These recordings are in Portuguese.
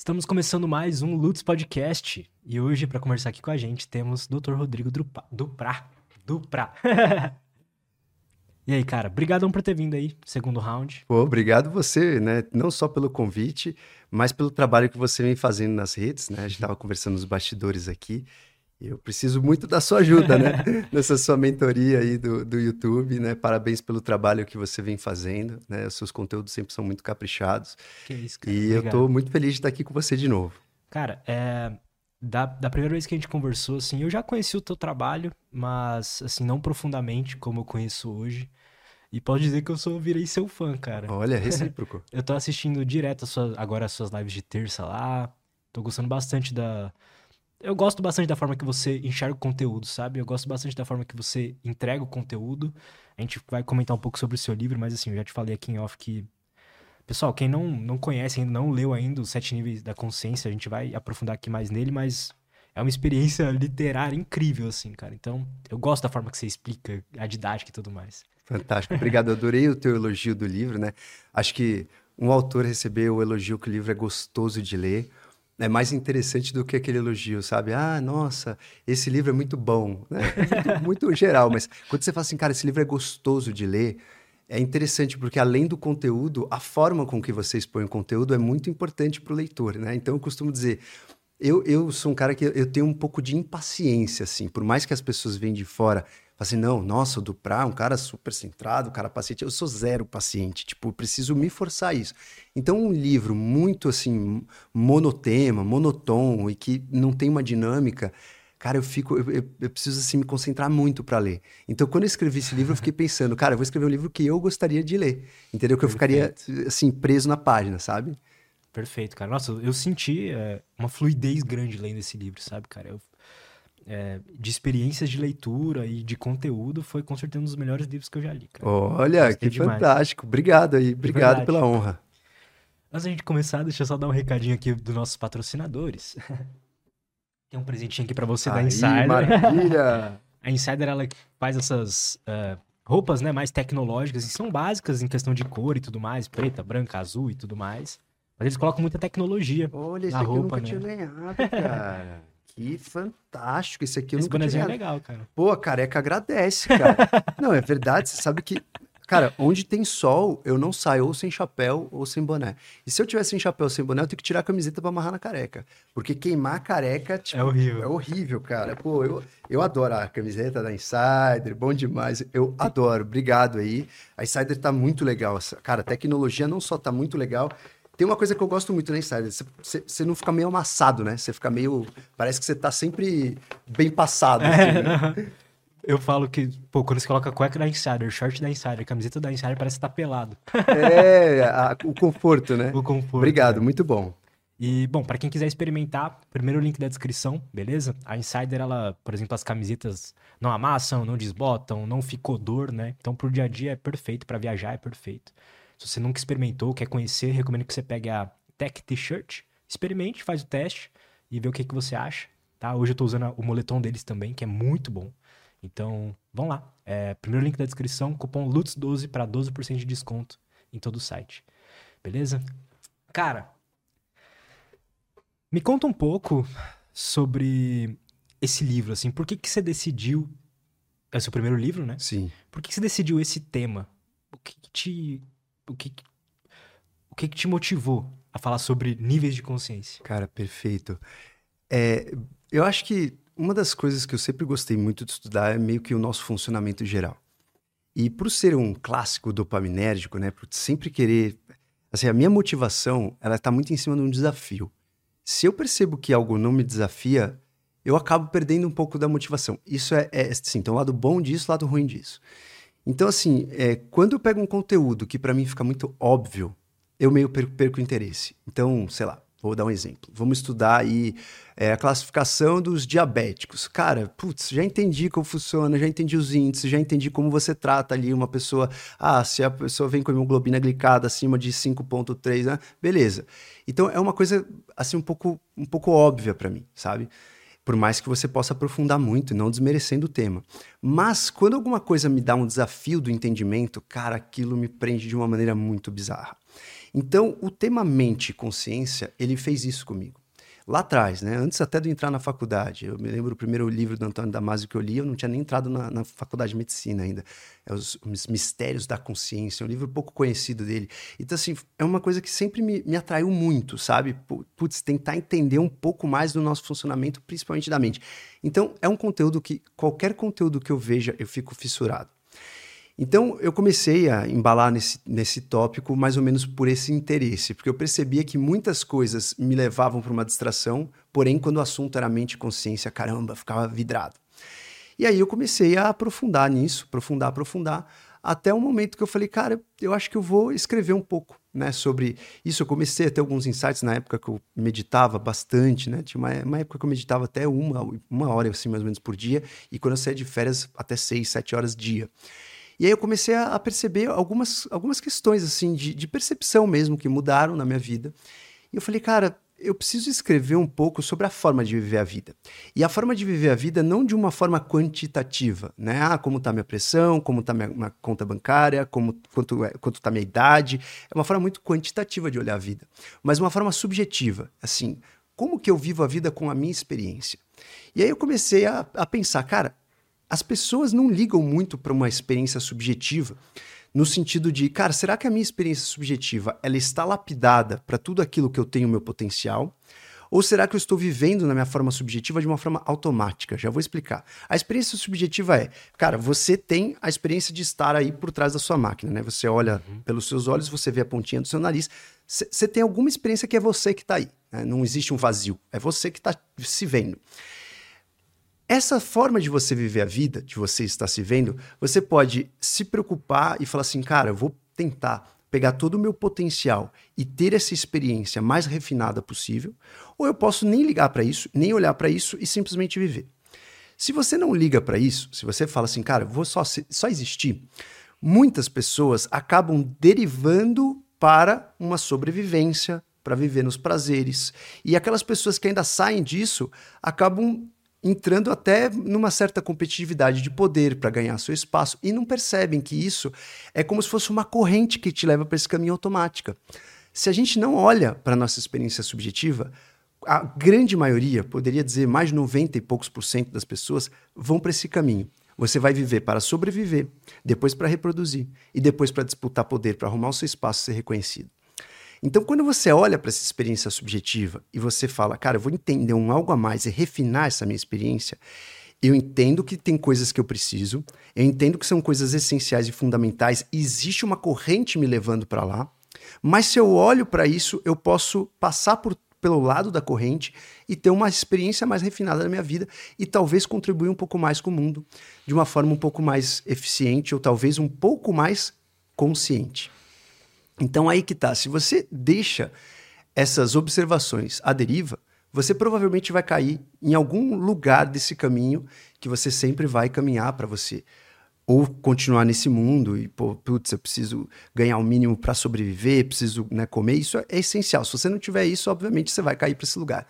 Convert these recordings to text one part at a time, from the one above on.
Estamos começando mais um Lutz Podcast e hoje, para conversar aqui com a gente, temos Dr. Rodrigo Duprá. Duprá. Duprá. e aí, cara, obrigadão por ter vindo aí, segundo round. Pô, obrigado você, né? Não só pelo convite, mas pelo trabalho que você vem fazendo nas redes, né? A gente estava conversando nos bastidores aqui. Eu preciso muito da sua ajuda, né? Nessa sua mentoria aí do, do YouTube, né? Parabéns pelo trabalho que você vem fazendo, né? Os seus conteúdos sempre são muito caprichados. Que isso, cara. E Obrigado. eu tô muito feliz de estar aqui com você de novo. Cara, é... Da, da primeira vez que a gente conversou, assim, eu já conheci o teu trabalho, mas, assim, não profundamente como eu conheço hoje. E posso dizer que eu sou, virei seu fã, cara. Olha, recíproco. eu tô assistindo direto agora as suas lives de terça lá. Tô gostando bastante da. Eu gosto bastante da forma que você enxerga o conteúdo, sabe? Eu gosto bastante da forma que você entrega o conteúdo. A gente vai comentar um pouco sobre o seu livro, mas assim, eu já te falei aqui em off que. Pessoal, quem não, não conhece ainda, não leu ainda os Sete Níveis da Consciência, a gente vai aprofundar aqui mais nele, mas é uma experiência literária incrível, assim, cara. Então, eu gosto da forma que você explica, a didática e tudo mais. Fantástico. Obrigado. Adorei o teu elogio do livro, né? Acho que um autor receber o elogio que o livro é gostoso de ler é mais interessante do que aquele elogio, sabe? Ah, nossa, esse livro é muito bom, né? Muito, muito geral, mas quando você fala assim, cara, esse livro é gostoso de ler, é interessante porque além do conteúdo, a forma com que você expõe o conteúdo é muito importante para o leitor, né? Então eu costumo dizer, eu, eu sou um cara que eu tenho um pouco de impaciência, assim, por mais que as pessoas venham de fora, assim, não, nossa, o Duprá é um cara super centrado, um cara paciente, eu sou zero paciente, tipo, preciso me forçar a isso. Então, um livro muito, assim, monotema, monotom e que não tem uma dinâmica, cara, eu fico, eu, eu- eu preciso, assim, me concentrar muito para ler. Então, quando eu escrevi esse livro, eu fiquei pensando, cara, eu vou escrever um livro que eu gostaria de ler, entendeu? Que eu ficaria, assim, preso na página, sabe? Perfeito, cara. Nossa, eu senti é, uma fluidez grande lendo esse livro, sabe, cara? Eu, é, de experiências de leitura e de conteúdo, foi com certeza um dos melhores livros que eu já li, cara. Olha, Gostei que demais. fantástico. Obrigado aí, obrigado pela honra. Antes da gente começar, deixa eu só dar um recadinho aqui dos nossos patrocinadores. Tem um presentinho aqui pra você da Aí, Insider. maravilha! A Insider, ela faz essas é, roupas, né, mais tecnológicas, e são básicas em questão de cor e tudo mais, preta, branca, azul e tudo mais. Mas eles colocam muita tecnologia. Olha, Na aqui eu roupa, nunca né? tinha ganhado, cara. que fantástico. Esse aqui eu Esse nunca tinha bonezinho é legal, cara. Pô, a careca agradece, cara. Não, é verdade. Você sabe que, cara, onde tem sol, eu não saio ou sem chapéu ou sem boné. E se eu tiver sem chapéu ou sem boné, eu tenho que tirar a camiseta pra amarrar na careca. Porque queimar a careca, tipo, É horrível. É horrível, cara. Pô, eu, eu adoro a camiseta da Insider, bom demais. Eu adoro, obrigado aí. A Insider tá muito legal. Cara, a tecnologia não só tá muito legal. Tem uma coisa que eu gosto muito na Insider. você- não fica meio amassado, né? Você fica meio. Parece que você tá sempre bem passado. assim, É, né? Eu falo que, pô, quando você coloca cueca da Insider, short da Insider, camiseta da Insider, parece que tá pelado. É, a- o conforto, né? O conforto. Obrigado, né? muito bom. E, bom, pra quem quiser experimentar, primeiro link da descrição, beleza? A Insider, ela, por exemplo, as camisetas não amassam, não desbotam, não ficou dor, né? Então, pro dia a dia é perfeito, pra viajar é perfeito. Se você nunca experimentou, quer conhecer, recomendo que você pegue a Tech T-shirt, experimente, faz o teste e vê o que, que você acha, tá? Hoje eu tô usando o moletom deles também, que é muito bom. Então, vão lá. É, primeiro link da descrição, cupom LUTS12 para 12% de desconto em todo o site. Beleza? Cara, me conta um pouco sobre esse livro, assim. Por que que você decidiu... É o seu primeiro livro, né? Sim. Por que que você decidiu esse tema? O que que te... O que. O que que te motivou a falar sobre níveis de consciência? Cara, perfeito. É, eu acho que uma das coisas que eu sempre gostei muito de estudar é meio que o nosso funcionamento geral. E por ser um clássico dopaminérgico, né, por sempre querer, assim, a minha motivação, ela tá muito em cima de um desafio. Se eu percebo que algo não me desafia, eu acabo perdendo um pouco da motivação. Isso é, é assim, tem um lado bom disso, lado ruim disso. Então, assim, é, quando eu pego um conteúdo que para mim fica muito óbvio, eu meio perco, perco interesse. Então, sei lá, vou dar um exemplo. Vamos estudar aí é, a classificação dos diabéticos. Cara, putz, já entendi como funciona, já entendi os índices, já entendi como você trata ali uma pessoa. Ah, se a pessoa vem com hemoglobina glicada acima de 5,3, né? Beleza. Então é uma coisa assim um pouco, um pouco óbvia para mim, sabe? Por mais que você possa aprofundar muito, não desmerecendo o tema. Mas quando alguma coisa me dá um desafio do entendimento, cara, aquilo me prende de uma maneira muito bizarra. Então, o tema mente consciência, ele fez isso comigo. Lá atrás, né? Antes até de entrar na faculdade. Eu me lembro o primeiro livro do Antônio Damasio que eu li, eu não tinha nem entrado na, na faculdade de medicina ainda. É os, os, Mistérios da Consciência, é um livro pouco conhecido dele. Então, assim, é uma coisa que sempre me, me atraiu muito, sabe? Putz, tentar entender um pouco mais do nosso funcionamento, principalmente da mente. Então, é um conteúdo que, qualquer conteúdo que eu veja, eu fico fissurado. Então, eu comecei a embalar nesse, nesse tópico mais ou menos por esse interesse, porque eu percebia que muitas coisas me levavam para uma distração, porém, quando o assunto era mente e consciência, caramba, ficava vidrado. E aí eu comecei a aprofundar nisso, aprofundar, aprofundar, até o momento que eu falei, cara, eu acho que eu vou escrever um pouco, né, sobre isso. Eu comecei a ter alguns insights na época que eu meditava bastante, né, tinha uma, uma época que eu meditava até uma, uma hora, assim, mais ou menos por dia, e quando eu saía de férias, até seis, sete horas dia. E aí eu comecei a, perceber algumas, algumas questões, assim, de, de percepção mesmo, que mudaram na minha vida. E eu falei, cara, eu preciso escrever um pouco sobre a forma de viver a vida. E a forma de viver a vida não de uma forma quantitativa, né? Ah, como está minha pressão, como está minha, minha, conta bancária, como, quanto é, quanto está minha idade. É uma forma muito quantitativa de olhar a vida, mas uma forma subjetiva, assim, como que eu vivo a vida com a minha experiência. E aí eu comecei a, a pensar, cara, as pessoas não ligam muito para uma experiência subjetiva, no sentido de, cara, será que a minha experiência subjetiva ela está lapidada para tudo aquilo que eu tenho meu potencial? Ou será que eu estou vivendo na minha forma subjetiva de uma forma automática? Já vou explicar. A experiência subjetiva é, cara, você tem a experiência de estar aí por trás da sua máquina, né? Você olha uhum. pelos seus olhos, você vê a pontinha do seu nariz. Você tem alguma experiência que é você que está aí. Né? Não existe um vazio. É você que está se vendo. Essa forma de você viver a vida, de você estar se vendo, você pode se preocupar e falar assim, cara, eu vou tentar pegar todo o meu potencial e ter essa experiência mais refinada possível, ou eu posso nem ligar para isso, nem olhar para isso e simplesmente viver. Se você não liga para isso, se você fala assim, cara, vou só, só existir, muitas pessoas acabam derivando para uma sobrevivência, para viver nos prazeres. E aquelas pessoas que ainda saem disso acabam entrando até numa certa competitividade de poder para ganhar seu espaço e não percebem que isso é como se fosse uma corrente que te leva para esse caminho automática. Se a gente não olha para nossa experiência subjetiva, a grande maioria, poderia dizer mais de 90 e poucos por cento das pessoas, vão para esse caminho. Você vai viver para sobreviver, depois para reproduzir e depois para disputar poder, para arrumar o seu espaço e ser reconhecido. Então, quando você olha para essa experiência subjetiva e você fala, cara, eu vou entender um algo a mais e refinar essa minha experiência, eu entendo que tem coisas que eu preciso, eu entendo que são coisas essenciais e fundamentais, e existe uma corrente me levando para lá, mas se eu olho para isso, eu posso passar por, pelo lado da corrente e ter uma experiência mais refinada na minha vida e talvez contribuir um pouco mais com o mundo de uma forma um pouco mais eficiente ou talvez um pouco mais consciente. Então aí que tá. Se você deixa essas observações à deriva, você provavelmente vai cair em algum lugar desse caminho que você sempre vai caminhar para você. Ou continuar nesse mundo e, pô, putz, eu preciso ganhar o mínimo para sobreviver, preciso né, comer. Isso é essencial. Se você não tiver isso, obviamente você vai cair para esse lugar.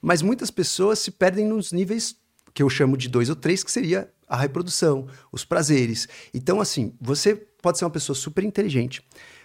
Mas muitas pessoas se perdem nos níveis que eu chamo de dois ou três, que seria a reprodução, os prazeres. Então, assim, você pode ser uma pessoa super inteligente,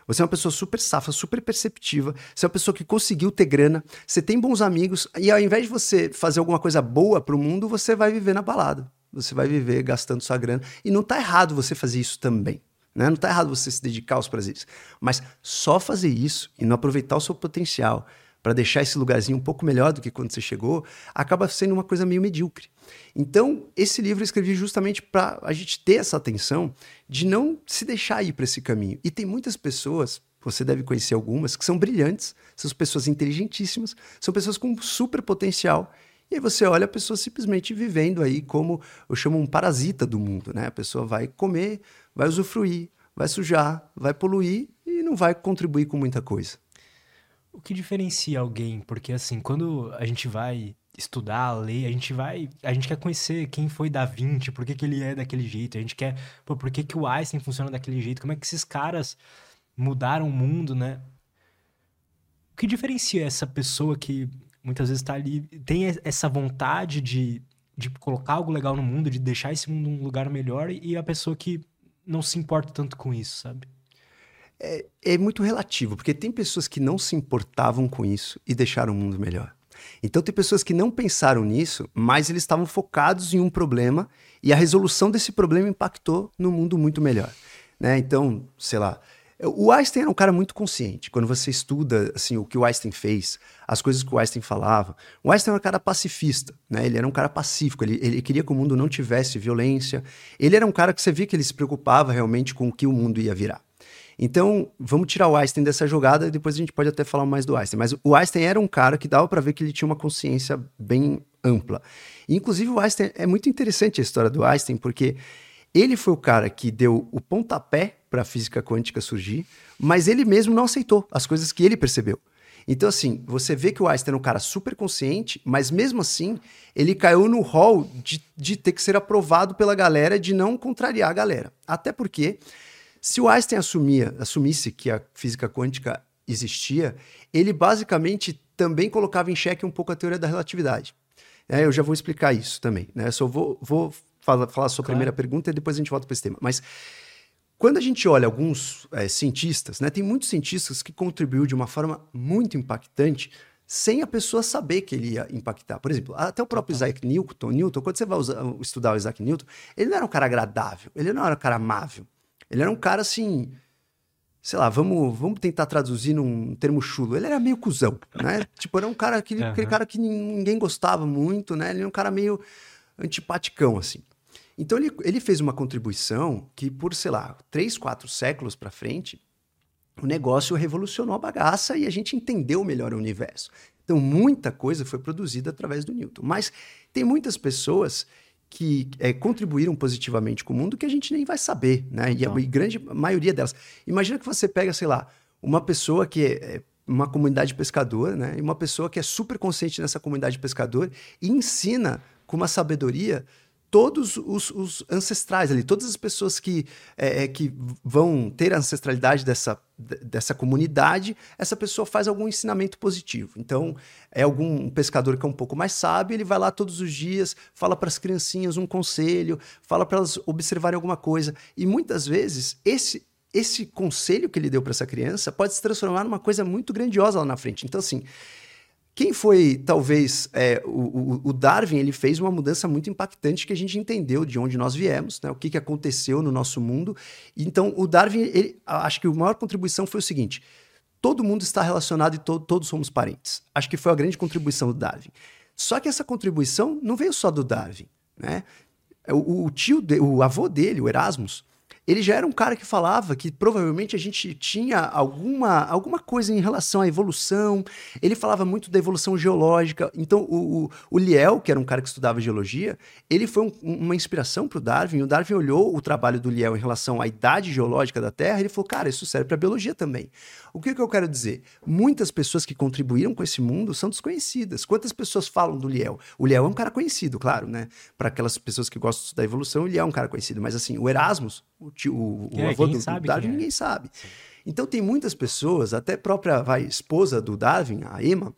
você é uma pessoa super safa, super perceptiva. Você é uma pessoa que conseguiu ter grana. Você tem bons amigos. E ao invés de você fazer alguma coisa boa para o mundo, você vai viver na balada. Você vai viver gastando sua grana. E não está errado você fazer isso também. Né? Não está errado você se dedicar aos prazeres. Mas só fazer isso e não aproveitar o seu potencial para deixar esse lugarzinho um pouco melhor do que quando você chegou, acaba sendo uma coisa meio medíocre. Então, esse livro eu escrevi justamente para a gente ter essa atenção de não se deixar ir para esse caminho. E tem muitas pessoas, você deve conhecer algumas, que são brilhantes, são pessoas inteligentíssimas, são pessoas com super potencial. E aí você olha a pessoa simplesmente vivendo aí como eu chamo um parasita do mundo, né? A pessoa vai comer, vai usufruir, vai sujar, vai poluir e não vai contribuir com muita coisa. O que diferencia alguém? Porque assim, quando a gente vai estudar, ler, a gente vai, a gente quer conhecer quem foi Da Vinci, por que, que ele é daquele jeito, a gente quer, pô, por que, que o Einstein funciona daquele jeito, como é que esses caras mudaram o mundo, né? O que diferencia essa pessoa que muitas vezes está ali, tem essa vontade de, de colocar algo legal no mundo, de deixar esse mundo um lugar melhor, e a pessoa que não se importa tanto com isso, sabe? É, é muito relativo, porque tem pessoas que não se importavam com isso e deixaram o mundo melhor. Então tem pessoas que não pensaram nisso, mas eles estavam focados em um problema e a resolução desse problema impactou no mundo muito melhor. Né? Então, sei lá, o Einstein era um cara muito consciente. Quando você estuda assim o que o Einstein fez, as coisas que o Einstein falava, o Einstein era um cara pacifista, né? Ele era um cara pacífico. Ele, ele queria que o mundo não tivesse violência. Ele era um cara que você via que ele se preocupava realmente com o que o mundo ia virar. Então, vamos tirar o Einstein dessa jogada e depois a gente pode até falar mais do Einstein. Mas o Einstein era um cara que dava para ver que ele tinha uma consciência bem ampla. E, inclusive, o Einstein é muito interessante a história do Einstein, porque ele foi o cara que deu o pontapé para a física quântica surgir, mas ele mesmo não aceitou as coisas que ele percebeu. Então, assim, você vê que o Einstein é um cara super consciente, mas mesmo assim, ele caiu no hall de, de ter que ser aprovado pela galera, de não contrariar a galera. Até porque se o Einstein assumia, assumisse que a física quântica existia, ele basicamente também colocava em xeque um pouco a teoria da relatividade. É, eu já vou explicar isso também. Né? Só vou, vou falar, falar a sua claro. primeira pergunta e depois a gente volta para esse tema. Mas quando a gente olha alguns é, cientistas, né, tem muitos cientistas que contribuíram de uma forma muito impactante sem a pessoa saber que ele ia impactar. Por exemplo, até o próprio Isaac Newton, Newton quando você vai usar, estudar o Isaac Newton, ele não era um cara agradável, ele não era um cara amável. Ele era um cara assim. Sei lá, vamos, vamos tentar traduzir num termo chulo. Ele era meio cuzão, né? tipo, era um cara que, uhum. aquele cara que ninguém gostava muito, né? Ele era um cara meio antipaticão, assim. Então ele, ele fez uma contribuição que, por, sei lá, três, quatro séculos para frente, o negócio revolucionou a bagaça e a gente entendeu melhor o universo. Então, muita coisa foi produzida através do Newton. Mas tem muitas pessoas que é, contribuíram positivamente com o mundo que a gente nem vai saber, né? E a e grande maioria delas. Imagina que você pega, sei lá, uma pessoa que é, é uma comunidade pescadora, né? E uma pessoa que é super consciente nessa comunidade pescadora e ensina com uma sabedoria todos os, os, ancestrais ali, todas as pessoas que, é, é, que vão ter a ancestralidade dessa, dessa comunidade, essa pessoa faz algum ensinamento positivo. Então, é algum pescador que é um pouco mais sábio, ele vai lá todos os dias, fala para as criancinhas um conselho, fala para elas observarem alguma coisa. E muitas vezes, esse, esse conselho que ele deu para essa criança pode se transformar numa coisa muito grandiosa lá na frente. Então, assim quem foi, talvez, é, o, o, Darwin, ele fez uma mudança muito impactante que a gente entendeu de onde nós viemos, né? o que, que aconteceu no nosso mundo. Então, o Darwin, ele, acho que a maior contribuição foi o seguinte: todo mundo está relacionado e to todos somos parentes. Acho que foi a grande contribuição do Darwin. Só que essa contribuição não veio só do Darwin. Né? O, o tio, de, o avô dele, o Erasmus, ele já era um cara que falava que provavelmente a gente tinha alguma, alguma coisa em relação à evolução. Ele falava muito da evolução geológica. Então, o, o, o Liel, que era um cara que estudava geologia, ele foi um, uma inspiração para o Darwin. O Darwin olhou o trabalho do Liel em relação à idade geológica da Terra e ele falou: cara, isso serve para biologia também. O que, que eu quero dizer? Muitas pessoas que contribuíram com esse mundo são desconhecidas. Quantas pessoas falam do Liel? O Liel é um cara conhecido, claro, né? Para aquelas pessoas que gostam da evolução, o Liel é um cara conhecido. Mas assim, o Erasmus, o, tio, o, é, avô do, do Darwin, é. ninguém sabe. Então tem muitas pessoas, até a própria vai, esposa do Darwin, a Emma,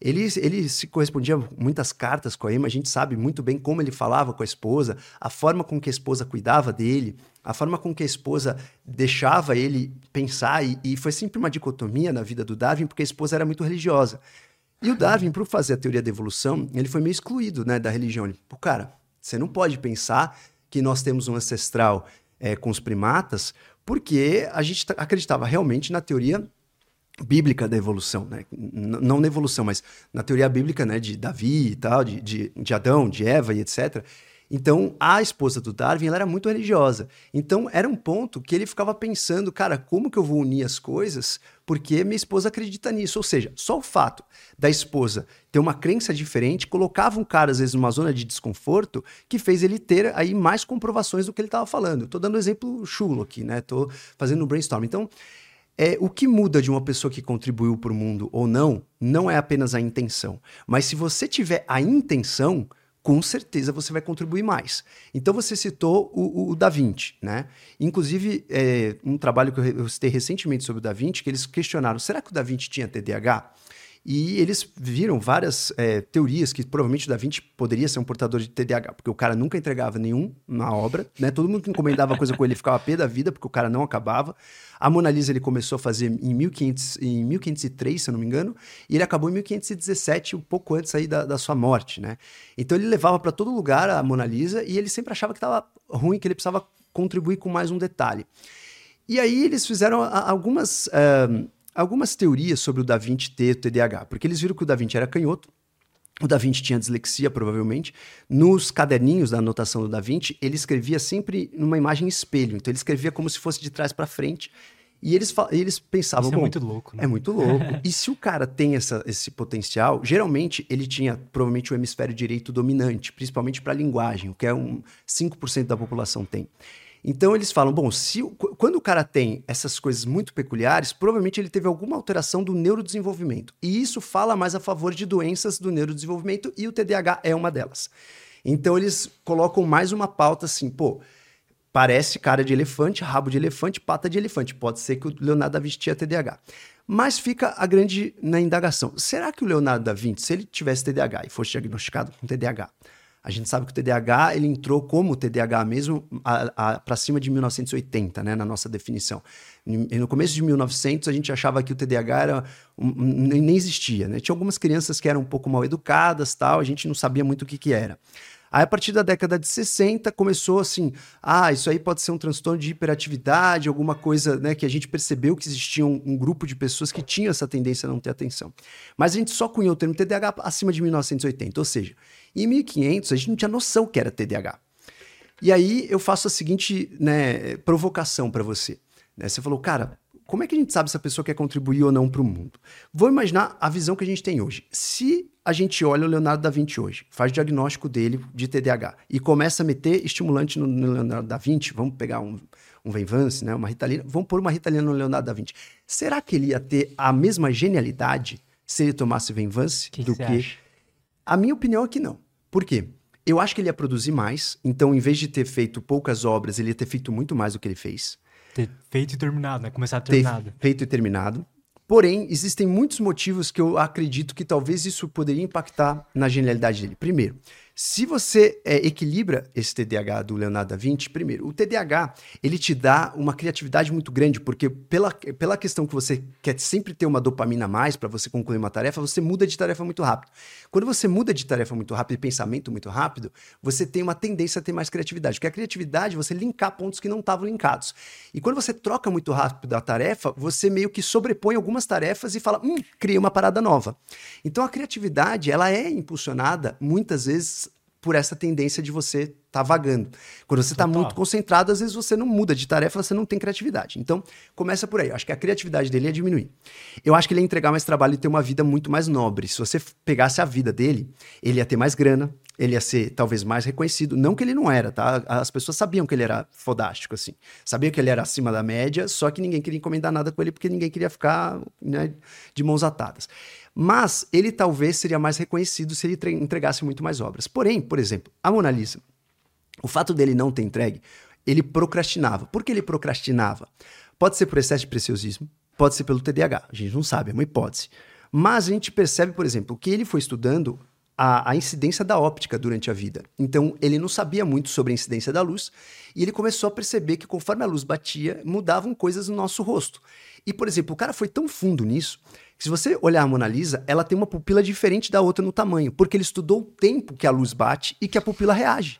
ele, ele se correspondia muitas cartas com a Emma, a gente sabe muito bem como ele falava com a esposa, a forma com que a esposa cuidava dele, a forma com que a esposa deixava ele pensar, e, e foi sempre uma dicotomia na vida do Darwin, porque a esposa era muito religiosa. E o Darwin, para fazer a teoria da evolução, ele foi meio excluído né, da religião. Ele, Pô, cara, você não pode pensar que nós temos um ancestral é, com os primatas, porque a gente acreditava realmente na teoria bíblica da evolução, né? não na evolução, mas na teoria bíblica né? de Davi e tal, de, de, de Adão, de Eva e etc. Então, a esposa do Darwin ela era muito religiosa. Então, era um ponto que ele ficava pensando, cara, como que eu vou unir as coisas? Porque minha esposa acredita nisso. Ou seja, só o fato da esposa ter uma crença diferente colocava um cara, às vezes, numa zona de desconforto que fez ele ter aí mais comprovações do que ele estava falando. Estou dando um exemplo chulo aqui, né? Estou fazendo um brainstorm. Então, é, o que muda de uma pessoa que contribuiu para o mundo ou não, não é apenas a intenção. Mas se você tiver a intenção, com certeza você vai contribuir mais. Então você citou o, o, Da Vinci, né? Inclusive, é, um trabalho que eu citei recentemente sobre o Da Vinci, que eles questionaram, será que o Da Vinci tinha TDAH? E eles viram várias é, teorias que provavelmente o Da Vinci poderia ser um portador de TDAH, porque o cara nunca entregava nenhum na obra, né? Todo mundo que encomendava coisa com ele ficava pé da vida, porque o cara não acabava. A Mona Lisa ele começou a fazer em, 1500, em 1503, se eu não me engano, e ele acabou em 1517, um pouco antes aí da, da sua morte, né? Então ele levava para todo lugar a Mona Lisa e ele sempre achava que estava ruim, que ele precisava contribuir com mais um detalhe. E aí eles fizeram algumas... Uh, algumas teorias sobre o Da Vinci ter TDAH, porque eles viram que o Da Vinci era canhoto, o Da Vinci tinha dislexia, provavelmente. Nos caderninhos da anotação do Da Vinci, ele escrevia sempre numa imagem espelho. Então, ele escrevia como se fosse de trás para frente. E eles, eles pensavam. Isso é muito louco, né? É muito louco. e se o cara tem essa, esse potencial, geralmente ele tinha provavelmente o hemisfério direito dominante, principalmente para a linguagem, o que é um 5% da população tem. Então eles falam, bom, se quando o cara tem essas coisas muito peculiares, provavelmente ele teve alguma alteração do neurodesenvolvimento. E isso fala mais a favor de doenças do neurodesenvolvimento e o TDAH é uma delas. Então eles colocam mais uma pauta assim, pô, parece cara de elefante, rabo de elefante, pata de elefante. Pode ser que o Leonardo da Vinci tinha TDAH. Mas fica a grande na indagação. Será que o Leonardo da Vinci, se ele tivesse TDAH e fosse diagnosticado com TDAH, a gente sabe que o TDAH ele entrou como TDAH mesmo para cima de 1980, né, na nossa definição. E no começo de 1900 a gente achava que o TDAH era um, nem existia, né? Tinha algumas crianças que eram um pouco mal educadas, tal, a gente não sabia muito o que que era. Aí, a partir da década de 60, começou assim: ah, isso aí pode ser um transtorno de hiperatividade, alguma coisa né, que a gente percebeu que existia um, um, grupo de pessoas que tinham essa tendência a não ter atenção. Mas a gente só cunhou o termo TDAH acima de 1980, ou seja, em 1500 a gente não tinha noção que era TDAH. E aí eu faço a seguinte né, provocação para você. Né? Você falou, cara, como é que a gente sabe se a pessoa quer contribuir ou não para o mundo? Vou imaginar a visão que a gente tem hoje. Se a gente olha o Leonardo da Vinci hoje, faz diagnóstico dele de TDAH e começa a meter estimulante no, Leonardo da Vinci, vamos pegar um, um Venvance, né, uma Ritalina, vamos pôr uma Ritalina no Leonardo da Vinci. Será que ele ia ter a mesma genialidade se ele tomasse Venvance que do que... A minha opinião é que não. Por quê? Eu acho que ele ia produzir mais, então em vez de ter feito poucas obras, ele ia ter feito muito mais do que ele fez. Ter feito e terminado, né? Começar terminado. Ter feito e terminado. Porém, existem muitos motivos que eu acredito que talvez isso poderia impactar na genialidade dele. Primeiro, se você é, equilibra esse TDAH do Leonardo da Vinci, primeiro, o TDAH ele te dá uma criatividade muito grande, porque pela, pela questão que você quer sempre ter uma dopamina a mais para você concluir uma tarefa, você muda de tarefa muito rápido. Quando você muda de tarefa muito rápido e pensamento muito rápido, você tem uma tendência a ter mais criatividade, porque a criatividade você linkar pontos que não estavam linkados. E quando você troca muito rápido a tarefa, você meio que sobrepõe algumas tarefas e fala, hum, cria uma parada nova. Então a criatividade, ela é impulsionada muitas vezes por essa tendência de você estar tá vagando. Quando você está muito concentrado, às vezes você não muda de tarefa, você não tem criatividade. Então, começa por aí. Eu acho que a criatividade dele ia diminuir. Eu acho que ele ia entregar mais trabalho e ter uma vida muito mais nobre. Se você pegasse a vida dele, ele ia ter mais grana, ele ia ser talvez mais reconhecido. Não que ele não era, tá? As pessoas sabiam que ele era fodástico, assim. Sabiam que ele era acima da média, só que ninguém queria encomendar nada com ele porque ninguém queria ficar né, de mãos atadas. Mas ele talvez seria mais reconhecido se ele entregasse muito mais obras. Porém, por exemplo, a Mona Lisa, o fato dele não ter entregue, ele procrastinava. Por que ele procrastinava? Pode ser por excesso de preciosismo, pode ser pelo TDAH, a gente não sabe, é uma hipótese. Mas a gente percebe, por exemplo, que ele foi estudando a, a, incidência da óptica durante a vida. Então, ele não sabia muito sobre a incidência da luz e ele começou a perceber que conforme a luz batia, mudavam coisas no nosso rosto. E, por exemplo, o cara foi tão fundo nisso se você olhar a Mona Lisa, ela tem uma pupila diferente da outra no tamanho, porque ele estudou o tempo que a luz bate e que a pupila reage.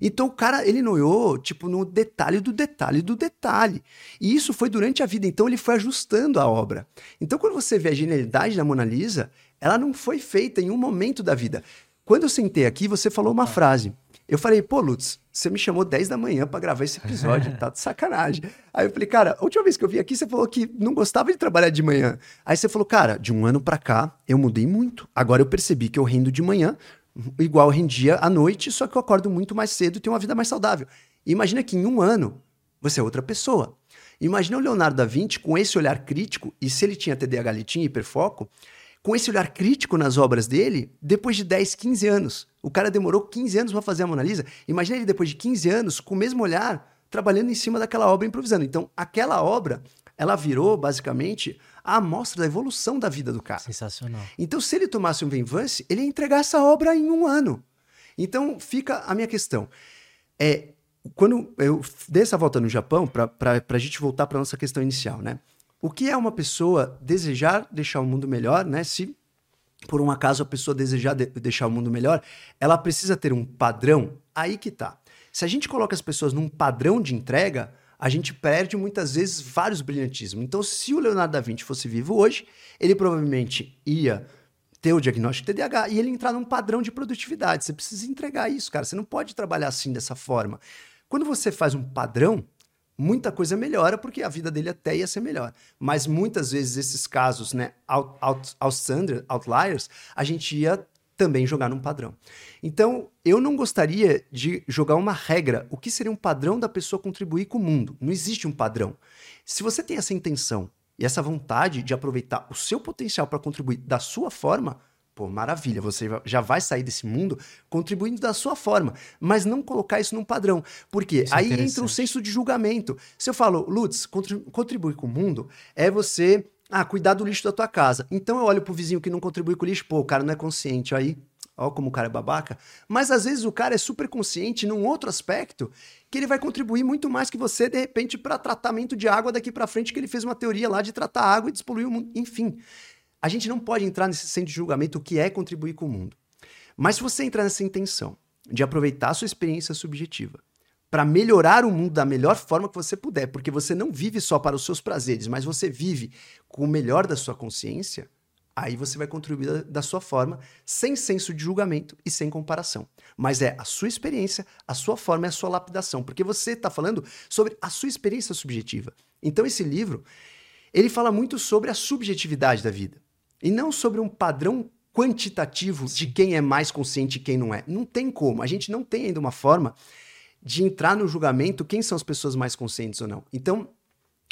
Então o cara, ele noiou, tipo, no detalhe do detalhe do detalhe. E isso foi durante a vida, então ele foi ajustando a obra. Então quando você vê a genialidade da Mona Lisa, ela não foi feita em um momento da vida. Quando eu sentei aqui, você falou uma frase. Eu falei, pô, Lutz, você me chamou 10 da manhã para gravar esse episódio, tá de sacanagem. Aí eu falei, cara, a última vez que eu vim aqui, você falou que não gostava de trabalhar de manhã. Aí você falou, cara, de um ano para cá, eu mudei muito. Agora eu percebi que eu rendo de manhã, igual rendia à noite, só que eu acordo muito mais cedo e tenho uma vida mais saudável. Imagina que em um ano, você é outra pessoa. Imagina o Leonardo da Vinci com esse olhar crítico, e se ele tinha TDAH, ele tinha hiperfoco, com esse olhar crítico nas obras dele, depois de 10, 15 anos. O cara demorou 15 anos para fazer a Mona Lisa. Imagina ele depois de 15 anos, com o mesmo olhar, trabalhando em cima daquela obra, improvisando. Então, aquela obra ela virou basicamente a amostra da evolução da vida do cara. Sensacional. Então, se ele tomasse um Venvance, ele ia entregar essa obra em um ano. Então, fica a minha questão. É, quando eu dei essa volta no Japão, para a gente voltar para nossa questão inicial, né? O que é uma pessoa desejar deixar o mundo melhor, né? Se por um acaso a pessoa desejar de deixar o mundo melhor, ela precisa ter um padrão. Aí que tá. Se a gente coloca as pessoas num padrão de entrega, a gente perde muitas vezes vários brilhantismos. Então, se o Leonardo da Vinci fosse vivo hoje, ele provavelmente ia ter o diagnóstico de TDAH e ele entrar num padrão de produtividade. Você precisa entregar isso, cara. Você não pode trabalhar assim dessa forma. Quando você faz um padrão, muita coisa melhora porque a vida dele até ia ser melhor. Mas muitas vezes esses casos, né, out, out, outliers, a gente ia também jogar num padrão. Então, eu não gostaria de jogar uma regra. O que seria um padrão da pessoa contribuir com o mundo? Não existe um padrão. Se você tem essa intenção e essa vontade de aproveitar o seu potencial para contribuir da sua forma, pô, maravilha, você já vai sair desse mundo contribuindo da sua forma, mas não colocar isso num padrão. Porque isso é aí é entra o senso de julgamento. Se eu falo, Lutz, contribuir com o mundo é você ah, cuidar do lixo da tua casa. Então eu olho pro vizinho que não contribui com o lixo, pô, o cara não é consciente. Aí, ó como o cara é babaca. Mas às vezes o cara é super consciente num outro aspecto que ele vai contribuir muito mais que você, de repente, para tratamento de água daqui para frente, que ele fez uma teoria lá de tratar água e despoluir o mundo. Enfim, a gente não pode entrar nesse centro de julgamento o que é contribuir com o mundo. Mas se você entrar nessa intenção de aproveitar a sua experiência subjetiva para melhorar o mundo da melhor forma que você puder, porque você não vive só para os seus prazeres, mas você vive com o melhor da sua consciência, aí você vai contribuir da, sua forma, sem senso de julgamento e sem comparação. Mas é a sua experiência, a sua forma e a sua lapidação, porque você está falando sobre a sua experiência subjetiva. Então esse livro, ele fala muito sobre a subjetividade da vida e não sobre um padrão quantitativo de quem é mais consciente e quem não é. Não tem como. A gente não tem ainda uma forma de entrar no julgamento quem são as pessoas mais conscientes ou não. Então,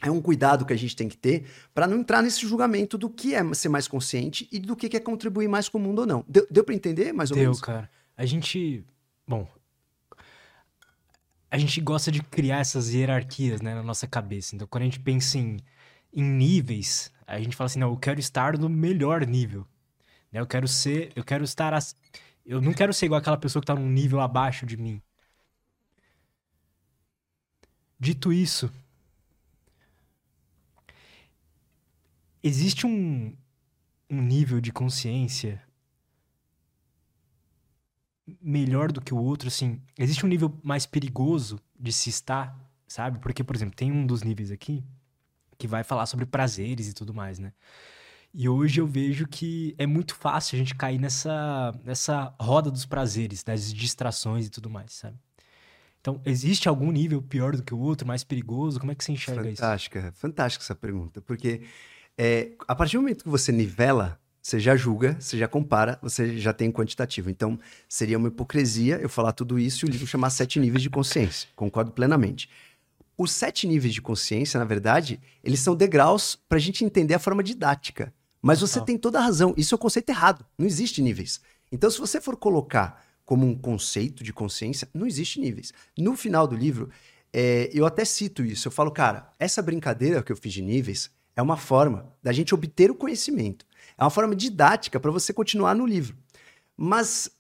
é um cuidado que a gente tem que ter para não entrar nesse julgamento do que é ser mais consciente e do que é contribuir mais com o mundo ou não. Deu, deu para entender mais ou deu, menos? Deu, cara. A gente. Bom. A gente gosta de criar essas hierarquias né, na nossa cabeça. Então, quando a gente pensa em, em níveis, a gente fala assim: não, eu quero estar no melhor nível. Né? Eu quero ser. Eu quero estar. Eu não quero ser igual aquela pessoa que está num nível abaixo de mim. Dito isso, existe um, um nível de consciência melhor do que o outro, assim. Existe um nível mais perigoso de se estar, sabe? Porque, por exemplo, tem um dos níveis aqui que vai falar sobre prazeres e tudo mais, né? E hoje eu vejo que é muito fácil a gente cair nessa, nessa roda dos prazeres, das distrações e tudo mais, sabe? Então, existe algum nível pior do que o outro, mais perigoso? Como é que você enxerga fantástica, isso? Fantástica, fantástica essa pergunta. Porque é, a partir do momento que você nivela, você já julga, você já compara, você já tem quantitativo. Então, seria uma hipocrisia eu falar tudo isso e o livro chamar Sete Níveis de Consciência. Concordo plenamente. Os sete níveis de consciência, na verdade, eles são degraus para a gente entender a forma didática. Mas você tem toda a razão. Isso é o um conceito errado. Não existe níveis. Então, se você for colocar como um conceito de consciência, não existe níveis. No final do livro, é, eu até cito isso. Eu falo, cara, essa brincadeira que eu fiz de níveis é uma forma da gente obter o conhecimento. É uma forma didática para você continuar no livro. Mas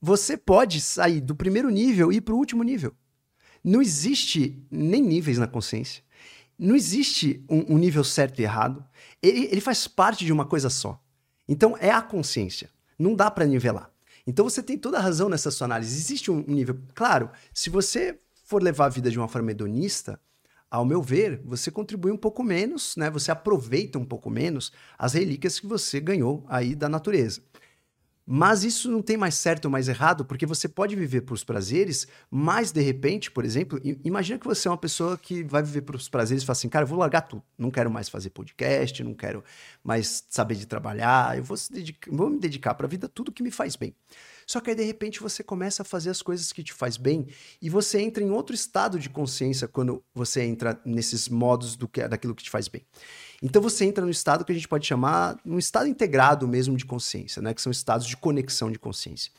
você pode sair do primeiro nível e ir para o último nível. Não existe nem níveis na consciência. Não existe um, um nível certo e errado. Ele, ele faz parte de uma coisa só. Então é a consciência. Não dá para nivelar. Então você tem toda a razão nessa sua análise. Existe um nível. Claro, se você for levar a vida de uma forma hedonista, ao meu ver, você contribui um pouco menos, né? Você aproveita um pouco menos as relíquias que você ganhou aí da natureza. Mas isso não tem mais certo ou mais errado, porque você pode viver para os prazeres, mas de repente, por exemplo, imagina que você é uma pessoa que vai viver para os prazeres e fala assim, cara, eu vou largar tudo, não quero mais fazer podcast, não quero mais saber de trabalhar, eu vou, dedicar, vou me dedicar para a vida tudo que me faz bem. Só que aí, de repente, você começa a fazer as coisas que te faz bem e você entra em outro estado de consciência quando você entra nesses modos do que, daquilo que te faz bem. Então você entra no estado que a gente pode chamar um estado integrado mesmo de consciência, né? Que são estados de conexão de consciência.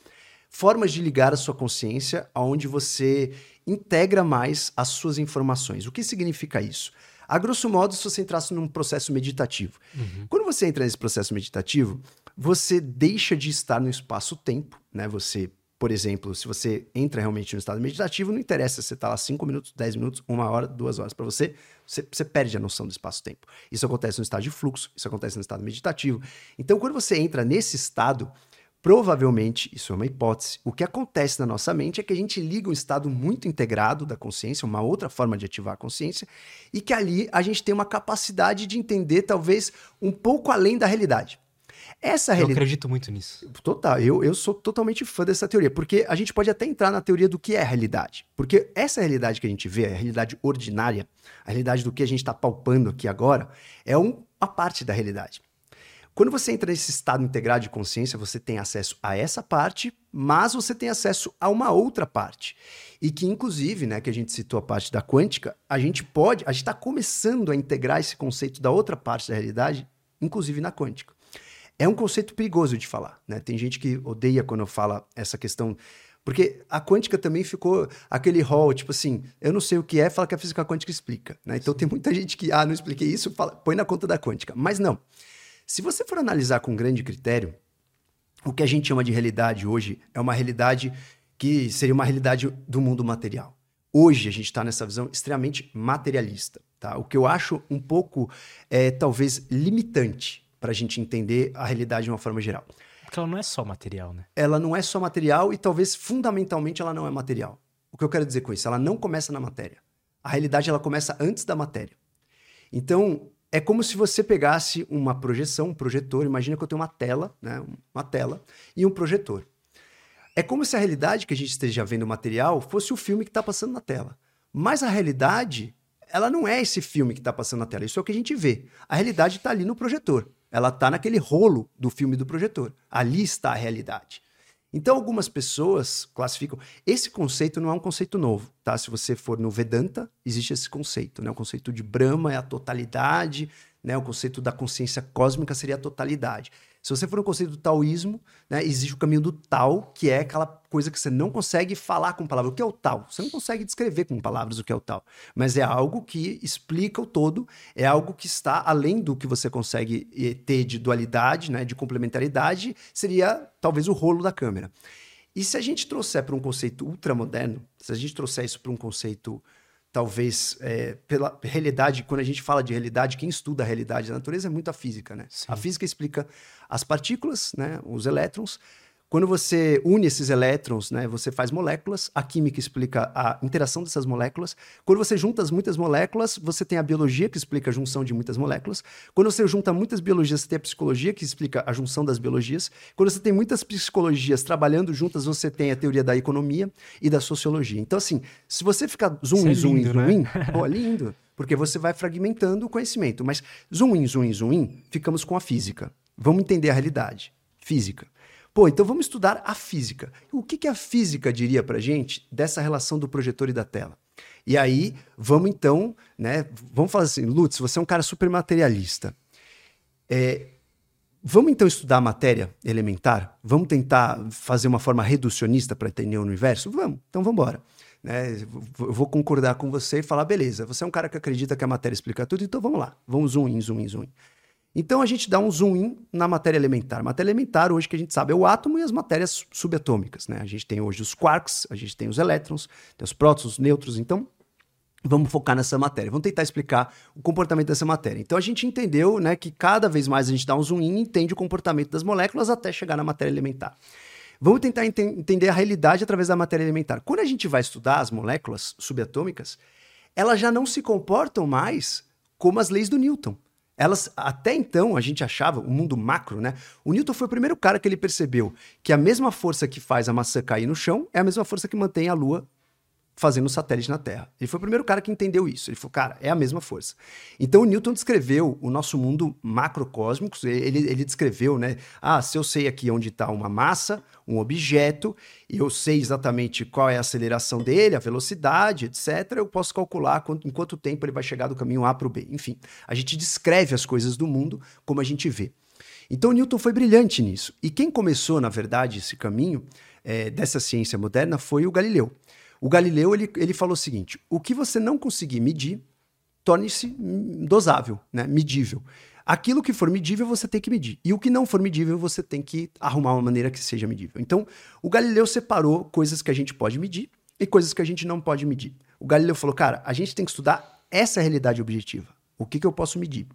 Formas de ligar a sua consciência aonde você integra mais as suas informações. O que significa isso? A grosso modo, se você entrasse num processo meditativo. Uhum. Quando você entra nesse processo meditativo, você deixa de estar no espaço-tempo, né? Você, por exemplo, se você entra realmente no estado meditativo, não interessa se você está lá 5 minutos, 10 minutos, uma hora, duas horas. Para você, você, você perde a noção do espaço-tempo. Isso acontece no estado de fluxo, isso acontece no estado meditativo. Então, quando você entra nesse estado, Provavelmente, isso é uma hipótese, o que acontece na nossa mente é que a gente liga um estado muito integrado da consciência, uma outra forma de ativar a consciência, e que ali a gente tem uma capacidade de entender talvez um pouco além da realidade. Essa Eu realidade. acredito muito nisso. Total, eu, eu sou totalmente fã dessa teoria, porque a gente pode até entrar na teoria do que é a realidade. Porque essa realidade que a gente vê, a realidade ordinária, a realidade do que a gente está palpando aqui agora, é um- uma parte da realidade. Quando você entra nesse estado integrado de consciência, você tem acesso a essa parte, mas você tem acesso a uma outra parte. E que, inclusive, né, que a gente citou a parte da quântica, a gente pode, a gente está começando a integrar esse conceito da outra parte da realidade, inclusive na quântica. É um conceito perigoso de falar, né? Tem gente que odeia quando eu falo essa questão. Porque a quântica também ficou aquele rol, tipo assim, eu não sei o que é, fala que a física quântica explica. Né? Então tem muita gente que, ah, não expliquei isso, fala, põe na conta da quântica. Mas não. Se você for analisar com grande critério, o que a gente chama de realidade hoje é uma realidade que seria uma realidade do mundo material. Hoje a gente está nessa visão extremamente materialista, tá? O que eu acho um pouco, é, talvez, limitante para a gente entender a realidade de uma forma geral. Porque ela não é só material, né? Ela não é só material e talvez fundamentalmente ela não é material. O que eu quero dizer com isso? Ela não começa na matéria. A realidade ela começa antes da matéria. Então, é como se você pegasse uma projeção, um projetor. Imagina que eu tenho uma tela, né? Uma tela e um projetor. É como se a realidade que a gente esteja vendo o material fosse o filme que está passando na tela. Mas a realidade, ela não é esse filme que está passando na tela. Isso é o que a gente vê. A realidade está ali no projetor. Ela está naquele rolo do filme do projetor. Ali está a realidade. Então, algumas pessoas classificam. Esse conceito não é um conceito novo, tá? Se você for no Vedanta, existe esse conceito, né? O conceito de Brahma é a totalidade, né? O conceito da consciência cósmica seria a totalidade. Se você for no conceito do taoísmo, né, existe o caminho do Tao, que é aquela coisa que você não consegue falar com palavras. O que é o Tao? Você não consegue descrever com palavras o que é o Tao. Mas é algo que explica o todo, é algo que está além do que você consegue eh, ter de dualidade, né, de complementaridade, seria talvez o rolo da câmera. E se a gente trouxer para um conceito ultramoderno, se a gente trouxer isso para um conceito talvez é, pela realidade, quando a gente fala de realidade, quem estuda a realidade da natureza é muito a física, né? Sim. A física explica as partículas, né, os elétrons. Quando você une esses elétrons, né, você faz moléculas. A química explica a interação dessas moléculas. Quando você junta as muitas moléculas, você tem a biologia que explica a junção de muitas moléculas. Quando você junta muitas biologias, você tem a psicologia que explica a junção das biologias. Quando você tem muitas psicologias trabalhando juntas, você tem a teoria da economia e da sociologia. Então, assim, se você ficar zoom é zoom in, lindo, zoom né? pô, é lindo. Porque você vai fragmentando o conhecimento. Mas zoom in, zoom in, zoom in, ficamos com a física. Vamos entender a realidade. Física. Pô, então vamos estudar a física. O que, que a física diria pra gente dessa relação do projetor e da tela? E aí, vamos então, né? Vamos falar assim, Lutz, você é um cara super materialista. É, vamos então estudar a matéria elementar? Vamos tentar fazer uma forma reducionista para entender o universo? Vamos, então vamos embora. Né? Eu vou concordar com você e falar, beleza, você é um cara que acredita que a matéria explica tudo, então vamos lá, vamos zoom in, zoom in, zoom in. Então a gente dá um zoom in na matéria elementar. Matéria elementar, hoje que a gente sabe, é o átomo e as matérias subatômicas. Né? A gente tem hoje os quarks, a gente tem os elétrons, tem os prótons, os nêutrons. Então, vamos focar nessa matéria. Vamos tentar explicar o comportamento dessa matéria. Então a gente entendeu né, que cada vez mais a gente dá um zoom in e entende o comportamento das moléculas até chegar na matéria elementar. Vamos tentar ente- entender a realidade através da matéria elementar. Quando a gente vai estudar as moléculas subatômicas, elas já não se comportam mais como as leis do Newton. Elas, até então, a gente achava, o mundo macro, né? O Newton foi o primeiro cara que ele percebeu que a mesma força que faz a maçã cair no chão é a mesma força que mantém a Lua fazendo satélite na Terra. Ele foi o primeiro cara que entendeu isso. Ele falou, cara, é a mesma força. Então o Newton descreveu o nosso mundo macrocósmico. Ele, ele descreveu, né? Ah, se eu sei aqui onde está uma massa, um objeto, e eu sei exatamente qual é a aceleração dele, a velocidade, etc., eu posso calcular quanto, em quanto tempo ele vai chegar do caminho A para o B. Enfim, a gente descreve as coisas do mundo como a gente vê. Então Newton foi brilhante nisso. E quem começou, na verdade, esse caminho eh, dessa ciência moderna foi o Galileu. O Galileu ele, ele falou o seguinte: o que você não conseguir medir, torne-se dosável, né? medível. Aquilo que for medível, você tem que medir. E o que não for medível, você tem que arrumar uma maneira que seja medível. Então, o Galileu separou coisas que a gente pode medir e coisas que a gente não pode medir. O Galileu falou, cara, a gente tem que estudar essa realidade objetiva. O que, que eu posso medir?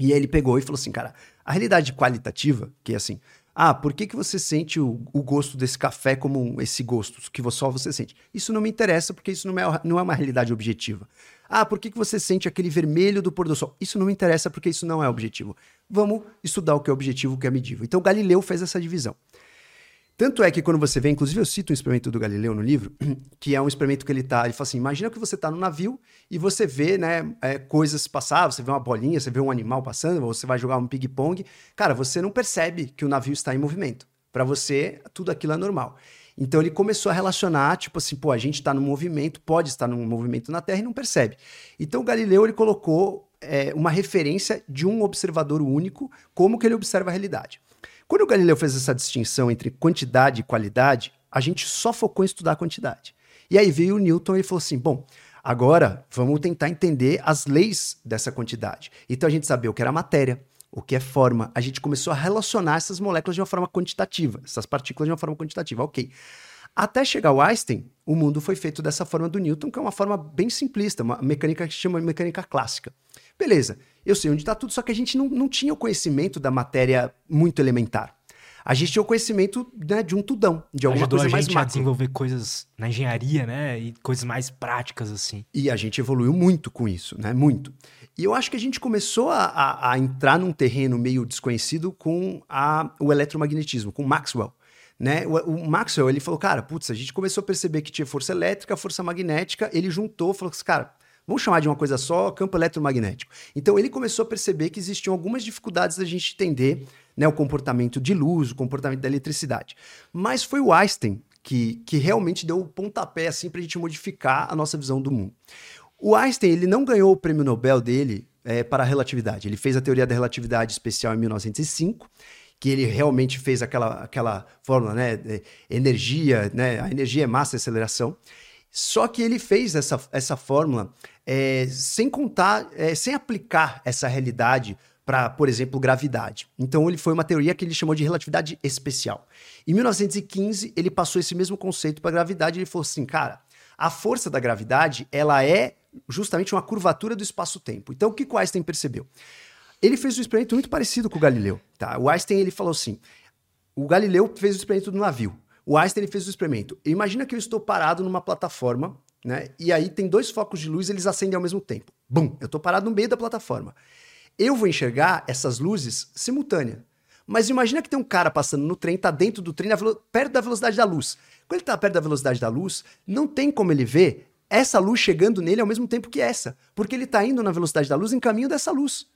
E aí ele pegou e falou assim, cara, a realidade qualitativa, que é assim, ah, por que, que você sente o, o gosto desse café como esse gosto que só você sente? Isso não me interessa porque isso não é, não é uma realidade objetiva. Ah, por que, que você sente aquele vermelho do pôr do sol? Isso não me interessa porque isso não é objetivo. Vamos estudar o que é objetivo, o que é medível. Então Galileu fez essa divisão. Tanto é que quando você vê, inclusive eu cito um experimento do Galileu no livro, que é um experimento que ele tá, ele fala assim, imagina que você está no navio e você vê, né, é, coisas passar, você vê uma bolinha, você vê um animal passando, você vai jogar um ping-pong, cara, você não percebe que o navio está em movimento. Para você, tudo aquilo é normal. Então ele começou a relacionar, tipo assim, pô, a gente está no movimento, pode estar num movimento na Terra e não percebe. Então o Galileu ele colocou é, uma referência de um observador único, como que ele observa a realidade. Quando o Galileu fez essa distinção entre quantidade e qualidade, a gente só focou em estudar a quantidade. E aí veio o Newton e falou assim: bom, agora vamos tentar entender as leis dessa quantidade. Então a gente sabia o que era matéria, o que é forma. A gente começou a relacionar essas moléculas de uma forma quantitativa, essas partículas de uma forma quantitativa, ok. Até chegar ao Einstein, o mundo foi feito dessa forma do Newton, que é uma forma bem simplista, uma mecânica que se chama mecânica clássica. Beleza, eu sei onde está tudo, só que a gente não, não tinha o conhecimento da matéria muito elementar. A gente tinha o conhecimento né, de um tudão, de alguma Ajudou coisa a mais gente a macro. desenvolver coisas na engenharia, né? E coisas mais práticas, assim. E a gente evoluiu muito com isso, né? Muito. E eu acho que a gente começou a, a, a entrar num terreno meio desconhecido com a, o eletromagnetismo, com Maxwell. Né? O, o Maxwell ele falou, cara, putz, a gente começou a perceber que tinha força elétrica, força magnética, ele juntou, falou assim, cara, Vamos chamar de uma coisa só, campo eletromagnético. Então ele começou a perceber que existiam algumas dificuldades da gente entender né, o comportamento de luz, o comportamento da eletricidade. Mas foi o Einstein que, que realmente deu o pontapé assim, para a gente modificar a nossa visão do mundo. O Einstein ele não ganhou o prêmio Nobel dele é, para a relatividade. Ele fez a teoria da relatividade especial em 1905 que ele realmente fez aquela, aquela fórmula, né? Energia, né? A energia é massa e aceleração. Só que ele fez essa, essa fórmula é, sem contar, é, sem aplicar essa realidade para, por exemplo, gravidade. Então ele foi uma teoria que ele chamou de relatividade especial. Em 1915 ele passou esse mesmo conceito para gravidade. Ele falou assim, cara, a força da gravidade ela é justamente uma curvatura do espaço-tempo. Então o que o Einstein percebeu? Ele fez um experimento muito parecido com o Galileu. Tá? O Einstein ele falou assim: o Galileu fez o experimento do navio. O Einstein fez o experimento. Imagina que eu estou parado numa plataforma, né? E aí tem dois focos de luz, eles acendem ao mesmo tempo. Bum! Eu estou parado no meio da plataforma. Eu vou enxergar essas luzes simultânea. Mas imagina que tem um cara passando no trem, tá dentro do trem, perto da velocidade da luz. Quando ele está perto da velocidade da luz, não tem como ele ver essa luz chegando nele ao mesmo tempo que essa, porque ele está indo na velocidade da luz em caminho dessa luz.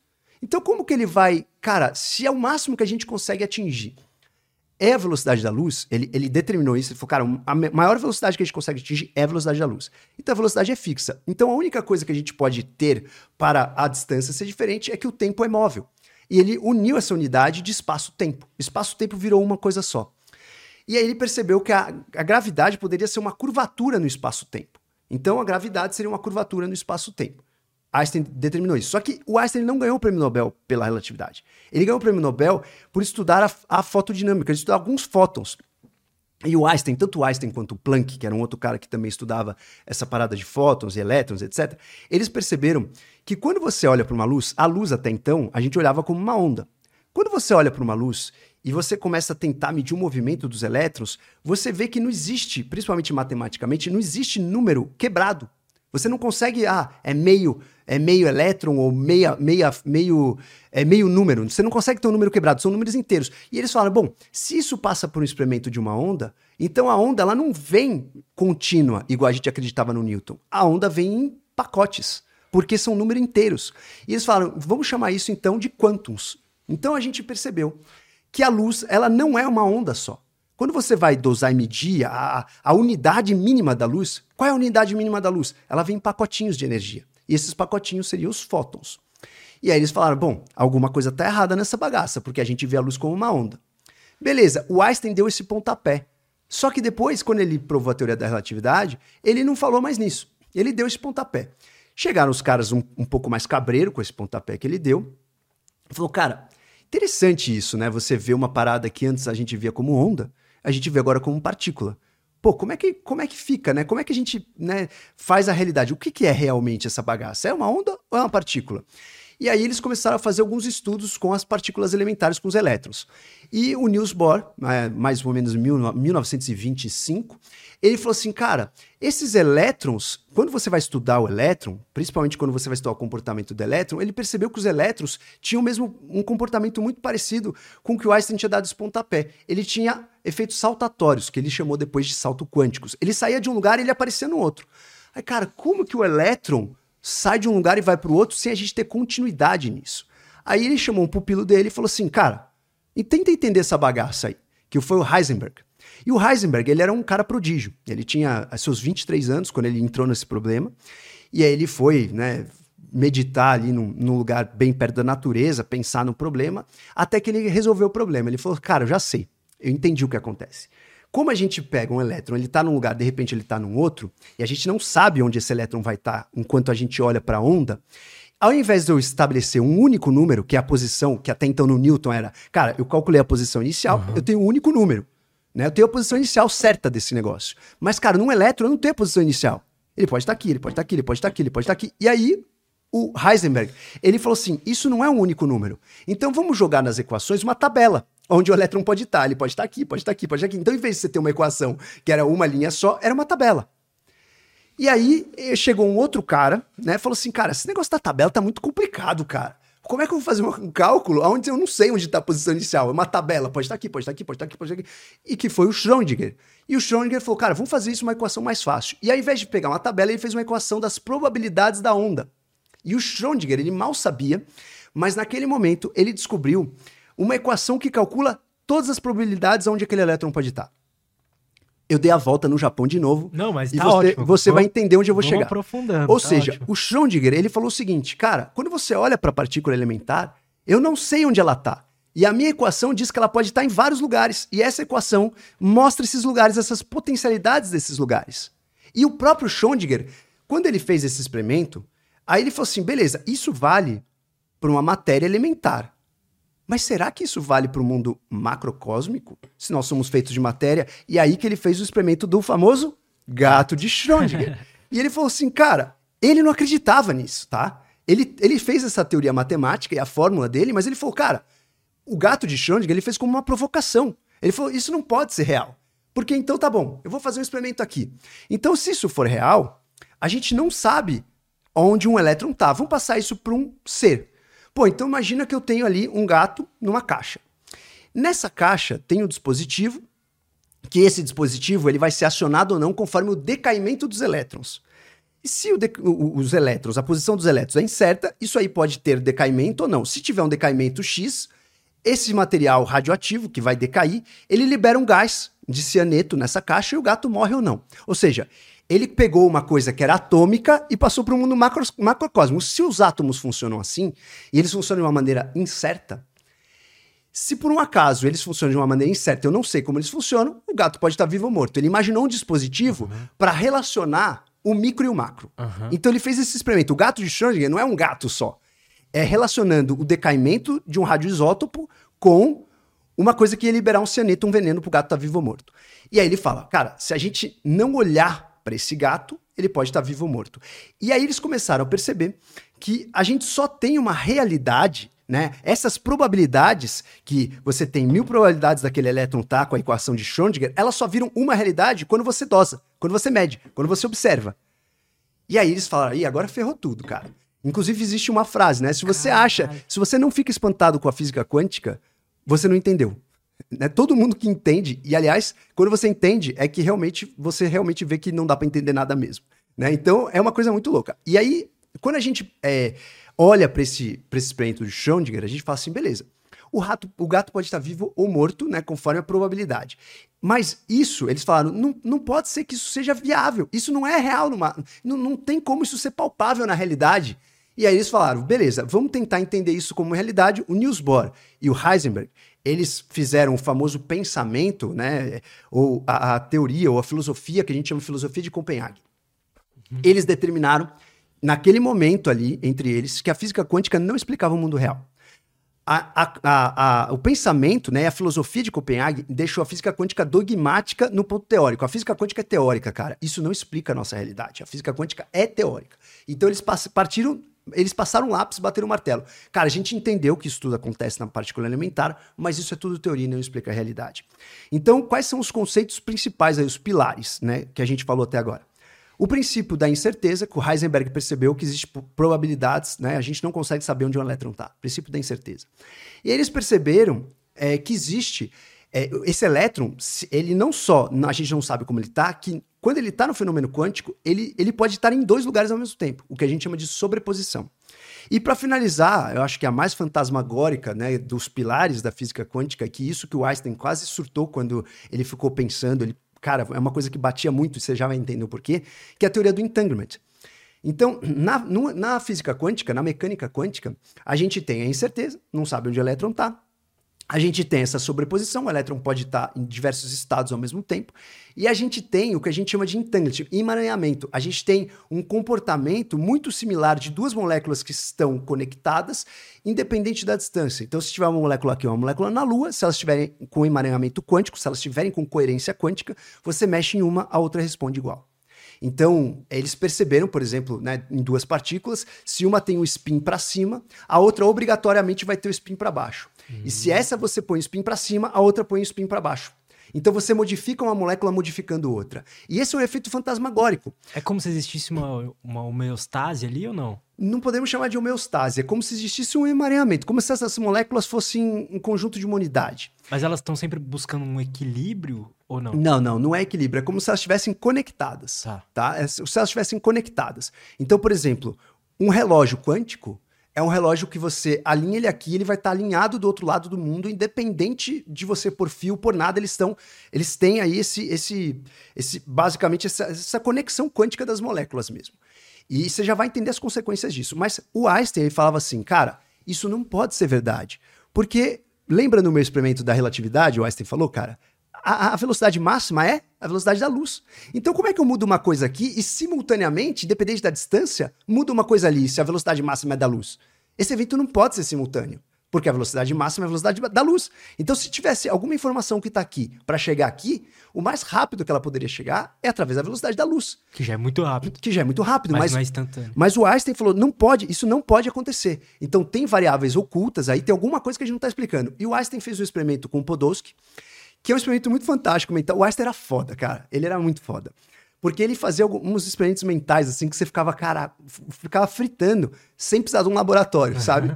Então como que ele vai, cara, se é o máximo que a gente consegue atingir, é a velocidade da luz, ele, ele determinou isso, ele falou, cara, a maior velocidade que a gente consegue atingir é a velocidade da luz. Então a velocidade é fixa. Então a única coisa que a gente pode ter para a distância ser diferente é que o tempo é móvel. E ele uniu essa unidade de espaço-tempo. Espaço-tempo virou uma coisa só. E aí ele percebeu que a, a gravidade poderia ser uma curvatura no espaço-tempo. Então a gravidade seria uma curvatura no espaço-tempo. Einstein determinou isso. Só que o Einstein não ganhou o prêmio Nobel pela relatividade. Ele ganhou o prêmio Nobel por estudar a, a fotodinâmica, ele estudar alguns fótons. E o Einstein, tanto o Einstein quanto o Planck, que era um outro cara que também estudava essa parada de fótons e elétrons, etc., eles perceberam que quando você olha para uma luz, a luz até então, a gente olhava como uma onda. Quando você olha para uma luz e você começa a tentar medir o movimento dos elétrons, você vê que não existe, principalmente matematicamente, não existe número quebrado. Você não consegue, ah, é meio, é meio elétron ou meia, meia, meio, é meio número. Você não consegue ter um número quebrado, são números inteiros. E eles falam, bom, se isso passa por um experimento de uma onda, então a onda ela não vem contínua, igual a gente acreditava no Newton. A onda vem em pacotes, porque são números inteiros. E eles falam, vamos chamar isso então de quantums. Então a gente percebeu que a luz, ela não é uma onda só. Quando você vai dosar e medir a, a unidade mínima da luz, qual é a unidade mínima da luz? Ela vem em pacotinhos de energia. E esses pacotinhos seriam os fótons. E aí eles falaram: bom, alguma coisa está errada nessa bagaça, porque a gente vê a luz como uma onda. Beleza, o Einstein deu esse pontapé. Só que depois, quando ele provou a teoria da relatividade, ele não falou mais nisso. Ele deu esse pontapé. Chegaram os caras um, um pouco mais cabreiro com esse pontapé que ele deu. Falou, cara, interessante isso, né? Você vê uma parada que antes a gente via como onda, a gente vê agora como partícula. Pô, como é que, como é que fica, né? Como é que a gente né, faz a realidade? O que, que é realmente essa bagaça? É uma onda ou é uma partícula? E aí eles começaram a fazer alguns estudos com as partículas elementares, com os elétrons. E o Niels Bohr, é, mais ou menos em 1925, ele falou assim, cara, esses elétrons, quando você vai estudar o elétron, principalmente quando você vai estudar o comportamento do elétron, ele percebeu que os elétrons tinham mesmo um comportamento muito parecido com o que o Einstein tinha dado esse pontapé. Ele tinha efeitos saltatórios, que ele chamou depois de salto quânticos. Ele saía de um lugar e ele aparecia no outro. Aí, cara, como que o elétron sai de um lugar e vai para o outro sem a gente ter continuidade nisso. Aí ele chamou um pupilo dele e falou assim, cara, e tenta entender essa bagaça aí, que foi o Heisenberg. E o Heisenberg, ele era um cara prodígio. Ele tinha seus 23 anos quando ele entrou nesse problema. E aí ele foi, né, meditar ali num, num, lugar bem perto da natureza, pensar no problema, até que ele resolveu o problema. Ele falou, cara, eu já sei, eu entendi o que acontece. Como a gente pega um elétron, ele está num lugar, de repente ele está num outro, e a gente não sabe onde esse elétron vai estar tá, enquanto a gente olha para a onda, ao invés de eu estabelecer um único número, que é a posição, que até então no Newton era, cara, eu calculei a posição inicial, uhum. eu tenho um único número. Né? Eu tenho a posição inicial certa desse negócio. Mas, cara, num elétron eu não tenho a posição inicial. Ele pode estar tá aqui, ele pode estar tá aqui, ele pode estar aqui, ele pode estar aqui. E aí, o Heisenberg, ele falou assim: isso não é um único número. Então vamos jogar nas equações uma tabela onde o elétron pode estar. Ele pode estar aqui, pode estar aqui, pode estar aqui. Então, em vez de você ter uma equação que era uma linha só, era uma tabela. E aí eh, chegou um outro cara, né? Falou assim: cara, esse negócio da tabela tá muito complicado, cara. Como é que eu vou fazer um cálculo onde eu não sei onde está a posição inicial? É uma tabela, pode estar aqui, pode estar aqui, pode estar aqui, pode estar aqui. E que foi o Schrödinger. E o Schrödinger falou, cara, vamos fazer isso uma equação mais fácil. E ao invés de pegar uma tabela, ele fez uma equação das probabilidades da onda. E o Schrödinger, ele mal sabia, mas naquele momento ele descobriu uma equação que calcula todas as probabilidades onde aquele elétron pode estar. Eu dei a volta no Japão de novo. Não, mas e tá você, ótimo. você vai entender onde eu vou Vamos chegar. aprofundando. Ou tá seja, ótimo. o Schrödinger, ele falou o seguinte, cara, quando você olha para a partícula elementar, eu não sei onde ela está. E a minha equação diz que ela pode estar em vários lugares. E essa equação mostra esses lugares, essas potencialidades desses lugares. E o próprio Schrödinger, quando ele fez esse experimento, aí ele falou assim: beleza, isso vale para uma matéria elementar. Mas será que isso vale para o mundo macrocósmico? Se nós somos feitos de matéria? E aí que ele fez o experimento do famoso gato de Schrödinger. e ele falou assim, cara, ele não acreditava nisso, tá? Ele, ele fez essa teoria matemática e a fórmula dele, mas ele falou, cara, o gato de Schrödinger ele fez como uma provocação. Ele falou, isso não pode ser real. Porque então tá bom, eu vou fazer um experimento aqui. Então, se isso for real, a gente não sabe onde um elétron tá. Vamos passar isso para um ser. Pô, então imagina que eu tenho ali um gato numa caixa. Nessa caixa tem um dispositivo, que esse dispositivo ele vai ser acionado ou não conforme o decaimento dos elétrons. E se os elétrons, a posição dos elétrons é incerta, isso aí pode ter decaimento ou não. Se tiver um decaimento X, esse material radioativo que vai decair, ele libera um gás de cianeto nessa caixa e o gato morre ou não. Ou seja, ele pegou uma coisa que era atômica e passou para o mundo macro, macrocósmico. Se os átomos funcionam assim, e eles funcionam de uma maneira incerta, se por um acaso eles funcionam de uma maneira incerta, eu não sei como eles funcionam, o gato pode estar vivo ou morto. Ele imaginou um dispositivo uhum. para relacionar o micro e o macro. Uhum. Então ele fez esse experimento. O gato de Schrödinger não é um gato só. É relacionando o decaimento de um radioisótopo com uma coisa que ia liberar um cianeto, um veneno para o gato estar vivo ou morto. E aí ele fala, cara, se a gente não olhar para esse gato, ele pode estar vivo ou morto. E aí eles começaram a perceber que a gente só tem uma realidade né? Essas probabilidades que você tem mil probabilidades daquele elétron estar tá com a equação de Schrödinger, elas só viram uma realidade quando você dosa, quando você mede, quando você observa. E aí eles falaram, e agora ferrou tudo, cara. Inclusive existe uma frase, né? Se você Caralho. acha, se você não fica espantado com a física quântica, você não entendeu. Né? Todo mundo que entende, e aliás, quando você entende, é que realmente você realmente vê que não dá para entender nada mesmo. Né? Então é uma coisa muito louca. E aí, quando a gente é, olha para esse, esse experimento de Schrödinger, a gente fala assim: beleza, o, rato, o gato pode estar vivo ou morto, né, conforme a probabilidade. Mas isso, eles falaram, não, não pode ser que isso seja viável. Isso não é real, numa, não, não tem como isso ser palpável na realidade. E aí eles falaram, beleza, vamos tentar entender isso como realidade. O Niels Bohr e o Heisenberg, eles fizeram o famoso pensamento, né, ou a, a, teoria, ou a filosofia, que a gente chama de filosofia de Copenhague. Uhum. Eles determinaram, naquele momento ali, entre eles, que a física quântica não explicava o mundo real. A, a, o pensamento, né, a filosofia de Copenhague deixou a física quântica dogmática no ponto teórico. A física quântica é teórica, cara. Isso não explica a nossa realidade. A física quântica é teórica. Então eles partiram eles passaram um lápis e bateram o um martelo. Cara, a gente entendeu que isso tudo acontece na partícula elementar, mas isso é tudo teoria e não explica a realidade. Então, quais são os conceitos principais aí, os pilares, né, que a gente falou até agora? O princípio da incerteza, que o Heisenberg percebeu que existe probabilidades, né? A gente não consegue saber onde um elétron está. Princípio da incerteza. E eles perceberam é, que existe é, esse elétron, ele não só a gente não sabe como ele está, que quando ele está no fenômeno quântico, ele, ele pode estar em dois lugares ao mesmo tempo, o que a gente chama de sobreposição. E para finalizar, eu acho que a mais fantasmagórica né, dos pilares da física quântica, que isso que o Einstein quase surtou quando ele ficou pensando, ele cara, é uma coisa que batia muito, você já vai entender o porquê, que é a teoria do entanglement. Então, na, na física quântica, na mecânica quântica, a gente tem a incerteza, não sabe onde o elétron está, a gente tem essa sobreposição, o elétron pode estar em diversos estados ao mesmo tempo, e a gente tem o que a gente chama de entanglement, emaranhamento. A gente tem um comportamento muito similar de duas moléculas que estão conectadas, independente da distância. Então, se tiver uma molécula aqui, uma molécula na Lua, se elas estiverem com emaranhamento quântico, se elas estiverem com coerência quântica, você mexe em uma, a outra responde igual. Então, eles perceberam, por exemplo, né, em duas partículas, se uma tem o spin para cima, a outra obrigatoriamente vai ter o spin para baixo. E se essa você põe o spin para cima, a outra põe o spin para baixo. Então você modifica uma molécula modificando outra. E esse é um efeito fantasmagórico. É como se existisse uma, uma homeostase ali ou não? Não podemos chamar de homeostase, é como se existisse um emaranhamento, como se essas moléculas fossem um conjunto de uma unidade. Mas elas estão sempre buscando um equilíbrio ou não? Não, não, não é equilíbrio, é como se elas estivessem conectadas. Tá. tá? É, se elas estivessem conectadas. Então, por exemplo, um relógio quântico, é um relógio que você alinha ele aqui, ele vai estar tá alinhado do outro lado do mundo, independente de você por fio, por nada, eles estão, eles têm aí esse, esse, esse basicamente essa, essa conexão quântica das moléculas mesmo. E você já vai entender as consequências disso. Mas o Einstein ele falava assim, cara, isso não pode ser verdade, porque lembra no meu experimento da relatividade, o Einstein falou, cara, a, a, velocidade máxima é a velocidade da luz. Então, como é que eu mudo uma coisa aqui e, simultaneamente, independente da distância, mudo uma coisa ali se a velocidade máxima é da luz? Esse evento não pode ser simultâneo, porque a velocidade máxima é a velocidade da luz. Então, se tivesse alguma informação que está aqui para chegar aqui, o mais rápido que ela poderia chegar é através da velocidade da luz. Que já é muito rápido. Que já é muito rápido, mas, mas não é instantâneo. Mas o Einstein falou, não pode, isso não pode acontecer. Então, tem variáveis ocultas aí, tem alguma coisa que a gente não está explicando. E o Einstein fez o um experimento com o Podolsky, que é um experimento muito fantástico mental. O Einstein era foda, cara. Ele era muito foda. Porque ele fazia alguns experimentos mentais, assim, que você ficava, cara, ficava fritando, sem precisar de um laboratório, sabe?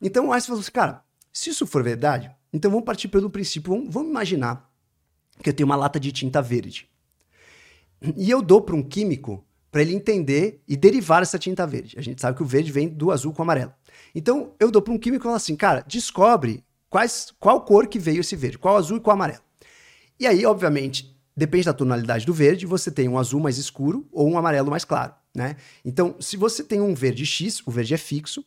Então o Einstein falou assim, cara, se isso for verdade, então vamos partir pelo princípio, vamos, vamos imaginar que eu tenho uma lata de tinta verde. E eu dou para um químico para ele entender e derivar essa tinta verde. A gente sabe que o verde vem do azul com o amarelo. Então eu dou para um químico e falo assim, cara, descobre quais, qual cor que veio esse verde, qual azul e qual amarelo. E aí, obviamente, depende da tonalidade do verde, você tem um azul mais escuro ou um amarelo mais claro, né? Então, se você tem um verde X, o verde é fixo.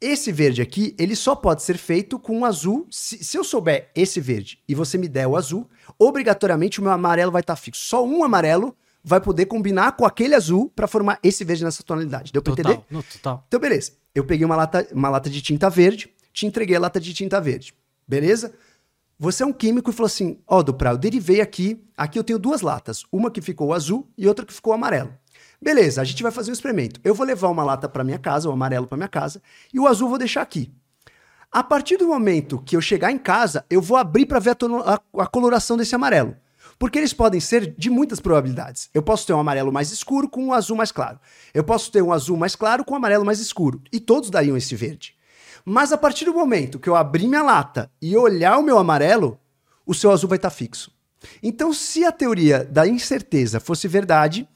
Esse verde aqui, ele só pode ser feito com um azul. Se, se eu souber esse verde e você me der o azul, obrigatoriamente o meu amarelo vai estar tá fixo. Só um amarelo vai poder combinar com aquele azul para formar esse verde nessa tonalidade. Deu para entender? No, total. Então, beleza. Eu peguei uma lata, uma lata de tinta verde, te entreguei a lata de tinta verde. Beleza? Você é um químico e falou assim: Ó, oh, Dupra, eu derivei aqui, aqui eu tenho duas latas, uma que ficou azul e outra que ficou amarelo. Beleza, a gente vai fazer um experimento. Eu vou levar uma lata para minha casa, o amarelo para minha casa, e o azul vou deixar aqui. A partir do momento que eu chegar em casa, eu vou abrir para ver a, a, a, coloração desse amarelo. Porque eles podem ser de muitas probabilidades. Eu posso ter um amarelo mais escuro com um azul mais claro. Eu posso ter um azul mais claro com um amarelo mais escuro. E todos dariam esse verde. Mas a partir do momento que eu abrir minha lata e olhar o meu amarelo, o seu azul vai estar tá fixo. Então, se a teoria da incerteza fosse verdade,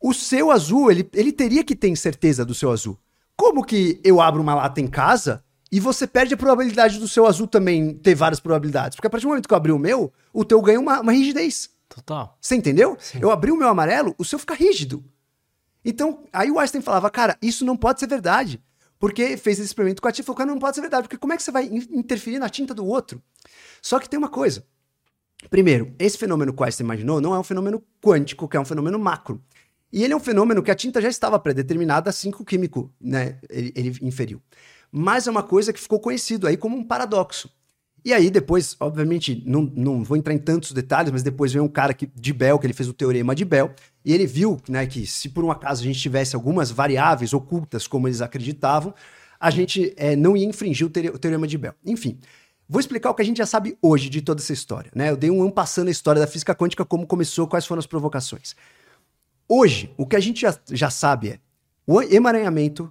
o seu azul, ele, ele teria que ter incerteza do seu azul. Como que eu abro uma lata em casa e você perde a probabilidade do seu azul também ter várias probabilidades? Porque a partir do momento que eu abri o meu, o teu ganha uma, uma rigidez. Total. Você entendeu? Sim. Eu abri o meu amarelo, o seu fica rígido. Então, aí o Einstein falava, cara, isso não pode ser verdade. Porque fez esse experimento com a tinta e falou, cara, não pode ser verdade, porque como é que você vai interferir na tinta do outro? Só que tem uma coisa. Primeiro, esse fenômeno que Einstein imaginou não é um fenômeno quântico, que é um fenômeno macro. E ele é um fenômeno que a tinta já estava predeterminada assim que o químico né, ele, ele inferiu. Mas é uma coisa que ficou conhecido aí como um paradoxo. E aí depois, obviamente, não, não vou entrar em tantos detalhes, mas depois veio um cara que, de Bell, que ele fez o teorema de Bell, e ele viu né, que se por um acaso a gente tivesse algumas variáveis ocultas, como eles acreditavam, a gente é, não ia infringir o, o teorema de Bell. Enfim, Vou explicar o que a gente já sabe hoje de toda essa história. Né? Eu dei um ano passando a história da física quântica, como começou, quais foram as provocações. Hoje, o que a gente já, já sabe é o emaranhamento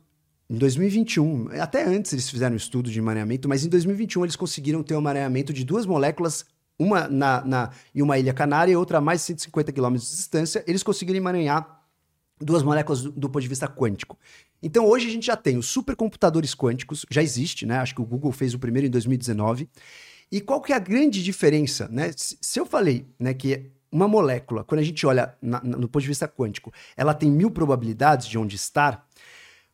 em 2021, até antes eles fizeram um estudo de emaranhamento, mas em 2021 eles conseguiram ter um emaranhamento de duas moléculas, uma na, na, em uma ilha canária e outra a mais de 150 km de distância. Eles conseguiram emaranhar duas moléculas do, do, ponto de vista quântico. Então hoje a gente já tem os supercomputadores quânticos, já existe, né? Acho que o Google fez o primeiro em 2019. E qual que é a grande diferença, né? Se eu falei, né, que uma molécula, quando a gente olha na, na, no ponto de vista quântico, ela tem mil probabilidades de onde estar.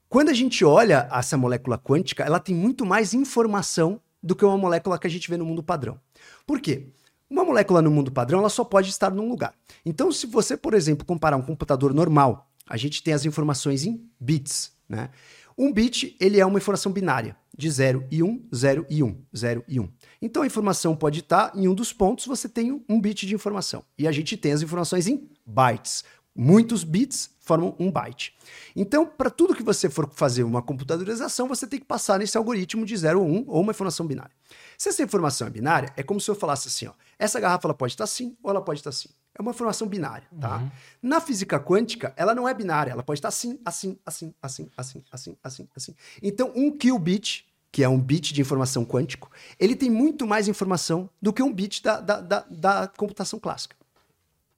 Quando a gente olha essa molécula quântica, ela tem muito mais informação do que uma molécula que a gente vê no mundo padrão. Por quê? Uma molécula no mundo padrão, ela só pode estar num lugar. Então, se você, por exemplo, comparar um computador normal, a gente tem as informações em bits, né? Um bit, ele é uma informação binária, de 0 e 1, um, 0 e 1, um, 0 e 1. Um. Então a informação pode estar em um dos pontos, você tem um bit de informação. E a gente tem as informações em bytes. Muitos bits formam um byte. Então, para tudo que você for fazer uma computadorização, você tem que passar nesse algoritmo de 0 ou 1 um, ou uma informação binária. Se essa informação é binária, é como se eu falasse assim, ó, essa garrafa ela pode estar assim ou ela pode estar assim. É uma informação binária, tá? Uhum. Na física quântica, ela não é binária, ela pode estar assim, assim, assim, assim, assim, assim, assim, assim. Então, um qubit, que é um bit de informação quântico, ele tem muito mais informação do que um bit da, da, da, da computação clássica.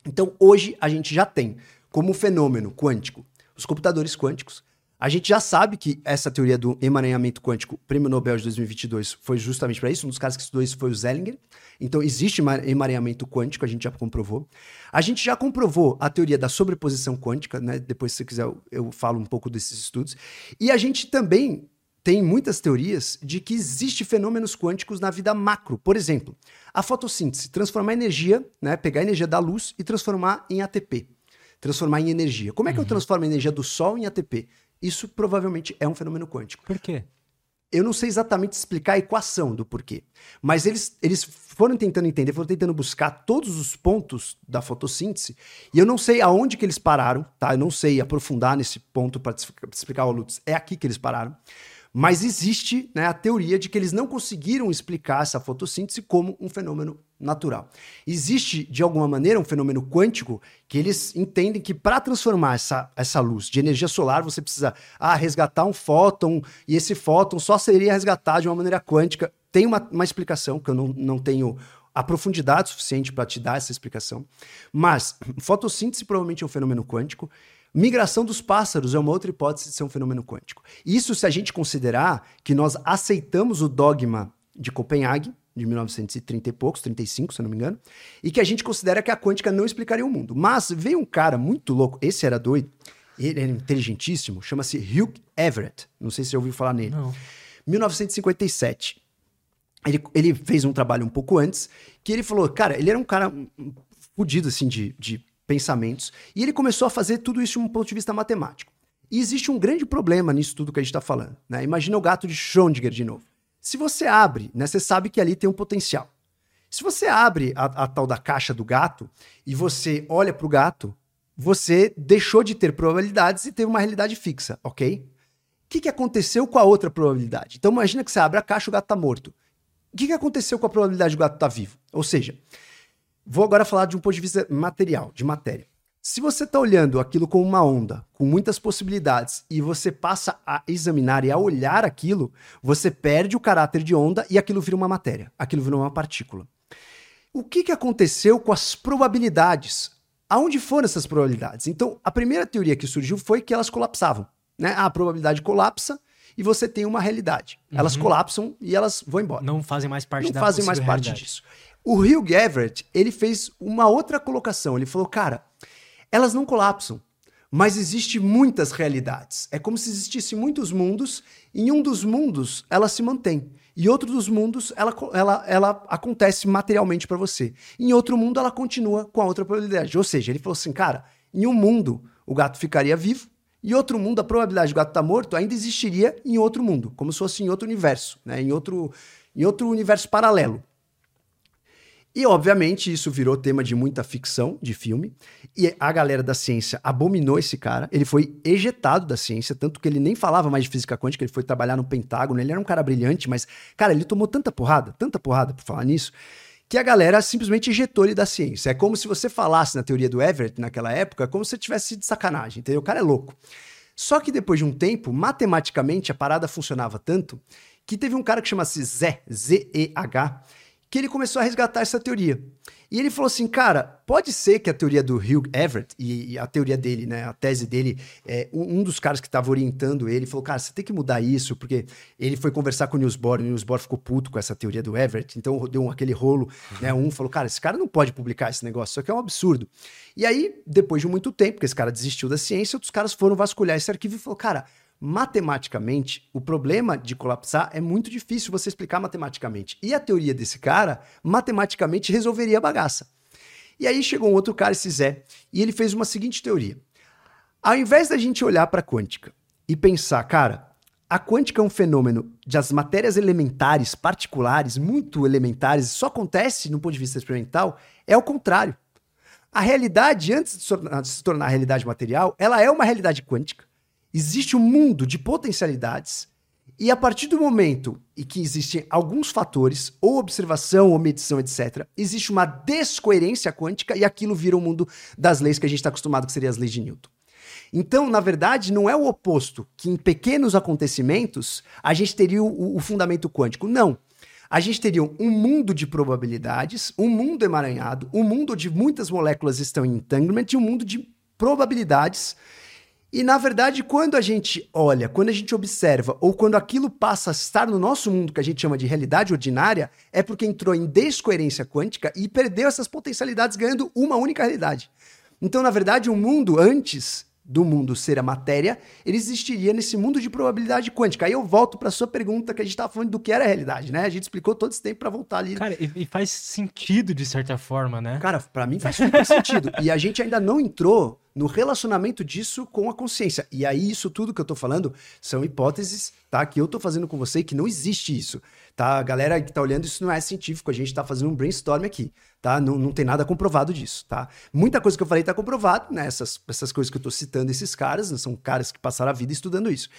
Então, hoje, a gente já tem como fenômeno quântico os computadores quânticos, a gente já sabe que essa teoria do emaranhamento quântico, prêmio Nobel de 2022, foi justamente para isso. Um dos caras que estudou isso foi o Zellinger. Então, existe emaranhamento quântico, a gente já comprovou. A gente já comprovou a teoria da sobreposição quântica, né? Depois, se você quiser, eu, eu falo um pouco desses estudos. E a gente também tem muitas teorias de que existe fenômenos quânticos na vida macro. Por exemplo, a fotossíntese, transformar energia, né? Pegar a energia da luz e transformar em ATP transformar em energia. Como é que uhum. eu transformo a energia do Sol em ATP? Isso provavelmente é um fenômeno quântico. Por quê? Eu não sei exatamente explicar a equação do porquê, mas eles, eles foram tentando entender, foram tentando buscar todos os pontos da fotossíntese, e eu não sei aonde que eles pararam, tá? Eu não sei aprofundar nesse ponto para explicar o Lutz. É aqui que eles pararam. Mas existe né, a teoria de que eles não conseguiram explicar essa fotossíntese como um fenômeno natural. Existe, de alguma maneira, um fenômeno quântico que eles entendem que para transformar essa, essa luz de energia solar, você precisa ah, resgatar um fóton, e esse fóton só seria resgatado de uma maneira quântica. Tem uma, uma explicação que eu não, não tenho a profundidade suficiente para te dar essa explicação. Mas fotossíntese provavelmente é um fenômeno quântico. Migração dos pássaros é uma outra hipótese de ser um fenômeno quântico. Isso se a gente considerar que nós aceitamos o dogma de Copenhague, de 1930 e poucos, 35, se eu não me engano, e que a gente considera que a quântica não explicaria o mundo. Mas veio um cara muito louco, esse era doido, ele era inteligentíssimo, chama-se Hugh Everett. Não sei se você ouviu falar nele. Não. 1957. Ele, ele fez um trabalho um pouco antes, que ele falou, cara, ele era um cara fudido, assim, de, de pensamentos. E ele começou a fazer tudo isso de um ponto de vista matemático. E existe um grande problema nisso tudo que a gente está falando. Né? Imagina o gato de Schrödinger de novo. Se você abre, né, você sabe que ali tem um potencial. Se você abre a, a tal da caixa do gato e você olha para o gato, você deixou de ter probabilidades e teve uma realidade fixa, ok? O que, que aconteceu com a outra probabilidade? Então imagina que você abre a caixa e o gato está morto. O que, que aconteceu com a probabilidade do gato estar tá vivo? Ou seja, Vou agora falar de um ponto de vista material, de matéria. Se você está olhando aquilo como uma onda, com muitas possibilidades, e você passa a examinar e a olhar aquilo, você perde o caráter de onda e aquilo vira uma matéria, aquilo vira uma partícula. O que, que aconteceu com as probabilidades? Aonde foram essas probabilidades? Então, a primeira teoria que surgiu foi que elas colapsavam. Né? A probabilidade colapsa e você tem uma realidade. Uhum. Elas colapsam e elas vão embora. Não fazem mais parte Não da fazem mais parte realidade. disso. O Hugh Everett, ele fez uma outra colocação. Ele falou, cara, elas não colapsam, mas existe muitas realidades. É como se existissem muitos mundos, e em um dos mundos ela se mantém. E outro dos mundos, ela, ela, ela acontece materialmente para você. Em outro mundo, ela continua com a outra probabilidade. Ou seja, ele falou assim, cara, em um mundo o gato ficaria vivo, e outro mundo, a probabilidade do gato estar tá morto ainda existiria em outro mundo, como se fosse em outro universo, né? em, outro, em outro universo paralelo. E, obviamente, isso virou tema de muita ficção de filme. E a galera da ciência abominou esse cara. Ele foi ejetado da ciência, tanto que ele nem falava mais de física quântica, ele foi trabalhar no Pentágono. Ele era um cara brilhante, mas, cara, ele tomou tanta porrada, tanta porrada por falar nisso, que a galera simplesmente ejetou ele da ciência. É como se você falasse na teoria do Everett naquela época, como se você tivesse de sacanagem, entendeu? O cara é louco. Só que depois de um tempo, matematicamente, a parada funcionava tanto que teve um cara que chama-se Zé, Z-E-H, que ele começou a resgatar essa teoria. E ele falou assim, cara, pode ser que a teoria do Hugh Everett e, e a teoria dele, né, a tese dele, é, um, dos caras que estava orientando ele falou, cara, você tem que mudar isso, porque ele foi conversar com o Niels Bohr, o Niels Bohr ficou puto com essa teoria do Everett, então deu um, aquele rolo, né, um falou, cara, esse cara não pode publicar esse negócio, isso aqui é um absurdo. E aí, depois de muito tempo, que esse cara desistiu da ciência, outros caras foram vasculhar esse arquivo e falou, cara, matematicamente, o problema de colapsar é muito difícil você explicar matematicamente. E a teoria desse cara, matematicamente, resolveria a bagaça. E aí chegou um outro cara, esse Zé, e ele fez uma seguinte teoria. Ao invés da gente olhar para a quântica e pensar, cara, a quântica é um fenômeno de as matérias elementares, particulares, muito elementares, só acontece no ponto de vista experimental, é o contrário. A realidade, antes de se tornar realidade material, ela é uma realidade quântica existe um mundo de potencialidades e a partir do momento em que existem alguns fatores, ou observação, ou medição, etc., existe uma descoerência quântica e aquilo vira o um mundo das leis que a gente está acostumado, que seriam as leis de Newton. Então, na verdade, não é o oposto, que em pequenos acontecimentos a gente teria o, o fundamento quântico. Não. A gente teria um mundo de probabilidades, um mundo emaranhado, um mundo onde muitas moléculas estão em entanglement e um mundo de probabilidades e na verdade, quando a gente olha, quando a gente observa, ou quando aquilo passa a estar no nosso mundo, que a gente chama de realidade ordinária, é porque entrou em descoerência quântica e perdeu essas potencialidades ganhando uma única realidade. Então, na verdade, o mundo antes do mundo ser a matéria, ele existiria nesse mundo de probabilidade quântica. Aí eu volto para sua pergunta que a gente estava falando do que era a realidade, né? A gente explicou todo esse tempo para voltar ali. Cara, e, faz sentido de certa forma, né? Cara, para mim faz super sentido. E a gente ainda não entrou no relacionamento disso com a consciência. E aí, isso tudo que eu tô falando são hipóteses, tá? Que eu tô fazendo com você que não existe isso, tá? A galera que tá olhando, isso não é científico, a gente tá fazendo um brainstorm aqui, tá? Não, não tem nada comprovado disso, tá? Muita coisa que eu falei tá comprovado, né? Essas, essas coisas que eu tô citando, esses caras, né? são caras que passaram a vida estudando isso.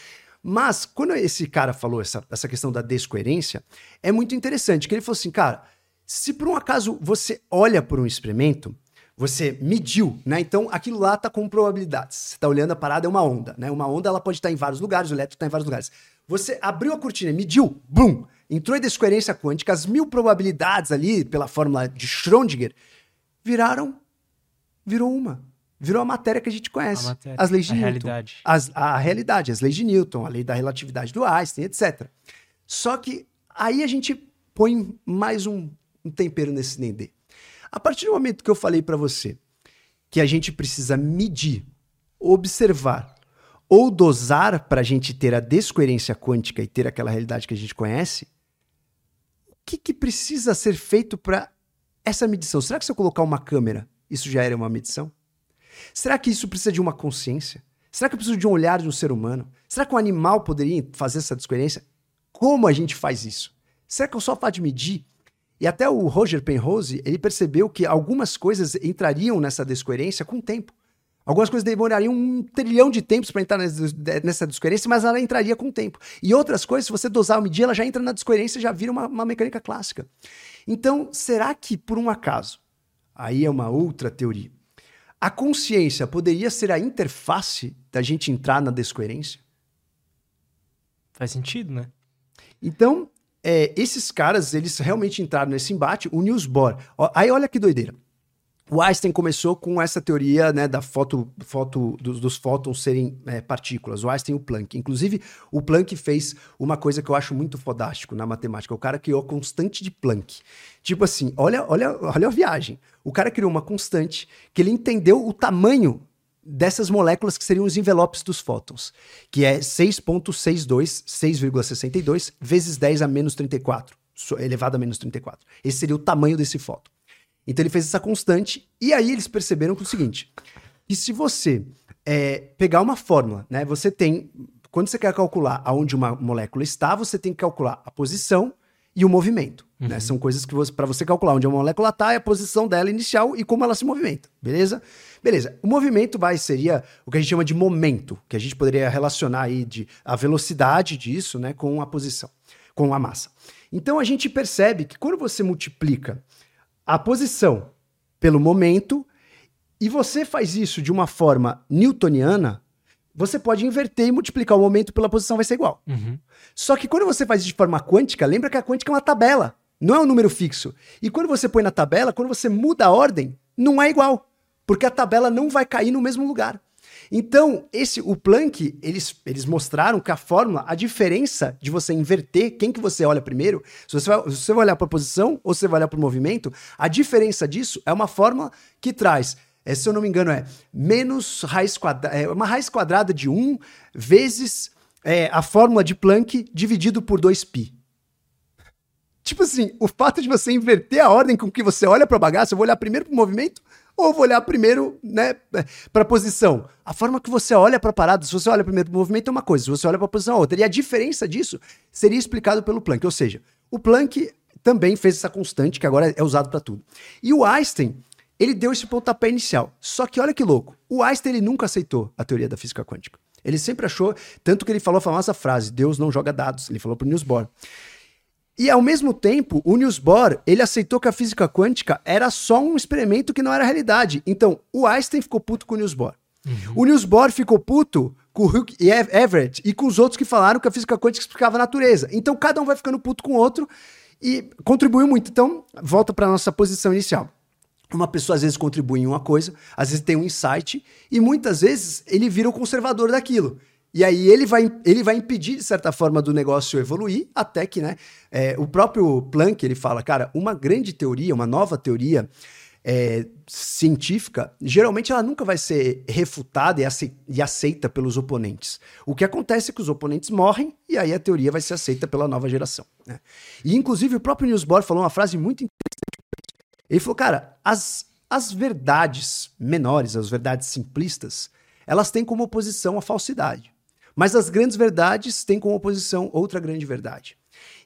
Mas, quando esse cara falou essa, essa questão da descoerência, é muito interessante, que ele falou assim, cara, se por um acaso você olha por um experimento, você mediu, né? Então aquilo lá está com probabilidades. Você está olhando a parada, é uma onda, né? Uma onda ela pode estar tá em vários lugares, o elétron está em vários lugares. Você abriu a cortina, mediu, bum, entrou em descoerência quântica, as mil probabilidades ali, pela fórmula de Schrödinger, viraram, virou uma. Virou a matéria que a gente conhece. A matéria, as leis de a Newton. Realidade. As, a realidade, as leis de Newton, a lei da relatividade do Einstein, etc. Só que aí a gente põe mais um, um tempero nesse Nendê. A partir do momento que eu falei para você que a gente precisa medir, observar ou dosar para a gente ter a descoerência quântica e ter aquela realidade que a gente conhece, que, que precisa ser feito para essa medição? Será que se eu colocar uma câmera, isso já era uma medição? Será que isso precisa de uma consciência? Será que eu preciso de um olhar de um ser humano? Será que um animal poderia fazer essa descoerência? Como a gente faz isso? Será que eu só faço de medir e até o Roger Penrose, ele percebeu que algumas coisas entrariam nessa descoerência com o tempo. Algumas coisas demorariam um trilhão de tempos para entrar nessa descoerência, mas ela entraria com o tempo. E outras coisas, se você dosar o medir, ela já entra na descoerência e já vira uma, uma mecânica clássica. Então, será que, por um acaso, aí é uma outra teoria, a consciência poderia ser a interface da gente entrar na descoerência? Faz sentido, né? Então, é, esses caras, eles realmente entraram nesse embate. O Niels Bohr. Ó, aí olha que doideira. O Einstein começou com essa teoria né, da foto, foto dos, dos fótons serem é, partículas. O Einstein e o Planck. Inclusive, o Planck fez uma coisa que eu acho muito fodástico na matemática. O cara criou a constante de Planck. Tipo assim, olha, olha, olha a viagem. O cara criou uma constante que ele entendeu o tamanho dessas moléculas que seriam os envelopes dos fótons, que é 6.62, 6,62 vezes 10 a menos 34, elevado a menos 34. Esse seria o tamanho desse fóton. Então ele fez essa constante, e aí eles perceberam que é o seguinte: que se você é, pegar uma fórmula, né? Você tem. Quando você quer calcular aonde uma molécula está, você tem que calcular a posição e o movimento. Né? Uhum. Né? São coisas que você, para você calcular onde a molécula está, é a posição dela inicial e como ela se movimenta, beleza? Beleza. O movimento vai seria o que a gente chama de momento, que a gente poderia relacionar aí de a velocidade disso, né, com a posição, com a massa. Então a gente percebe que quando você multiplica a posição pelo momento, e você faz isso de uma forma newtoniana, você pode inverter e multiplicar o momento pela posição, vai ser igual. Uhum. Só que quando você faz isso de forma quântica, lembra que a quântica é uma tabela, não é um número fixo. E quando você põe na tabela, quando você muda a ordem, não é igual, porque a tabela não vai cair no mesmo lugar. Então, esse o Planck, eles, eles mostraram que a fórmula, a diferença de você inverter quem que você olha primeiro, se você vai, se você vai olhar para a posição ou se você vai olhar para o movimento, a diferença disso é uma fórmula que traz é, se eu não me engano, é menos raiz quadrada, é uma raiz quadrada de 1 vezes é, a fórmula de Planck dividido por 2π. Tipo assim, o fato de você inverter a ordem com que você olha para a bagaça, eu vou olhar primeiro para o movimento ou vou olhar primeiro né, para posição. A forma que você olha para parada, se você olha primeiro para o movimento é uma coisa, se você olha para a posição é outra. E a diferença disso seria explicado pelo Planck. Ou seja, o Planck também fez essa constante que agora é usado para tudo. E o Einstein, ele deu esse pontapé inicial. Só que olha que louco, o Einstein ele nunca aceitou a teoria da física quântica. Ele sempre achou, tanto que ele falou a famosa frase, Deus não joga dados, ele falou para o Niels Bohr. E ao mesmo tempo, o Niels Bohr, ele aceitou que a física quântica era só um experimento que não era realidade. Então, o Einstein ficou puto com o Niels Bohr. Uhum. O Niels Bohr ficou puto com o Hugh Everett e com os outros que falaram que a física quântica explicava a natureza. Então, cada um vai ficando puto com o outro e contribuiu muito. Então, volta para nossa posição inicial. Uma pessoa às vezes contribui em uma coisa, às vezes tem um insight, e muitas vezes ele vira o conservador daquilo. E aí ele vai, ele vai impedir, de certa forma, do negócio evoluir, até que, né? É, o próprio Planck, ele fala, cara, uma grande teoria, uma nova teoria é, científica, geralmente ela nunca vai ser refutada e aceita pelos oponentes. O que acontece é que os oponentes morrem e aí a teoria vai ser aceita pela nova geração. Né? E, inclusive, o próprio Niels Bohr falou uma frase muito interessante ele falou, cara, as, as verdades menores, as verdades simplistas, elas têm como oposição a falsidade. Mas as grandes verdades têm como oposição outra grande verdade.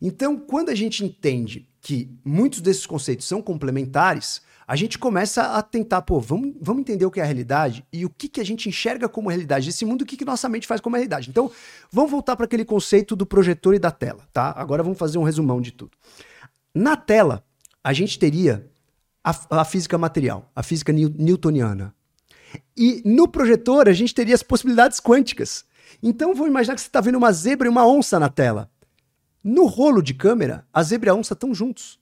Então, quando a gente entende que muitos desses conceitos são complementares, a gente começa a tentar, pô, vamos, vamos entender o que é a realidade e o que, que a gente enxerga como realidade desse mundo, o que, que nossa mente faz como realidade. Então, vamos voltar para aquele conceito do projetor e da tela, tá? Agora vamos fazer um resumão de tudo. Na tela, a gente teria a, a física material, a física newtoniana. E no projetor a gente teria as possibilidades quânticas. Então vamos imaginar que você está vendo uma zebra e uma onça na tela. No rolo de câmera, a zebra e a onça estão juntos.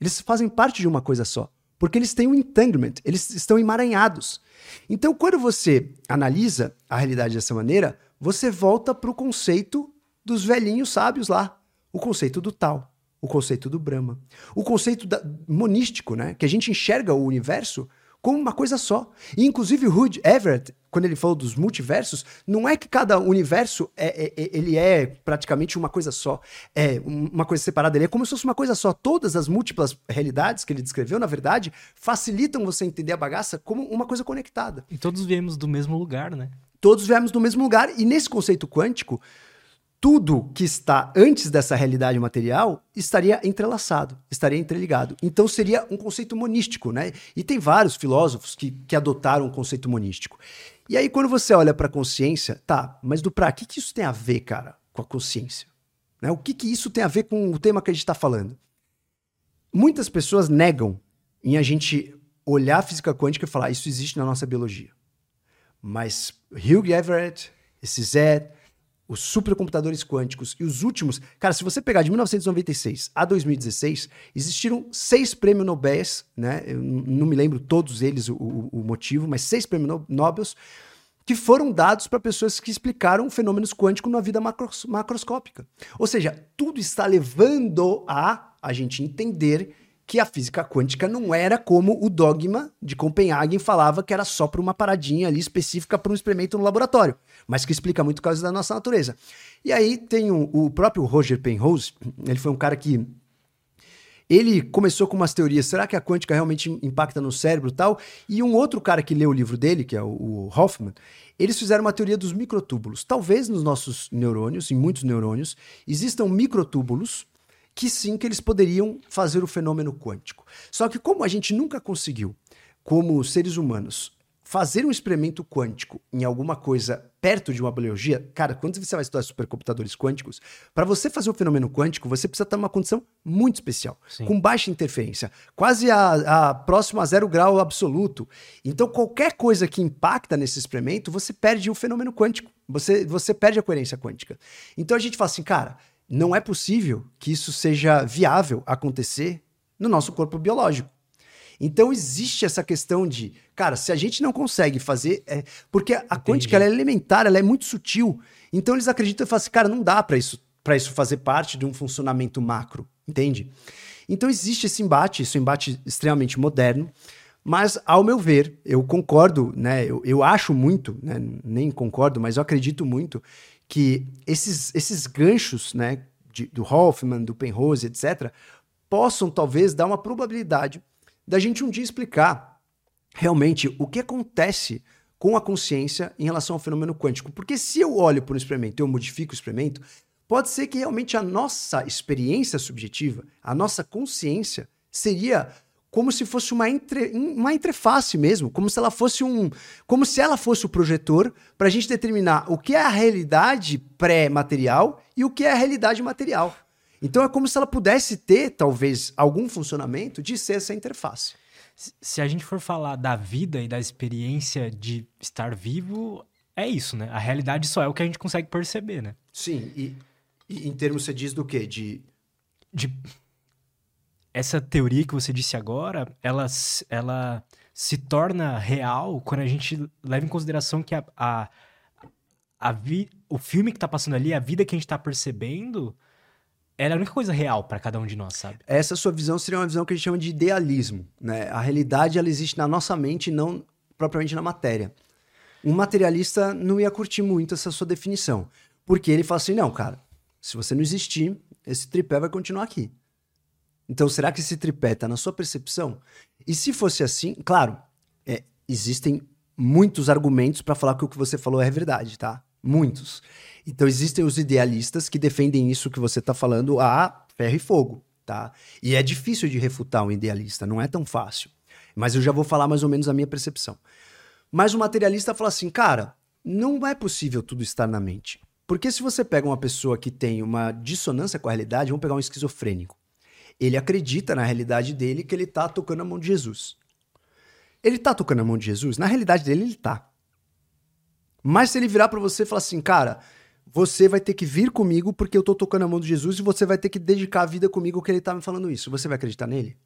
Eles fazem parte de uma coisa só. Porque eles têm um entanglement, eles estão emaranhados. Então, quando você analisa a realidade dessa maneira, você volta para o conceito dos velhinhos sábios lá, o conceito do tal o conceito do Brahma. O conceito da, monístico, né? Que a gente enxerga o universo como uma coisa só. E, inclusive, o Hood Everett, quando ele falou dos multiversos, não é que cada universo é, é, é, ele é praticamente uma coisa só, é uma coisa separada, ele é como se fosse uma coisa só. Todas as múltiplas realidades que ele descreveu, na verdade, facilitam você entender a bagaça como uma coisa conectada. E todos viemos do mesmo lugar, né? Todos viemos do mesmo lugar, e nesse conceito quântico, tudo que está antes dessa realidade material estaria entrelaçado, estaria interligado. Então seria um conceito monístico, né? E tem vários filósofos que, que adotaram o um conceito monístico. E aí, quando você olha para a consciência, tá, mas do pra, o que, que isso tem a ver, cara, com a consciência? Né? O que, que isso tem a ver com o tema que a gente está falando? Muitas pessoas negam em a gente olhar a física quântica e falar isso existe na nossa biologia. Mas Hugh Everett, esse Zé, os supercomputadores quânticos e os últimos. Cara, se você pegar de 1996 a 2016, existiram seis prêmios Nobel, né? Eu não me lembro todos eles o, o motivo, mas seis prêmios Nobel que foram dados para pessoas que explicaram fenômenos quânticos na vida macros, macroscópica. Ou seja, tudo está levando a a gente entender que a física quântica não era como o dogma de Copenhagen falava que era só para uma paradinha ali específica para um experimento no laboratório, mas que explica muito coisas da nossa natureza. E aí tem o, o próprio Roger Penrose, ele foi um cara que Ele começou com umas teorias, será que a quântica realmente impacta no cérebro e tal? E um outro cara que leu o livro dele, que é o, Hoffman, eles fizeram uma teoria dos microtúbulos. Talvez nos nossos neurônios, em muitos neurônios, existam microtúbulos que sim, que eles poderiam fazer o fenômeno quântico. Só que como a gente nunca conseguiu, como seres humanos, fazer um experimento quântico em alguma coisa perto de uma biologia, cara, quando você vai estudar supercomputadores quânticos, para você fazer o um fenômeno quântico, você precisa estar numa condição muito especial, Sim. com baixa interferência, quase a, a próxima a zero grau absoluto. Então, qualquer coisa que impacta nesse experimento, você perde o fenômeno quântico, você, você perde a coerência quântica. Então, a gente fala assim, cara, não é possível que isso seja viável acontecer no nosso corpo biológico. Então existe essa questão de, cara, se a gente não consegue fazer, é, porque a Entendi. quântica ela é elementar, ela é muito sutil. Então eles acreditam e falam assim, cara, não dá para isso para isso fazer parte de um funcionamento macro, entende? Então existe esse embate, esse embate extremamente moderno, mas ao meu ver, eu concordo, né? Eu, eu acho muito, né? Nem concordo, mas eu acredito muito que esses, esses ganchos, né? De, do Hoffman, do Penrose, etc., possam talvez dar uma probabilidade da gente um dia explicar realmente o que acontece com a consciência em relação ao fenômeno quântico. Porque se eu olho para um experimento e eu modifico o experimento, pode ser que realmente a nossa experiência subjetiva, a nossa consciência, seria como se fosse uma, entre, uma interface mesmo, como se ela fosse um, como se ela fosse o projetor para a gente determinar o que é a realidade pré-material e o que é a realidade material. Então é como se ela pudesse ter, talvez, algum funcionamento de ser essa interface. Se a gente for falar da vida e da experiência de estar vivo, é isso, né? A realidade só é o que a gente consegue perceber, né? Sim, e, e em termos você diz do quê? De... de... Essa teoria que você disse agora, ela, ela se torna real quando a gente leva em consideração que a, a, a vi... o filme que está passando ali, a vida que a gente está percebendo ela é a única coisa real para cada um de nós, sabe? Essa sua visão seria uma visão que a gente chama de idealismo, né? A realidade ela existe na nossa mente, não propriamente na matéria. Um materialista não ia curtir muito essa sua definição, porque ele fala assim: "Não, cara, se você não existir, esse tripé vai continuar aqui". Então, será que esse tripé está na sua percepção? E se fosse assim, claro, é, existem muitos argumentos para falar que o que você falou é verdade, tá? Muitos. Então existem os idealistas que defendem isso que você está falando a ferro e fogo, tá? E é difícil de refutar um idealista, não é tão fácil. Mas eu já vou falar mais ou menos a minha percepção. Mas o materialista fala assim, cara, não é possível tudo estar na mente. Porque se você pega uma pessoa que tem uma dissonância com a realidade, vamos pegar um esquizofrênico. Ele acredita na realidade dele que ele está tocando a mão de Jesus. Ele está tocando a mão de Jesus? Na realidade dele, ele está. Mas se ele virar para você e falar assim, cara, você vai ter que vir comigo porque eu tô tocando a mão de Jesus e você vai ter que dedicar a vida comigo que ele tá me falando isso. Você vai acreditar nele?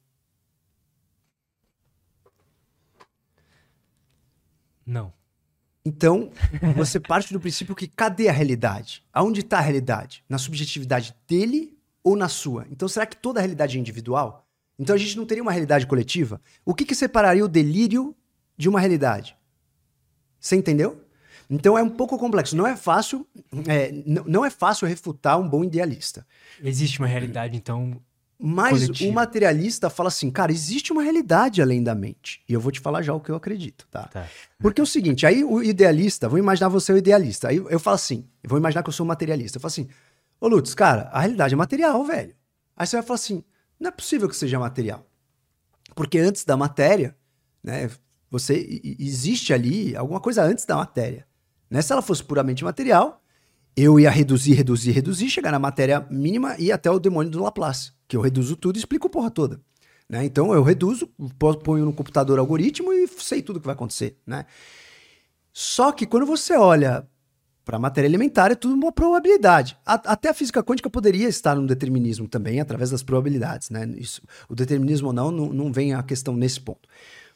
Não. Então, você parte do princípio que cadê a realidade? Aonde está a realidade? Na subjetividade dele ou na sua? Então, será que toda a realidade é individual? Então a gente não teria uma realidade coletiva? O que, que separaria o delírio de uma realidade? Você entendeu? Então é um pouco complexo. Não é fácil, é, não é fácil refutar um bom idealista. Existe uma realidade, então. Mas coletiva. o materialista fala assim, cara, existe uma realidade além da mente. E eu vou te falar já o que eu acredito, tá? tá. Porque é o seguinte, aí o idealista, vou imaginar você o idealista. Aí eu falo assim, eu vou imaginar que eu sou um materialista. Eu falo assim, ô Lutz, cara, a realidade é material, velho. Aí você vai falar assim, não é possível que seja material. Porque antes da matéria, né, você existe ali alguma coisa antes da matéria. Né? Se ela fosse puramente material, eu ia reduzir, reduzir, reduzir, chegar na matéria mínima e até o demônio do Laplace, que eu reduzo tudo e explico a porra toda. Né? Então eu reduzo, ponho no computador algoritmo e sei tudo o que vai acontecer. Né? Só que quando você olha para a matéria elementar, é tudo uma probabilidade. A, até a física quântica poderia estar no determinismo também, através das probabilidades. Né? Isso, o determinismo ou não, não, não vem a questão nesse ponto.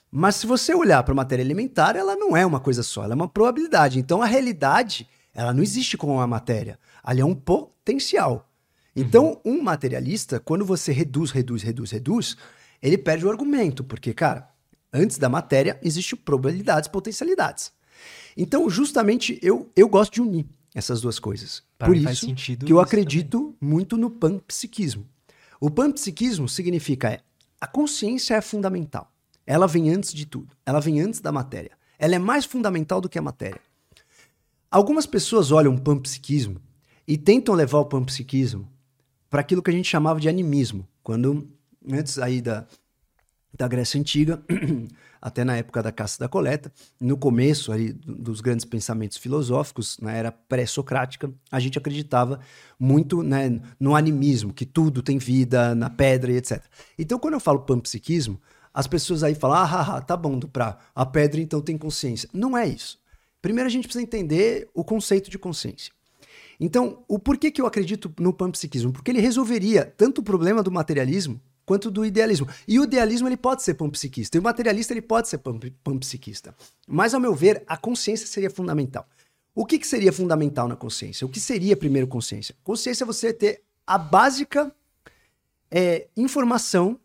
Mas se você olhar para a matéria elementar, ela não é uma coisa só, ela é uma probabilidade. Então a realidade, ela não existe como uma matéria. Ali é um potencial. Então, uhum. um materialista, quando você reduz, reduz, reduz, reduz, ele perde o argumento, porque, cara, antes da matéria existem probabilidades, potencialidades. Então, justamente, eu, eu gosto de unir essas duas coisas. Pra Por isso que eu acredito também. muito no panpsiquismo. O panpsiquismo significa é, a consciência é fundamental. Ela vem antes de tudo. Ela vem antes da matéria. Ela é mais fundamental do que a matéria. Algumas pessoas olham o panpsiquismo e tentam levar o panpsiquismo para aquilo que a gente chamava de animismo, quando antes aí da, da Grécia Antiga, até na época da caça da coleta, no começo aí dos grandes pensamentos filosóficos, na era pré-socrática, a gente acreditava muito né, no animismo, que tudo tem vida, na pedra e etc. Então, quando eu falo panpsiquismo, as pessoas aí falam, ah, ah, tá bom, pra, a pedra então tem consciência. Não é isso. Primeiro a gente precisa entender o conceito de consciência. Então, o porquê que eu acredito no panpsiquismo? Porque ele resolveria tanto o problema do materialismo quanto do idealismo. E o idealismo ele pode ser panpsiquista, e o materialista ele pode ser panpsiquista. Mas, ao meu ver, a consciência seria fundamental. O que, que seria fundamental na consciência? O que seria primeiro consciência? Consciência é você ter a básica é, informação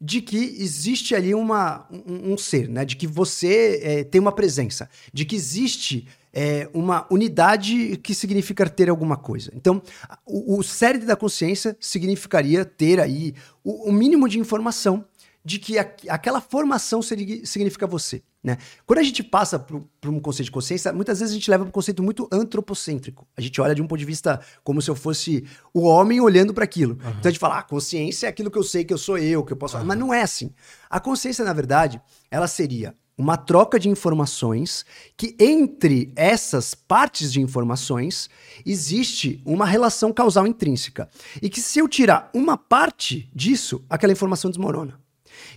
de que existe ali uma, um, um ser, né? de que você é, tem uma presença, de que existe é, uma unidade que significa ter alguma coisa. Então, o, o cérebro da consciência significaria ter aí o, o mínimo de informação de que a, aquela formação seria, significa você. Né? Quando a gente passa para um conceito de consciência, muitas vezes a gente leva para um conceito muito antropocêntrico. A gente olha de um ponto de vista como se eu fosse o homem olhando para aquilo. Uhum. Então a gente fala, ah, consciência é aquilo que eu sei que eu sou eu, que eu posso. Uhum. Mas não é assim. A consciência, na verdade, ela seria uma troca de informações que entre essas partes de informações existe uma relação causal intrínseca e que se eu tirar uma parte disso, aquela informação desmorona.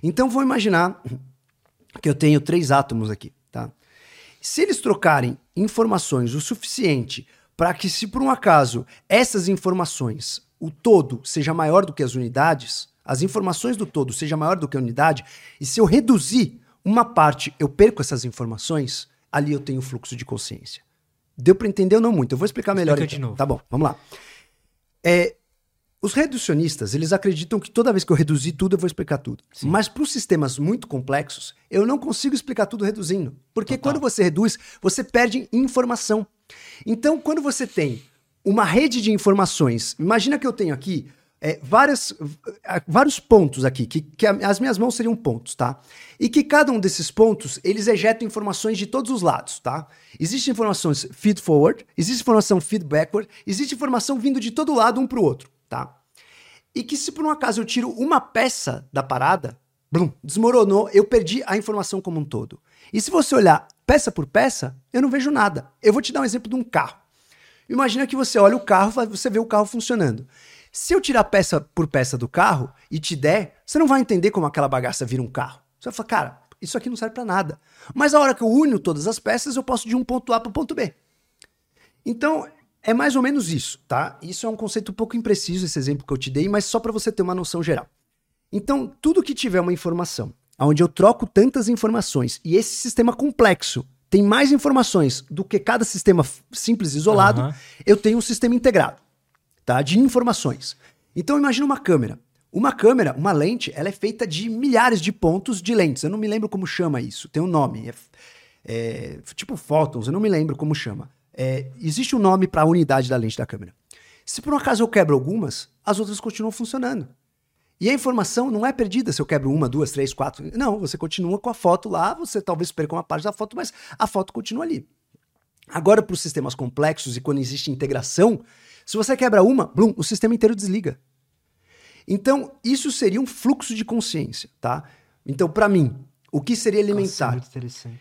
Então vou imaginar que eu tenho três átomos aqui, tá? Se eles trocarem informações o suficiente para que se por um acaso essas informações, o todo seja maior do que as unidades, as informações do todo seja maior do que a unidade, e se eu reduzir uma parte eu perco essas informações, ali eu tenho fluxo de consciência. Deu para entender ou não muito? Eu vou explicar melhor. Explica então. de novo. Tá bom, vamos lá. É, os reducionistas, eles acreditam que toda vez que eu reduzir tudo, eu vou explicar tudo. Sim. Mas para os sistemas muito complexos, eu não consigo explicar tudo reduzindo. Porque Total. quando você reduz, você perde informação. Então, quando você tem uma rede de informações, imagina que eu tenho aqui é, várias, vários pontos aqui, que, que as minhas mãos seriam pontos, tá? E que cada um desses pontos, eles ejetam informações de todos os lados, tá? Existem informações feed forward, existe informação feed backward, existe informação vindo de todo lado um para o outro, tá? E que se por um acaso eu tiro uma peça da parada, blum, desmoronou, eu perdi a informação como um todo. E se você olhar peça por peça, eu não vejo nada. Eu vou te dar um exemplo de um carro. Imagina que você olha o carro, você vê o carro funcionando. Se eu tirar peça por peça do carro e te der, você não vai entender como aquela bagaça vira um carro. Você vai falar, cara, isso aqui não serve para nada. Mas a hora que eu unho todas as peças, eu posso de um ponto A para o ponto B. Então, é mais ou menos isso, tá? Isso é um conceito um pouco impreciso, esse exemplo que eu te dei, mas só para você ter uma noção geral. Então, tudo que tiver uma informação, onde eu troco tantas informações, e esse sistema complexo tem mais informações do que cada sistema simples isolado, uhum. eu tenho um sistema integrado tá? De informações. Então imagina uma câmera. Uma câmera, uma lente, ela é feita de milhares de pontos de lentes. Eu não me lembro como chama isso. Tem um nome. É, é, tipo fótons, eu não me lembro como chama. É, existe um nome para a unidade da lente da câmera. Se por um acaso eu quebro algumas, as outras continuam funcionando. E a informação não é perdida se eu quebro uma, duas, três, quatro. Não, você continua com a foto lá, você talvez perca uma parte da foto, mas a foto continua ali. Agora, para os sistemas complexos e quando existe integração, se você quebra uma, blum, o sistema inteiro desliga. Então, isso seria um fluxo de consciência, tá? Então, para mim, o que seria elementar? Nossa,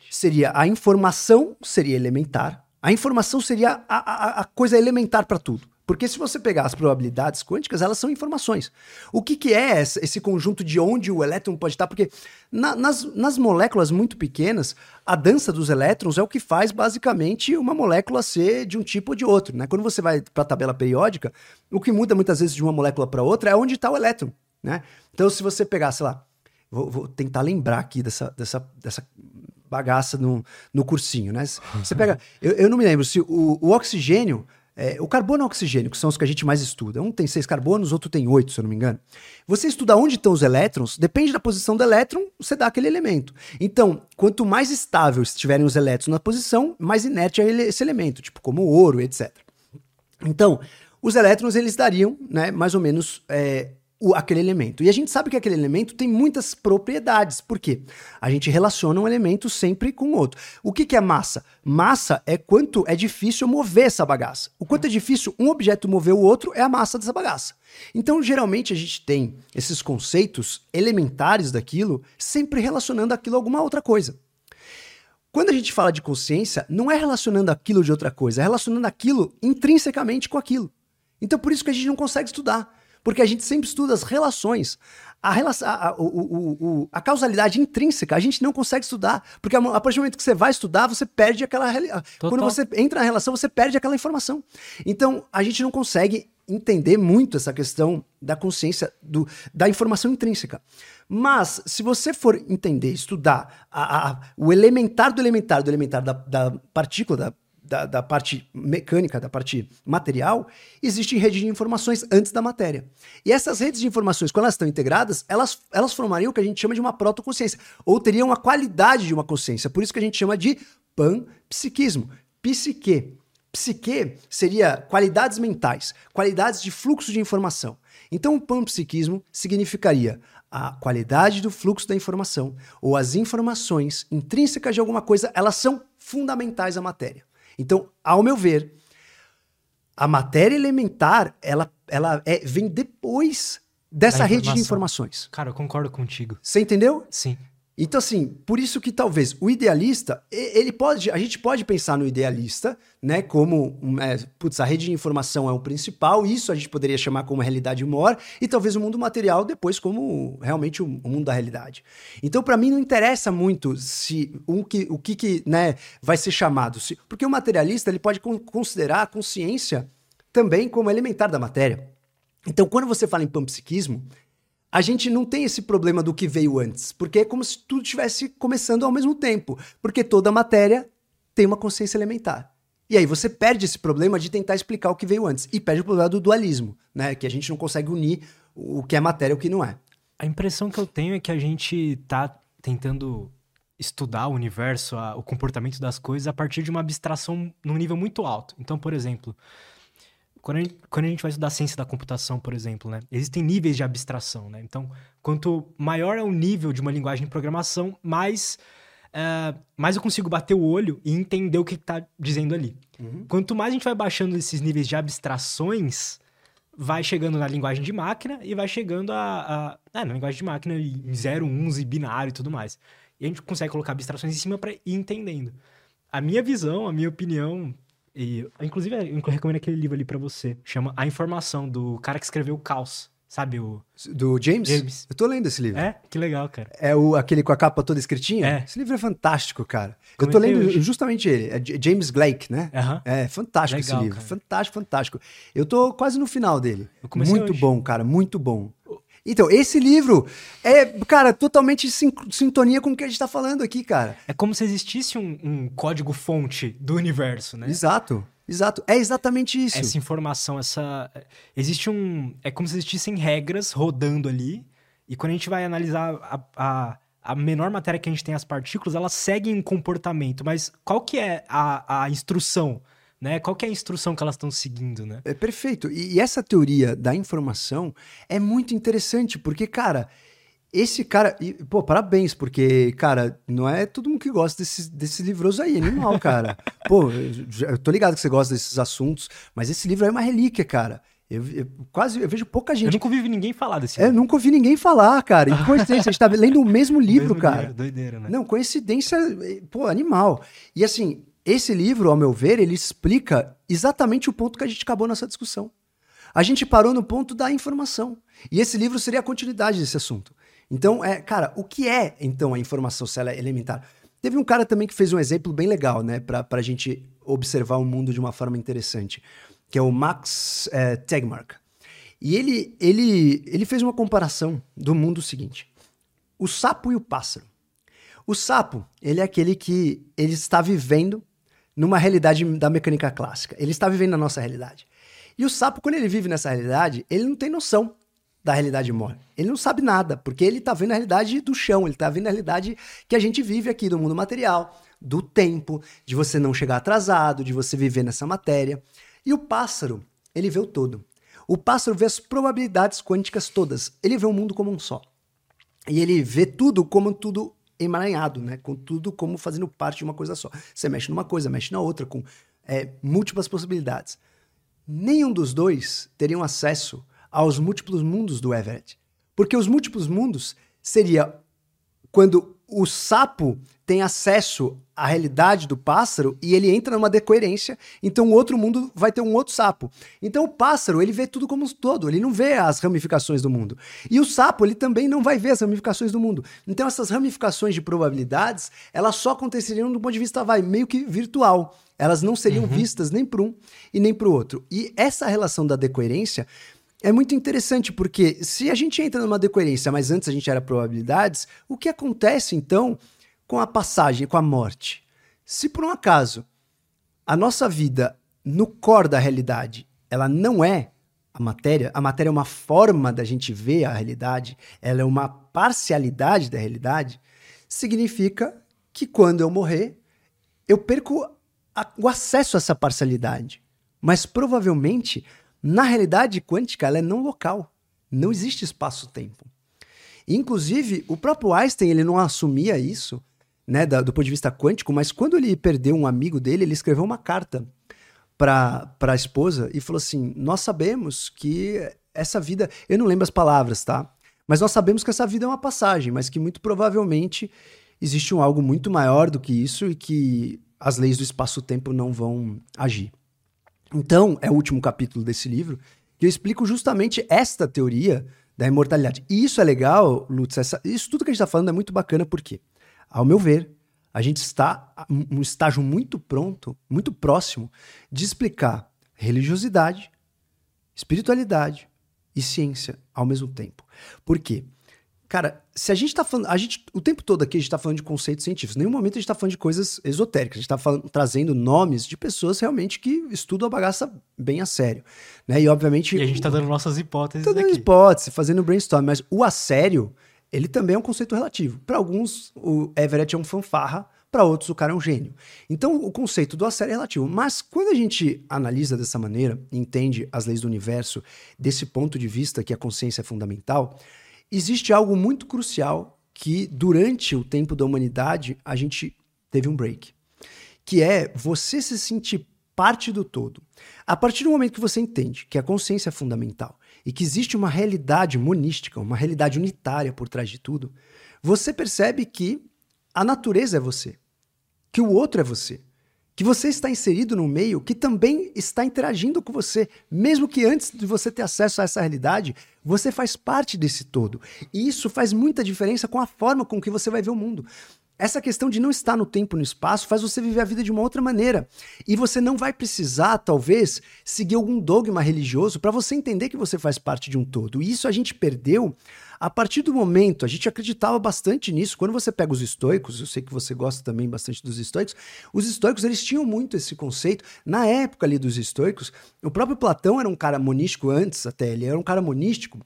seria a informação seria elementar. A informação seria a, a, a coisa elementar para tudo. Porque se você pegar as probabilidades quânticas, elas são informações. O que, que é esse conjunto de onde o elétron pode estar? Porque na, nas, nas moléculas muito pequenas, a dança dos elétrons é o que faz basicamente uma molécula ser de um tipo ou de outro. Né? Quando você vai para a tabela periódica, o que muda muitas vezes de uma molécula para outra é onde está o elétron. Né? Então, se você pegar, sei lá, vou, vou tentar lembrar aqui dessa, dessa, dessa bagaça no, no cursinho, né? Você pega, eu, eu não me lembro se o, o oxigênio é, o carbono e oxigênio, que são os que a gente mais estuda. Um tem seis carbonos, outro tem oito, se eu não me engano. Você estuda onde estão os elétrons, depende da posição do elétron, você dá aquele elemento. Então, quanto mais estável estiverem os elétrons na posição, mais inerte é esse elemento, tipo como o ouro, etc. Então, os elétrons eles dariam, né, mais ou menos, é, o, aquele elemento. E a gente sabe que aquele elemento tem muitas propriedades. Por quê? A gente relaciona um elemento sempre com outro. O que, que é massa? Massa é quanto é difícil mover essa bagaça. O quanto é difícil um objeto mover o outro é a massa dessa bagaça. Então, geralmente, a gente tem esses conceitos elementares daquilo sempre relacionando aquilo a alguma outra coisa. Quando a gente fala de consciência, não é relacionando aquilo de outra coisa, é relacionando aquilo intrinsecamente com aquilo. Então, por isso que a gente não consegue estudar. Porque a gente sempre estuda as relações. A, relação, a, a, o, o, o, a causalidade intrínseca a gente não consegue estudar. Porque a, a partir do momento que você vai estudar, você perde aquela. Total. Quando você entra na relação, você perde aquela informação. Então, a gente não consegue entender muito essa questão da consciência, do, da informação intrínseca. Mas, se você for entender, estudar a, o elementar do elementar do elementar da, da partícula, da da, da, parte mecânica, da parte material, existe rede de informações antes da matéria. E essas redes de informações, quando elas estão integradas, elas, elas formariam o que a gente chama de uma protoconsciência, ou teriam a qualidade de uma consciência. Por isso que a gente chama de panpsiquismo, psique. Psique seria qualidades mentais, qualidades de fluxo de informação. Então, o panpsiquismo significaria a qualidade do fluxo da informação, ou as informações intrínsecas de alguma coisa, elas são fundamentais à matéria. Então, ao meu ver, a matéria elementar, ela, ela é, vem depois dessa rede de informações. Cara, eu concordo contigo. Você entendeu? Sim. Então, assim, por isso que talvez o idealista, ele pode, a gente pode pensar no idealista, né, como, é, putz, a rede de informação é o principal, isso a gente poderia chamar como realidade maior, e talvez o mundo material depois como realmente o, o mundo da realidade. Então, para mim, não interessa muito se um que, o que, que né, vai ser chamado, se, porque o materialista ele pode considerar a consciência também como elementar da matéria. Então, quando você fala em panpsiquismo, a gente não tem esse problema do que veio antes, porque é como se tudo estivesse começando ao mesmo tempo, porque toda matéria tem uma consciência elementar. E aí você perde esse problema de tentar explicar o que veio antes e perde o problema do dualismo, né, que a gente não consegue unir o que é matéria e o que não é. A impressão que eu tenho é que a gente tá tentando estudar o universo, a, o comportamento das coisas a partir de uma abstração num nível muito alto. Então, por exemplo, quando a, gente, quando a gente vai estudar ciência da computação, por exemplo, né? Existem níveis de abstração, né? Então, quanto maior é o nível de uma linguagem de programação, mais, uh, mais eu consigo bater o olho e entender o que está dizendo ali. Uhum. Quanto mais a gente vai baixando esses níveis de abstrações, vai chegando na linguagem de máquina e vai chegando a, a, na linguagem de máquina em 0, 1 e binário e tudo mais. E a gente consegue colocar abstrações em cima para ir entendendo. A minha visão, a minha opinião, e, inclusive, eu recomendo aquele livro ali para você. Chama A Informação, do cara que escreveu o Caos. Sabe o. Do James? James? Eu tô lendo esse livro. É? Que legal, cara. É o, aquele com a capa toda escritinha? É. Esse livro é fantástico, cara. eu tô lendo hoje. justamente ele. É James Blake, né? Uhum. É fantástico legal, esse livro. Cara. Fantástico, fantástico. Eu tô quase no final dele. muito hoje. bom, cara. Muito bom. Então, esse livro é, cara, totalmente em sintonia com o que a gente tá falando aqui, cara. É como se existisse um, um código-fonte do universo, né? Exato. Exato, é exatamente isso. Essa informação, essa. Existe um. É como se existissem regras rodando ali, e quando a gente vai analisar a, a, a menor matéria que a gente tem, as partículas, elas seguem um comportamento, mas qual que é a, a instrução? Né? Qual é a instrução que elas estão seguindo, né? É perfeito. E, e essa teoria da informação é muito interessante, porque, cara, esse cara, e, pô, parabéns, porque, cara, não é todo mundo que gosta desses desse livros aí, animal, cara. pô, eu, tô ligado que você gosta desses assuntos, mas esse livro é uma relíquia, cara. Eu, eu, quase eu vejo pouca gente. Eu nunca ouvi ninguém falar desse livro. É, eu nunca ouvi ninguém falar, cara. E coincidência, a gente tá lendo o mesmo livro, o mesmo cara. Livro, doideira, né? Não, coincidência, pô, animal. E assim, esse livro, ao meu ver, ele explica exatamente o ponto que a gente acabou nessa discussão. A gente parou no ponto da informação. E esse livro seria a continuidade desse assunto. Então, é, cara, o que é então a informação se ela é elementar? Teve um cara também que fez um exemplo bem legal, né, para a gente observar o mundo de uma forma interessante, que é o Max é, Tegmark. E ele, ele, ele fez uma comparação do mundo seguinte: o sapo e o pássaro. O sapo, ele é aquele que ele está vivendo numa realidade da mecânica clássica. Ele está vivendo na nossa realidade. E o sapo, quando ele vive nessa realidade, ele não tem noção da realidade mole. Ele não sabe nada, porque ele está vendo a realidade do chão, ele está vendo a realidade que a gente vive aqui do mundo material, do tempo, de você não chegar atrasado, de você viver nessa matéria. E o pássaro, ele vê o todo. O pássaro vê as probabilidades quânticas todas. Ele vê o mundo como um só. E ele vê tudo como tudo emaranhado, né? Com tudo como fazendo parte de uma coisa só. Você mexe numa coisa, mexe na outra, com é, múltiplas possibilidades. Nenhum dos dois teriam acesso aos múltiplos mundos do Everett. Porque os múltiplos mundos seria quando o sapo tem acesso à realidade do pássaro e ele entra numa decoerência, então o outro mundo vai ter um outro sapo. Então o pássaro, ele vê tudo como um todo, ele não vê as ramificações do mundo. E o sapo, ele também não vai ver as ramificações do mundo. Então essas ramificações de probabilidades, elas só aconteceriam do ponto de vista, vai, meio que virtual. Elas não seriam uhum. vistas nem para um e nem para o outro. E essa relação da decoerência é muito interessante porque se a gente entra numa decoerência, mas antes a gente era probabilidades, o que acontece então com a passagem, com a morte? Se por um acaso a nossa vida no core da realidade, ela não é a matéria, a matéria é uma forma da gente ver a realidade, ela é uma parcialidade da realidade, significa que quando eu morrer, eu perco a, o acesso a essa parcialidade. Mas provavelmente na realidade quântica, ela é não local. Não existe espaço-tempo. Inclusive, o próprio Einstein ele não assumia isso, né, do, do ponto de vista quântico, mas quando ele perdeu um amigo dele, ele escreveu uma carta para a esposa e falou assim: Nós sabemos que essa vida. Eu não lembro as palavras, tá? Mas nós sabemos que essa vida é uma passagem, mas que muito provavelmente existe um algo muito maior do que isso e que as leis do espaço-tempo não vão agir. Então, é o último capítulo desse livro, que eu explico justamente esta teoria da imortalidade. E isso é legal, Lutz, essa, isso tudo que a gente está falando é muito bacana porque, ao meu ver, a gente está um estágio muito pronto, muito próximo de explicar religiosidade, espiritualidade e ciência ao mesmo tempo. Por quê? Cara, se a gente tá falando. A gente, o tempo todo aqui a gente tá falando de conceitos científicos. Em nenhum momento a gente tá falando de coisas esotéricas. A gente tá falando, trazendo nomes de pessoas realmente que estudam a bagaça bem a sério. Né? E obviamente. E a gente tá dando nossas hipóteses. Tá dando hipóteses, fazendo brainstorm. Mas o a sério, ele também é um conceito relativo. Para alguns, o Everett é um fanfarra. Para outros, o cara é um gênio. Então, o conceito do a sério é relativo. Mas quando a gente analisa dessa maneira, entende as leis do universo desse ponto de vista que a consciência é fundamental existe algo muito crucial que durante o tempo da humanidade a gente teve um break, que é você se sentir parte do todo. A partir do momento que você entende que a consciência é fundamental e que existe uma realidade monística, uma realidade unitária por trás de tudo, você percebe que a natureza é você, que o outro é você, que você está inserido no meio que também está interagindo com você, mesmo que antes de você ter acesso a essa realidade, você faz parte desse todo. E isso faz muita diferença com a forma com que você vai ver o mundo. Essa questão de não estar no tempo e no espaço faz você viver a vida de uma outra maneira. E você não vai precisar, talvez, seguir algum dogma religioso para você entender que você faz parte de um todo. E isso a gente perdeu a partir do momento, a gente acreditava bastante nisso. Quando você pega os estoicos, eu sei que você gosta também bastante dos estoicos, os estoicos eles tinham muito esse conceito. Na época ali dos estoicos, o próprio Platão era um cara monístico antes até, ele era um cara monístico.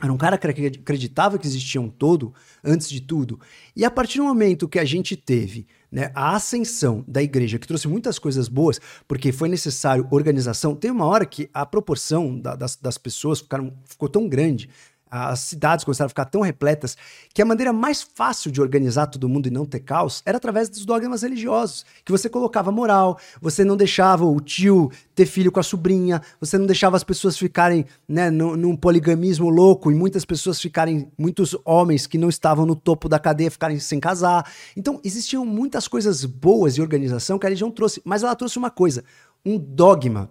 Era um cara que acreditava que existia um todo antes de tudo. E a partir do momento que a gente teve né, a ascensão da igreja, que trouxe muitas coisas boas, porque foi necessário organização, tem uma hora que a proporção da, das, das pessoas ficaram, ficou tão grande as cidades começaram a ficar tão repletas que a maneira mais fácil de organizar todo mundo e não ter caos era através dos dogmas religiosos, que você colocava moral, você não deixava o tio ter filho com a sobrinha, você não deixava as pessoas ficarem né, num, num poligamismo louco e muitas pessoas ficarem, muitos homens que não estavam no topo da cadeia ficarem sem casar. Então existiam muitas coisas boas de organização que a religião trouxe, mas ela trouxe uma coisa, um dogma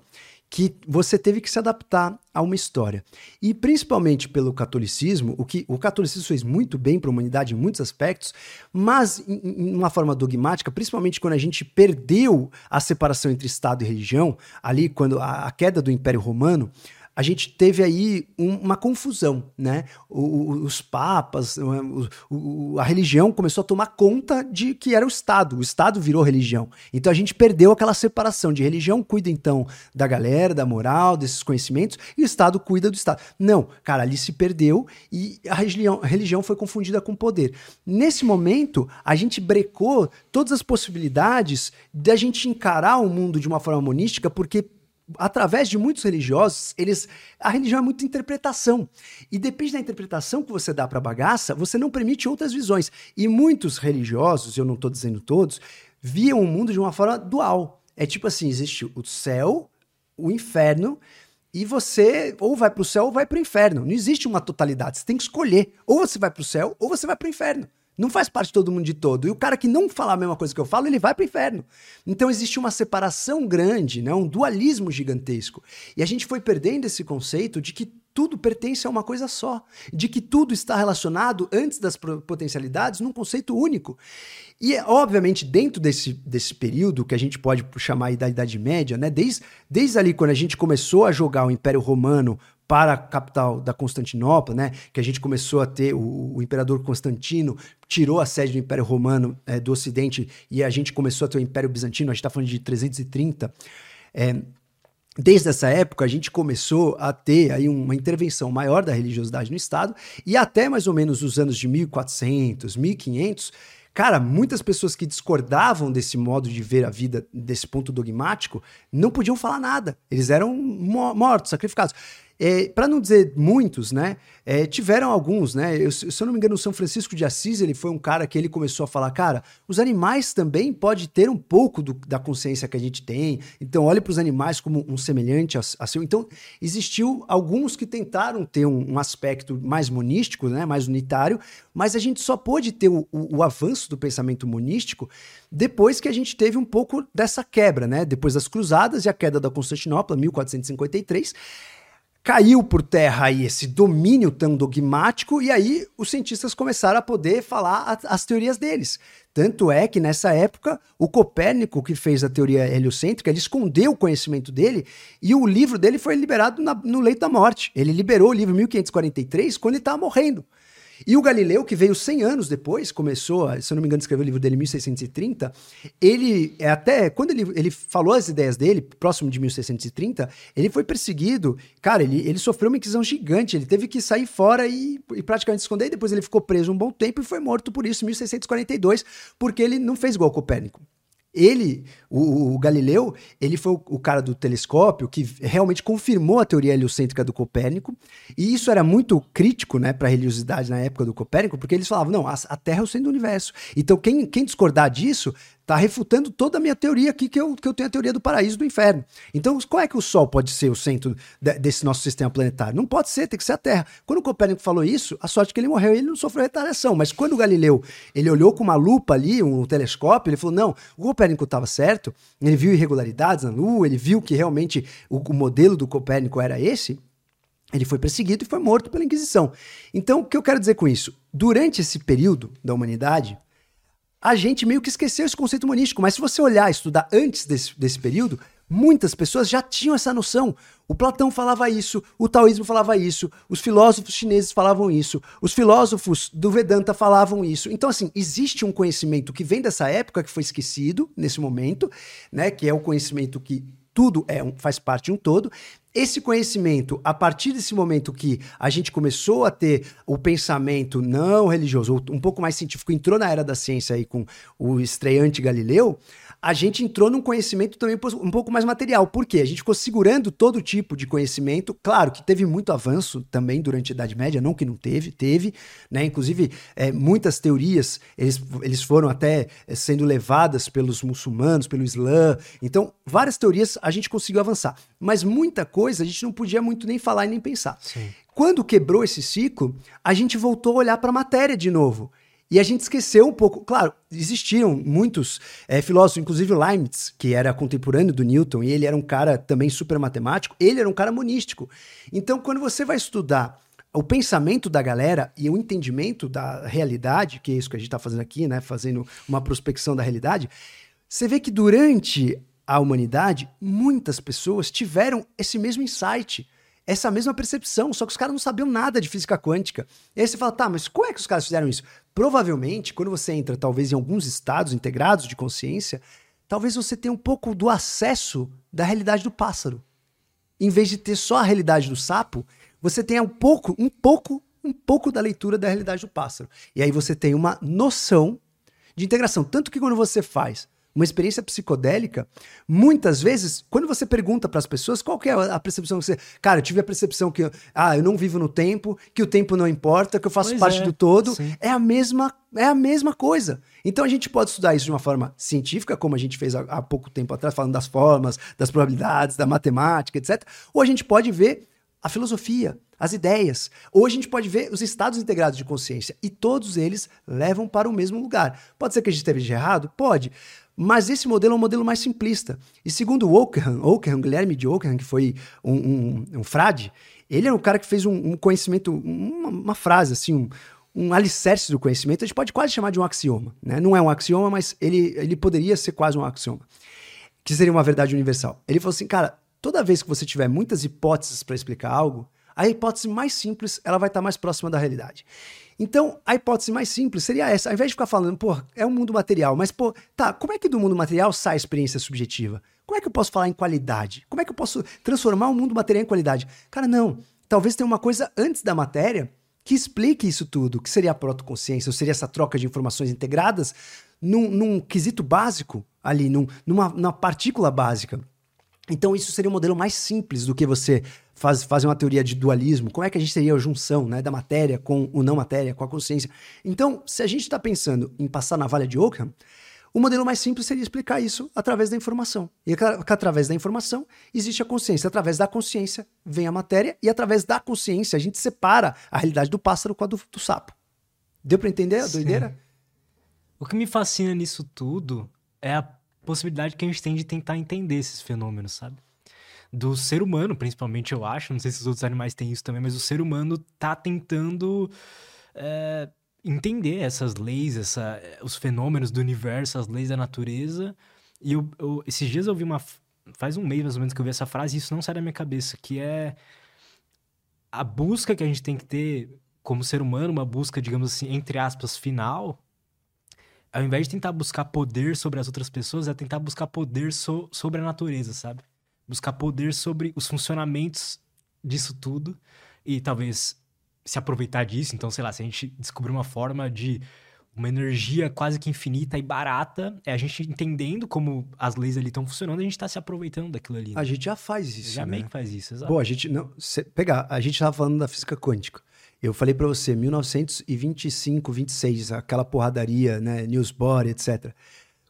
que você teve que se adaptar a uma história. E principalmente pelo catolicismo, o que o catolicismo fez muito bem para a humanidade em muitos aspectos, mas em, em, uma forma dogmática, principalmente quando a gente perdeu a separação entre Estado e religião, ali quando a, a queda do Império Romano, a gente teve aí um, uma confusão, né? O, o, os papas, o, a religião começou a tomar conta de que era o Estado. O Estado virou religião. Então a gente perdeu aquela separação de religião cuida então da galera, da moral, desses conhecimentos, e o Estado cuida do Estado. Não, cara, ali se perdeu e a religião, a religião foi confundida com poder. Nesse momento, a gente brecou todas as possibilidades da gente encarar o mundo de uma forma monística, porque através de muitos religiosos, eles a religião é muita interpretação. E depende da interpretação que você dá para a bagaça, você não permite outras visões. E muitos religiosos, eu não estou dizendo todos, viam o mundo de uma forma dual. É tipo assim, existe o céu, o inferno, e você ou vai para o céu ou vai para o inferno. Não existe uma totalidade, você tem que escolher. Ou você vai para o céu ou você vai para o inferno. Não faz parte de todo mundo de todo. E o cara que não fala a mesma coisa que eu falo, ele vai para o inferno. Então existe uma separação grande, né? um dualismo gigantesco. E a gente foi perdendo esse conceito de que tudo pertence a uma coisa só, de que tudo está relacionado antes das potencialidades num conceito único. E, obviamente, dentro desse, desse período que a gente pode chamar da Idade Média, né? desde, desde ali quando a gente começou a jogar o Império Romano para a capital da Constantinopla, né? Que a gente começou a ter o, o imperador Constantino tirou a sede do Império Romano é, do Ocidente e a gente começou a ter o Império Bizantino. A gente está falando de 330. É, Desde essa época, a gente começou a ter aí uma intervenção maior da religiosidade no Estado, e até mais ou menos os anos de 1400, 1500, cara, muitas pessoas que discordavam desse modo de ver a vida, desse ponto dogmático, não podiam falar nada. Eles eram mortos, sacrificados é, para não dizer muitos, né? É, tiveram alguns, né? Eu, se eu não me engano, o São Francisco de Assis, ele foi um cara que ele começou a falar, cara, os animais também podem ter um pouco do, da consciência que a gente tem. Então, olhe para os animais como um semelhante a, a, seu. Então, existiu alguns que tentaram ter um, um, aspecto mais monístico, né? Mais unitário, mas a gente só pôde ter o, o, o avanço do pensamento monístico depois que a gente teve um pouco dessa quebra, né? Depois das cruzadas e a queda da Constantinopla, 1453 caiu por terra aí esse domínio tão dogmático e aí os cientistas começaram a poder falar as teorias deles. Tanto é que nessa época o Copérnico que fez a teoria heliocêntrica, ele escondeu o conhecimento dele e o livro dele foi liberado na, no leito da morte. Ele liberou o livro em 1543 quando ele estava morrendo. E o Galileu, que veio 100 anos depois, começou, se eu não me engano, escreveu o livro dele em 1630, ele, é até, quando ele, ele falou as ideias dele, próximo de 1630, ele foi perseguido, cara, ele, ele sofreu uma inquisição gigante, ele teve que sair fora e, e praticamente esconder, e depois ele ficou preso um bom tempo e foi morto por isso em 1642, porque ele não fez igual Copérnico. Ele, o, o, Galileu, ele foi o, o, cara do telescópio que realmente confirmou a teoria heliocêntrica do Copérnico, e isso era muito crítico, né, para a religiosidade na época do Copérnico, porque eles falavam, não, a, a Terra é o centro do universo. Então quem, quem discordar disso Está refutando toda a minha teoria aqui, que eu, que eu tenho a teoria do paraíso e do inferno. Então, qual é que o Sol pode ser o centro de, desse nosso sistema planetário? Não pode ser, tem que ser a Terra. Quando o Copérnico falou isso, a sorte é que ele morreu, ele não sofreu retaliação. Mas quando o Galileu ele olhou com uma lupa ali, um telescópio, ele falou: não, o Copérnico estava certo, ele viu irregularidades na Lua, ele viu que realmente o, o modelo do Copérnico era esse. Ele foi perseguido e foi morto pela Inquisição. Então, o que eu quero dizer com isso? Durante esse período da humanidade, a gente meio que esqueceu esse conceito monístico, mas se você olhar, estudar antes desse, desse período, muitas pessoas já tinham essa noção. O Platão falava isso, o taoísmo falava isso, os filósofos chineses falavam isso, os filósofos do Vedanta falavam isso. Então, assim, existe um conhecimento que vem dessa época que foi esquecido nesse momento, né? Que é o conhecimento que tudo é um, faz parte de um todo, esse conhecimento, a partir desse momento que a gente começou a ter o pensamento não religioso, um pouco mais científico, entrou na era da ciência aí com o estreante Galileu, a gente entrou num conhecimento também um pouco mais material. Por quê? A gente ficou segurando todo tipo de conhecimento. Claro que teve muito avanço também durante a Idade Média, não que não teve, teve, né? Inclusive, é, muitas teorias, eles, eles foram até é, sendo levadas pelos muçulmanos, pelo Islã. Então, várias teorias a gente conseguiu avançar. Mas muita coisa a gente não podia muito nem falar e nem pensar. Sim. Quando quebrou esse ciclo, a gente voltou a olhar para a matéria de novo. E a gente esqueceu um pouco. Claro, existiam muitos é, filósofos, inclusive Leibniz, que era contemporâneo do Newton, e ele era um cara também super matemático, ele era um cara monístico. Então, quando você vai estudar o pensamento da galera e o entendimento da realidade, que é isso que a gente está fazendo aqui, né? Fazendo uma prospecção da realidade, você vê que durante a humanidade, muitas pessoas tiveram esse mesmo insight essa mesma percepção, só que os caras não sabiam nada de física quântica. E aí você fala, tá, mas como é que os caras fizeram isso? Provavelmente, quando você entra, talvez, em alguns estados integrados de consciência, talvez você tenha um pouco do acesso da realidade do pássaro. Em vez de ter só a realidade do sapo, você tem um pouco, um pouco, um pouco da leitura da realidade do pássaro. E aí você tem uma noção de integração. Tanto que quando você faz uma experiência psicodélica, muitas vezes, quando você pergunta para as pessoas qual é a percepção que você. Cara, eu tive a percepção que ah, eu não vivo no tempo, que o tempo não importa, que eu faço pois parte é, do todo. Sim. É a mesma é a mesma coisa. Então a gente pode estudar isso de uma forma científica, como a gente fez há, há pouco tempo atrás, falando das formas, das probabilidades, da matemática, etc. Ou a gente pode ver a filosofia, as ideias. Ou a gente pode ver os estados integrados de consciência. E todos eles levam para o mesmo lugar. Pode ser que a gente esteja errado? Pode. Mas esse modelo é um modelo mais simplista. E segundo Oakham, Oakham Guilherme de Oakham, que foi um, um, um frade, ele é um cara que fez um, um conhecimento, uma, uma, frase, assim, um, um alicerce do conhecimento, a gente pode quase chamar de um axioma. Né? Não é um axioma, mas ele, ele poderia ser quase um axioma, que seria uma verdade universal. Ele falou assim, cara, toda vez que você tiver muitas hipóteses para explicar algo, a hipótese mais simples ela vai estar mais próxima da realidade. Então, a hipótese mais simples seria essa. Ao invés de ficar falando, pô, é um mundo material, mas, pô, tá, como é que do mundo material sai a experiência subjetiva? Como é que eu posso falar em qualidade? Como é que eu posso transformar o mundo material em qualidade? Cara, não. Talvez tenha uma coisa antes da matéria que explique isso tudo, que seria a protoconsciência, ou seria essa troca de informações integradas num, num quesito básico ali, num, numa, numa partícula básica. Então, isso seria um modelo mais simples do que você faz, fazer uma teoria de dualismo. Como é que a gente teria a junção né, da matéria com o não matéria, com a consciência? Então, se a gente está pensando em passar na valha de Ockham, o modelo mais simples seria explicar isso através da informação. E que, através da informação existe a consciência. Através da consciência vem a matéria, e através da consciência a gente separa a realidade do pássaro com a do, do sapo. Deu para entender a Sim. doideira? O que me fascina nisso tudo é a possibilidade que a gente tem de tentar entender esses fenômenos, sabe? Do ser humano, principalmente, eu acho. Não sei se os outros animais têm isso também, mas o ser humano tá tentando é, entender essas leis, essa, os fenômenos do universo, as leis da natureza. E eu, eu, esses dias eu vi uma. Faz um mês mais ou menos que eu vi essa frase e isso não sai da minha cabeça, que é a busca que a gente tem que ter como ser humano, uma busca, digamos assim, entre aspas, final, ao invés de tentar buscar poder sobre as outras pessoas, é tentar buscar poder so, sobre a natureza, sabe? Buscar poder sobre os funcionamentos disso tudo e talvez se aproveitar disso. Então, sei lá, se a gente descobrir uma forma de uma energia quase que infinita e barata, é a gente entendendo como as leis ali estão funcionando, a gente está se aproveitando daquilo ali. Né? A gente já faz isso. Já né? meio que faz isso, exato. Bom, a gente não. Cê, pegar, a gente estava falando da física quântica. Eu falei para você, 1925, 26, aquela porradaria, né, Newsboard, etc.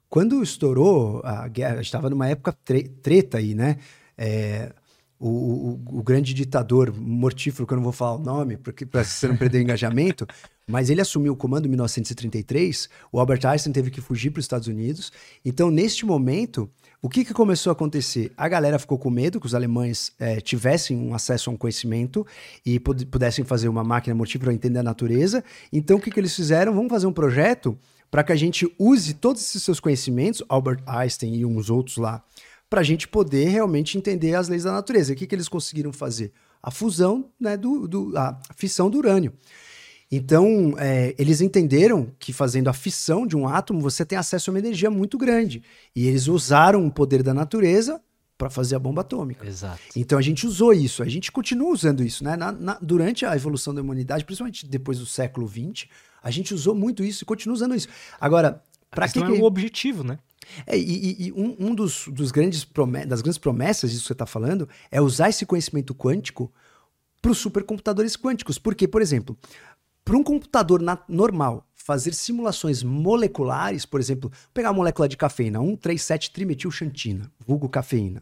Quando estourou a guerra, estava numa época tre treta aí, né? É, o, o, o, grande ditador mortífero, que eu não vou falar o nome, para você não perder o engajamento, mas ele assumiu o comando em 1933. O Albert Einstein teve que fugir para os Estados Unidos. Então, neste momento, o que, que começou a acontecer? A galera ficou com medo que os alemães é, tivessem um acesso a um conhecimento e pudessem fazer uma máquina mortífera para entender a natureza. Então, o que, que eles fizeram? Vamos fazer um projeto para que a gente use todos esses seus conhecimentos, Albert Einstein e uns outros lá, para a gente poder realmente entender as leis da natureza. O que, que eles conseguiram fazer? A fusão, né, do, do, a fissão do urânio. Então, é, eles entenderam que fazendo a fissão de um átomo, você tem acesso a uma energia muito grande. E eles usaram o poder da natureza para fazer a bomba atômica. Exato. Então a gente usou isso, a gente continua usando isso, né? Na, na, durante a evolução da humanidade, principalmente depois do século XX, a gente usou muito isso e continua usando isso. Agora, para que, que é o objetivo, né? É, e, e um, um, dos, dos grandes das grandes promessas disso que você está falando é usar esse conhecimento quântico para os supercomputadores quânticos. Porque, por exemplo, para um computador normal fazer simulações moleculares, por exemplo, pegar a molécula de cafeína, 137-trimetilxantina, vulgo cafeína.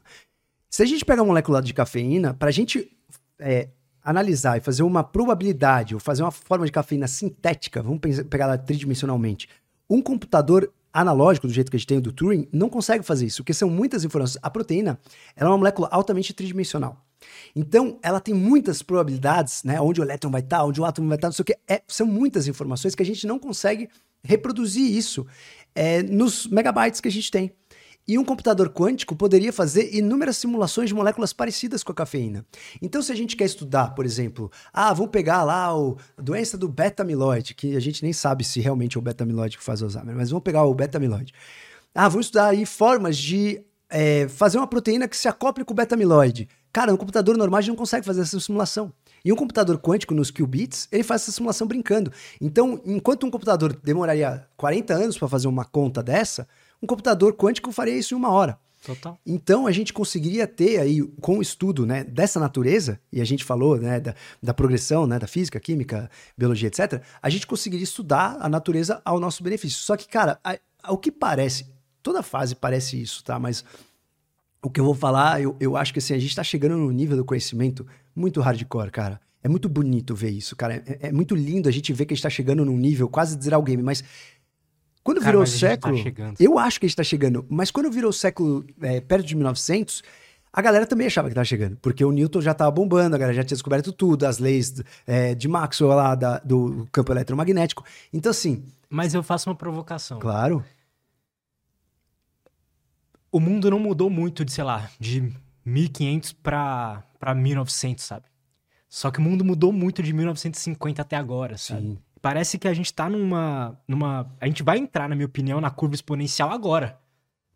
Se a gente pegar a molécula de cafeína, para a gente é, analisar e fazer uma probabilidade, ou fazer uma forma de cafeína sintética, vamos pegar ela tridimensionalmente, um computador analógico, do jeito que a gente tem do Turing, não consegue fazer isso, porque são muitas informações. A proteína é uma molécula altamente tridimensional. Então, ela tem muitas probabilidades, né? Onde o elétron vai estar, onde o átomo vai estar, não sei o que. É, são muitas informações que a gente não consegue reproduzir isso é, nos megabytes que a gente tem. E um computador quântico poderia fazer inúmeras simulações de moléculas parecidas com a cafeína. Então, se a gente quer estudar, por exemplo, ah, vamos pegar lá o, a doença do beta-amiloide, que a gente nem sabe se realmente é o beta-amiloide que faz Alzheimer, mas vamos pegar o beta-amiloide. Ah, vamos estudar aí formas de é, fazer uma proteína que se acople com o beta-amiloide. Cara, um computador normal a gente não consegue fazer essa simulação. E um computador quântico nos qubits, ele faz essa simulação brincando. Então, enquanto um computador demoraria 40 anos para fazer uma conta dessa, Um computador quântico faria isso em uma hora. Total. Então a gente conseguiria ter aí, com o estudo né, dessa natureza, e a gente falou né, da, da progressão né, da física, química, biologia, etc., a gente conseguiria estudar a natureza ao nosso benefício. Só que, cara, a, o que parece, toda fase parece isso, tá? Mas o que eu vou falar, eu, eu acho que assim, a gente tá chegando num nível do conhecimento muito hardcore, cara. É muito bonito ver isso, cara. É, é muito lindo a gente ver que a gente tá chegando num nível quase de zerar o game, mas quando Cara, virou o tá século, chegando. eu acho que a gente tá chegando, mas quando virou o século é, perto de 1900, a galera também achava que tava chegando, porque o Newton já tava bombando, a galera já tinha descoberto tudo, as leis é, de Maxwell lá da- do campo eletromagnético. Então, assim, Mas eu faço uma provocação. claro, O mundo não mudou muito de, sei lá, de 1500 pra, pra 1900, sabe? Só que o mundo mudou muito de 1950 até agora, sabe? sim, Parece que a gente tá numa, numa. A gente vai entrar, na minha opinião, na curva exponencial agora.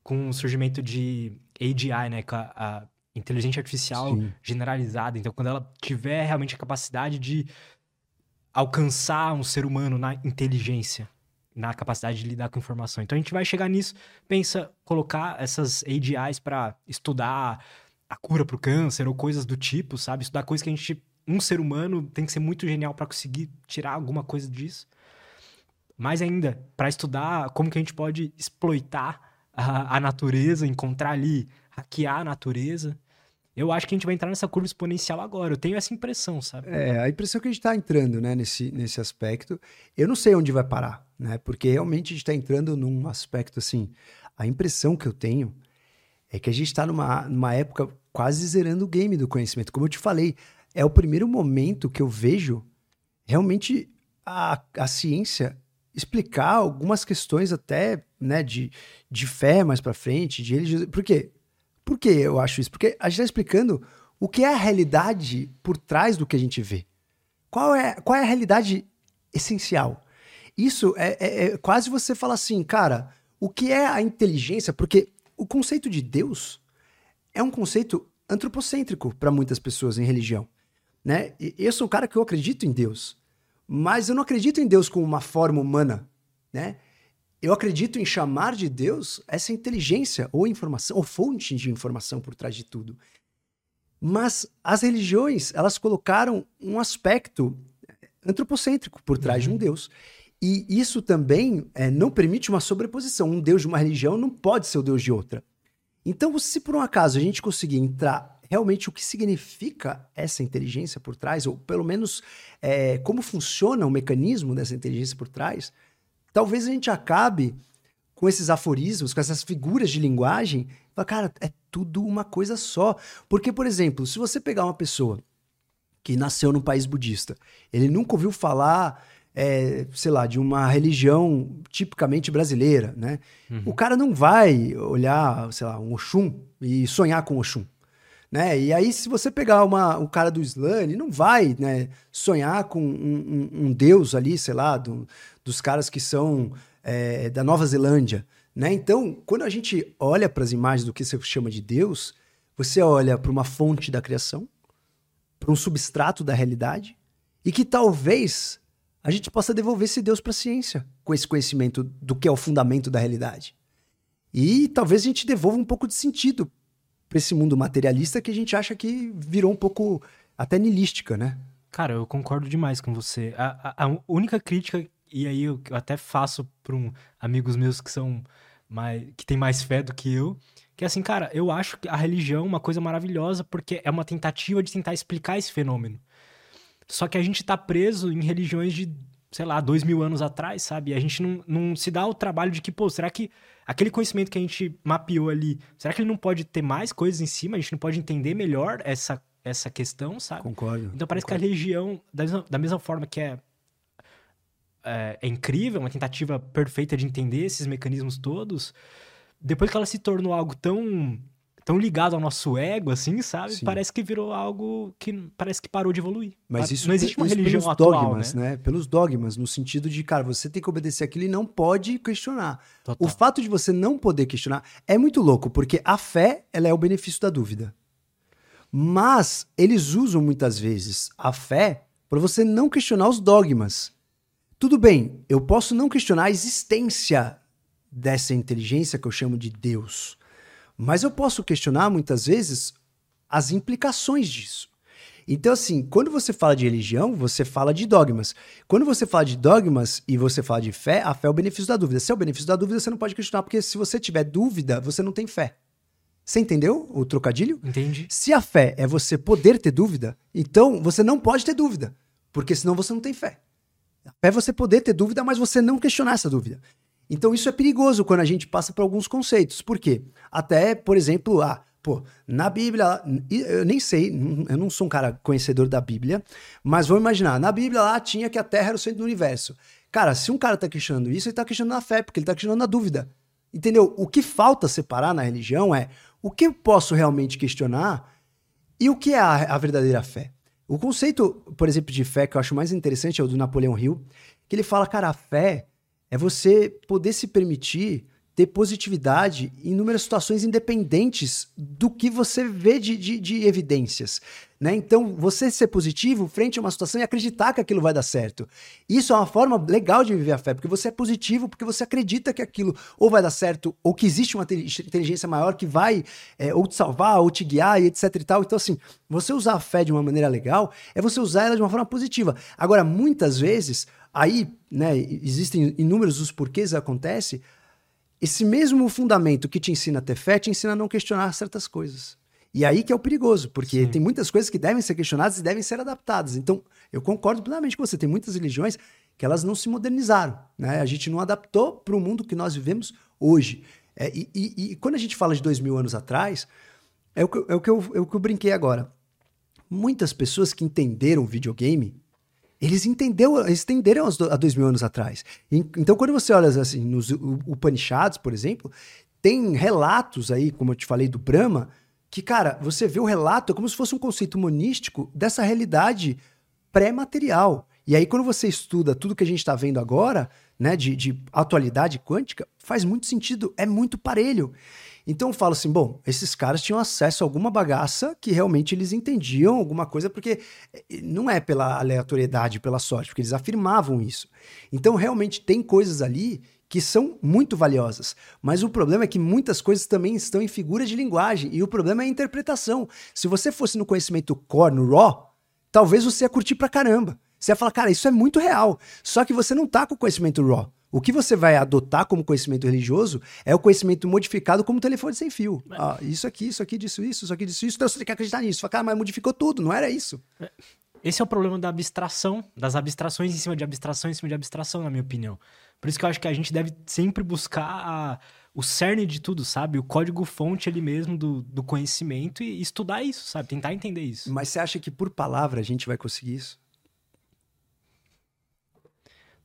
Com o surgimento de AGI, né? Com a, a inteligência artificial Sim. generalizada. Então, quando ela tiver realmente a capacidade de alcançar um ser humano na inteligência, na capacidade de lidar com informação. Então, a gente vai chegar nisso. Pensa, colocar essas AGIs pra estudar a cura pro câncer ou coisas do tipo, sabe? Estudar coisas que a gente um ser humano tem que ser muito genial para conseguir tirar alguma coisa disso. Mais ainda, para estudar como que a gente pode exploitar a, a natureza, encontrar ali, hackear a natureza. Eu acho que a gente vai entrar nessa curva exponencial agora. Eu tenho essa impressão, sabe? É, a impressão que a gente está entrando né, nesse, nesse aspecto, eu não sei onde vai parar, né? Porque realmente a gente está entrando num aspecto assim. A impressão que eu tenho é que a gente está numa, numa época quase zerando o game do conhecimento. Como eu te falei, é o primeiro momento que eu vejo realmente a, a ciência explicar algumas questões até né, de, de fé mais para frente, de religiosidade. Por quê? Por que eu acho isso? Porque a gente está explicando o que é a realidade por trás do que a gente vê. Qual é, qual é a realidade essencial? Isso é, é- é quase você falar assim, cara, o que é a inteligência? Porque o conceito de Deus é um conceito antropocêntrico para muitas pessoas em religião. Né? E Eu sou um cara que eu acredito em Deus, mas eu não acredito em Deus como uma forma humana. Né? Eu acredito em chamar de Deus essa inteligência ou informação, ou fonte de informação por trás de tudo. Mas as religiões, elas colocaram um aspecto antropocêntrico por trás de um Deus. E isso também eh, não permite uma sobreposição. Um Deus de uma religião não pode ser o Deus de outra. Então, se por um acaso a gente conseguir entrar realmente o que significa essa inteligência por trás, ou pelo menos eh, como funciona o mecanismo dessa inteligência por trás, talvez a gente acabe com esses aforismos, com essas figuras de linguagem, fala, cara, é tudo uma coisa só. Porque, por exemplo, se você pegar uma pessoa que nasceu num país budista, ele nunca ouviu falar, é, sei lá, de uma religião tipicamente brasileira, né? O cara não vai olhar, sei lá, um Oxum e sonhar com Oxum. Né? E aí, se você pegar uma, um cara do Islã, ele não vai né, sonhar com um, um- um deus ali, sei lá, do- dos caras que são é, da Nova Zelândia. Né? Então, quando a gente olha para as imagens do que você chama de Deus, você olha para uma fonte da criação, para um substrato da realidade, e que talvez a gente possa devolver esse Deus para a ciência, com esse conhecimento do que é o fundamento da realidade. E talvez a gente devolva um pouco de sentido para esse mundo materialista que a gente acha que virou um pouco até nilística, né? Cara, eu concordo demais com você. A, a- a única crítica, e aí eu, eu até faço para um, amigos meus que são mais, que tem mais fé do que eu, que é assim, cara, eu acho que a religião é uma coisa maravilhosa porque é uma tentativa de tentar explicar esse fenômeno. Só que a gente tá preso em religiões de, sei lá, dois mil anos atrás, sabe? E a gente não, não se dá o trabalho de que, pô, será que aquele conhecimento que a gente mapeou ali, será que ele não pode ter mais coisas em cima? A gente não pode entender melhor essa, essa questão, sabe? Concordo. Então parece que a religião, da mesma, da mesma forma que é, é, é incrível, uma tentativa perfeita de entender esses mecanismos todos, depois que ela se tornou algo tão, tão ligado ao nosso ego, assim, sabe? Sim. Parece que virou algo que parece que parou de evoluir. Mas isso, não existe uma isso religião pelos atual, dogmas, né? né? Pelos dogmas, no sentido de, cara, você tem que obedecer aquilo e não pode questionar. Total. O fato de você não poder questionar é muito louco, porque a fé, ela é o benefício da dúvida. Mas eles usam muitas vezes a fé para você não questionar os dogmas. Tudo bem, eu posso não questionar a existência dessa inteligência que eu chamo de Deus. Mas eu posso questionar muitas vezes as implicações disso. Então, assim, quando você fala de religião, você fala de dogmas. Quando você fala de dogmas e você fala de fé, a fé é o benefício da dúvida. Se é o benefício da dúvida, você não pode questionar, porque se você tiver dúvida, você não tem fé. Você entendeu o trocadilho? Entendi. Se a fé é você poder ter dúvida, então você não pode ter dúvida, porque senão você não tem fé. A fé é você poder ter dúvida, mas você não questionar essa dúvida. Então isso é perigoso quando a gente passa por alguns conceitos. Por quê? Até, por exemplo, ah, pô, na Bíblia, eu nem sei, eu não sou um cara conhecedor da Bíblia, mas vamos imaginar, na Bíblia lá tinha que a Terra era o centro do universo. Cara, se um cara tá questionando isso, ele tá questionando a fé, porque ele tá questionando a dúvida. Entendeu? O que falta separar na religião é o que eu posso realmente questionar e o que é a, a verdadeira fé. O conceito, por exemplo, de fé que eu acho mais interessante é o do Napoleão Hill, que ele fala, cara, a fé é você poder se permitir ter positividade em inúmeras situações independentes do que você vê de, de, de, evidências. Né? Então, você ser positivo frente a uma situação e acreditar que aquilo vai dar certo. Isso é uma forma legal de viver a fé, porque você é positivo, porque você acredita que aquilo ou vai dar certo, ou que existe uma inteligência maior que vai é, ou te salvar, ou te guiar, e etc e tal. Então, assim, você usar a fé de uma maneira legal é você usar ela de uma forma positiva. Agora, muitas vezes, aí, né, existem inúmeros os porquês acontece, esse mesmo fundamento que te ensina a ter fé te ensina a não questionar certas coisas. E aí que é o perigoso, porque Sim. tem muitas coisas que devem ser questionadas e devem ser adaptadas. Então, eu concordo plenamente com você. Tem muitas religiões que elas não se modernizaram. Né? A gente não adaptou para o mundo que nós vivemos hoje. É, e, e, e, quando a gente fala de dois mil anos atrás, é o, que, é, o que eu, é o que eu brinquei agora. Muitas pessoas que entenderam videogame eles entenderam, eles entenderam há dois mil anos atrás. Então, quando você olha assim, nos Upanishads, por exemplo, tem relatos aí, como eu te falei, do Brahma, que, cara, você vê o relato como se fosse um conceito monístico dessa realidade pré-material. E aí, quando você estuda tudo que a gente está vendo agora, né, de, de atualidade quântica, faz muito sentido, é muito parelho. Então eu falo assim, bom, esses caras tinham acesso a alguma bagaça que realmente eles entendiam alguma coisa, porque eh, não é pela aleatoriedade, pela sorte, porque eles afirmavam isso. Então realmente tem coisas ali que são muito valiosas. Mas o problema é que muitas coisas também estão em figuras de linguagem, e o problema é a interpretação. Se você fosse no conhecimento core, no raw, talvez você ia curtir pra caramba. Você ia falar, cara, isso é muito real. Só que você não tá com conhecimento raw. O que você vai adotar como conhecimento religioso é o conhecimento modificado como telefone sem fio. Ah, isso aqui, isso aqui, disso, isso, isso aqui, disso, isso. Então você tem que acreditar nisso. Fala, cara, mas modificou tudo, não era isso. É, esse é o problema da abstração, das abstrações em cima de abstração em cima de abstração, na minha opinião. Por isso que eu acho que a gente deve sempre buscar a, o cerne de tudo, sabe? O código-fonte ali mesmo do, do conhecimento e estudar isso, sabe? Tentar entender isso. Mas você acha que por palavra a gente vai conseguir isso?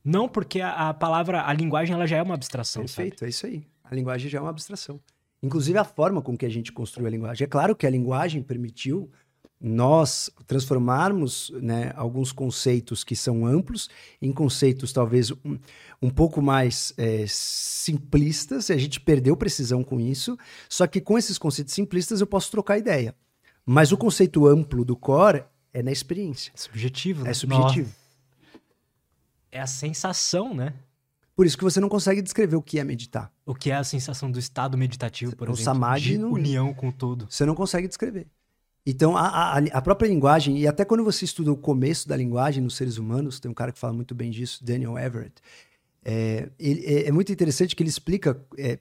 Não, porque a, a, palavra, a linguagem, ela já é uma abstração. Perfeito, sabe? é isso aí. A linguagem já é uma abstração. Inclusive a forma com que a gente construiu a linguagem. É claro que a linguagem permitiu nós transformarmos né, alguns conceitos que são amplos em conceitos talvez um, um pouco mais é, simplistas, e a gente perdeu precisão com isso, só que com esses conceitos simplistas eu posso trocar ideia. Mas o conceito amplo do core é na experiência. É subjetivo, né? É subjetivo. Nossa é a sensação, né? Por isso que você não consegue descrever o que é meditar. O que é a sensação do estado meditativo, por o exemplo. Samadhi de não, união com tudo. Você não consegue descrever. Então, a, a, a, própria linguagem, e até quando você estuda o começo da linguagem nos seres humanos, tem um cara que fala muito bem disso, Daniel Everett. É, ele, é, é muito interessante que ele explica é,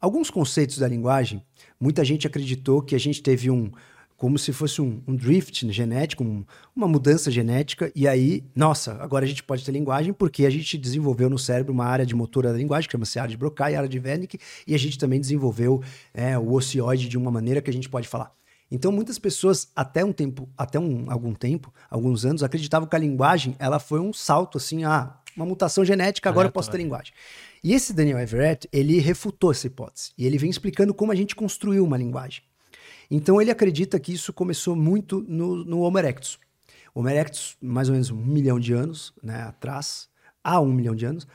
alguns conceitos da linguagem. Muita gente acreditou que a gente teve um, como se fosse um, um drift genético, um, uma mudança genética, e aí, nossa, agora a gente pode ter linguagem porque a gente desenvolveu no cérebro uma área de motor da linguagem, que chama-se área de Broca e área de Wernicke, e a gente também desenvolveu é, o ocioide de uma maneira que a gente pode falar. Então, muitas pessoas, até um tempo, até um, algum tempo, alguns anos, acreditavam que a linguagem ela foi um salto, assim, ah, uma mutação genética, agora eu posso ter linguagem. E esse Daniel Everett, ele refutou essa hipótese. E ele vem explicando como a gente construiu uma linguagem. Então ele acredita que isso começou muito no, no Homo erectus. Homo erectus, mais ou menos um milhão de anos né, atrás, há um milhão de anos,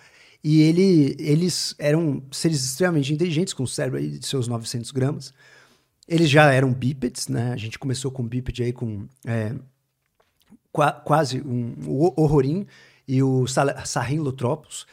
e ele, eles eram seres extremamente inteligentes, com o cérebro de seus 900 gramas. Eles já eram bípedes, né? A gente começou com bípede aí com é, quase um, o Horrorim e o Sahelanthropus.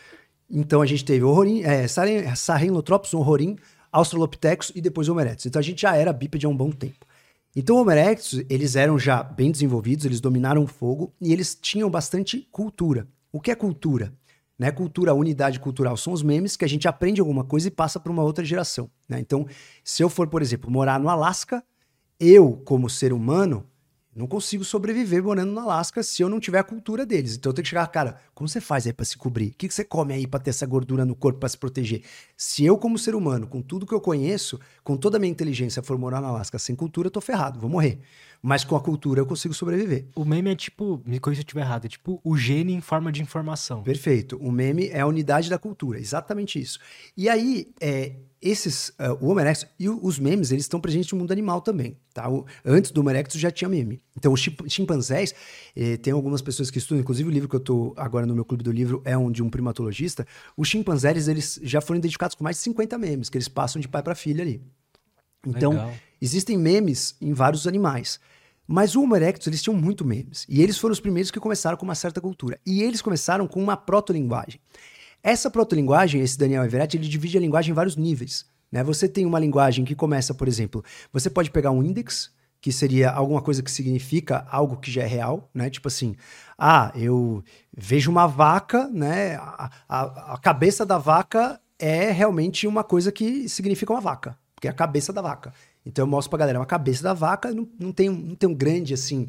Então a gente teve Horrorim, é, Sahelanthropus, Horrorim, Australopithecus e depois Homo erectus. Então a gente já era bípede há um bom tempo. Então, Homo erectus, eles eram já bem desenvolvidos, eles dominaram o fogo e eles tinham bastante cultura. O que é cultura? Né? Cultura, unidade cultural são os memes que a gente aprende alguma coisa e passa para uma outra geração. Né? Então, se eu for, por exemplo, morar no Alasca, eu, como ser humano, não consigo sobreviver morando no Alasca se eu não tiver a cultura deles. Então eu tenho que chegar, cara, como você faz aí para se cobrir? O que, que você come aí para ter essa gordura no corpo para se proteger? Se eu, como ser humano, com tudo que eu conheço, com toda a minha inteligência, for morar no Alasca sem cultura, eu tô ferrado, vou morrer. Mas com a cultura eu consigo sobreviver. O meme é tipo, me corrija se eu estiver errado, é tipo o gene em forma de informação. Perfeito. O meme é a unidade da cultura, exatamente isso. E aí, é, esses, uh, o Homo erectus e os memes, eles estão presentes no mundo animal também, tá? O, antes do Homo erectus já tinha meme. Então, os chimpanzés, eh, tem algumas pessoas que estudam, inclusive o livro que eu estou agora no meu clube do livro é um de um primatologista, os chimpanzés, eles já foram identificados com mais de 50 memes, que eles passam de pai para filha ali. Então, Legal. Existem memes em vários animais. Mas o Homo erectus, eles tinham muito memes. E eles foram os primeiros que começaram com uma certa cultura. E eles começaram com uma proto-linguagem. Essa protolinguagem, esse Daniel Everett, ele divide a linguagem em vários níveis. Né? Você tem uma linguagem que começa, por exemplo, você pode pegar um index, que seria alguma coisa que significa algo que já é real, né? Tipo assim, ah, eu vejo uma vaca, né? A, a, a cabeça da vaca é realmente uma coisa que significa uma vaca, porque é a cabeça da vaca. Então eu mostro pra galera, é uma cabeça da vaca, não, não, tem, não tem um grande, assim,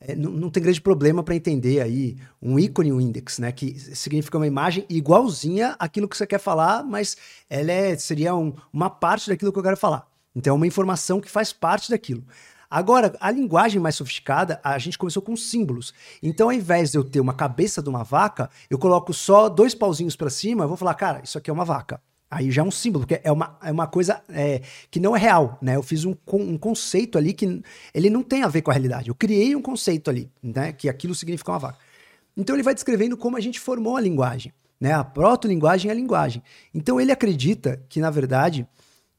é, não, não, tem grande problema para entender aí um ícone, um index, né? Que significa uma imagem igualzinha àquilo que você quer falar, mas ela é, seria um, uma parte daquilo que eu quero falar. Então é uma informação que faz parte daquilo. Agora, a linguagem mais sofisticada, a gente começou com símbolos. Então, ao invés de eu ter uma cabeça de uma vaca, eu coloco só dois pauzinhos para cima, eu vou falar, cara, isso aqui é uma vaca. Aí já é um símbolo, porque é uma, é uma coisa é, que não é real, né? Eu fiz um, um conceito ali que ele não tem a ver com a realidade. Eu criei um conceito ali, né? Que aquilo significa uma vaca. Então ele vai descrevendo como a gente formou a linguagem, né? A proto-linguagem é a linguagem. Então ele acredita que, na verdade,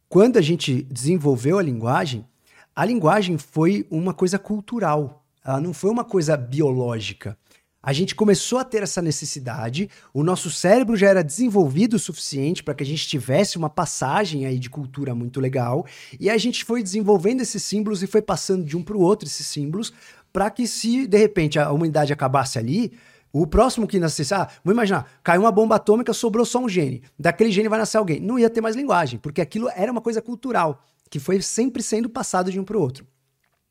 quando a gente desenvolveu a linguagem, a linguagem foi uma coisa cultural. Ela não foi uma coisa biológica a gente começou a ter essa necessidade, o nosso cérebro já era desenvolvido o suficiente para que a gente tivesse uma passagem aí de cultura muito legal, e a gente foi desenvolvendo esses símbolos e foi passando de um para o outro esses símbolos, para que se de repente a humanidade acabasse ali, o próximo que nascesse, ah, vamos imaginar, caiu uma bomba atômica, sobrou só um gene. Daquele gene vai nascer alguém. Não ia ter mais linguagem, porque aquilo era uma coisa cultural, que foi sempre sendo passado de um para o outro.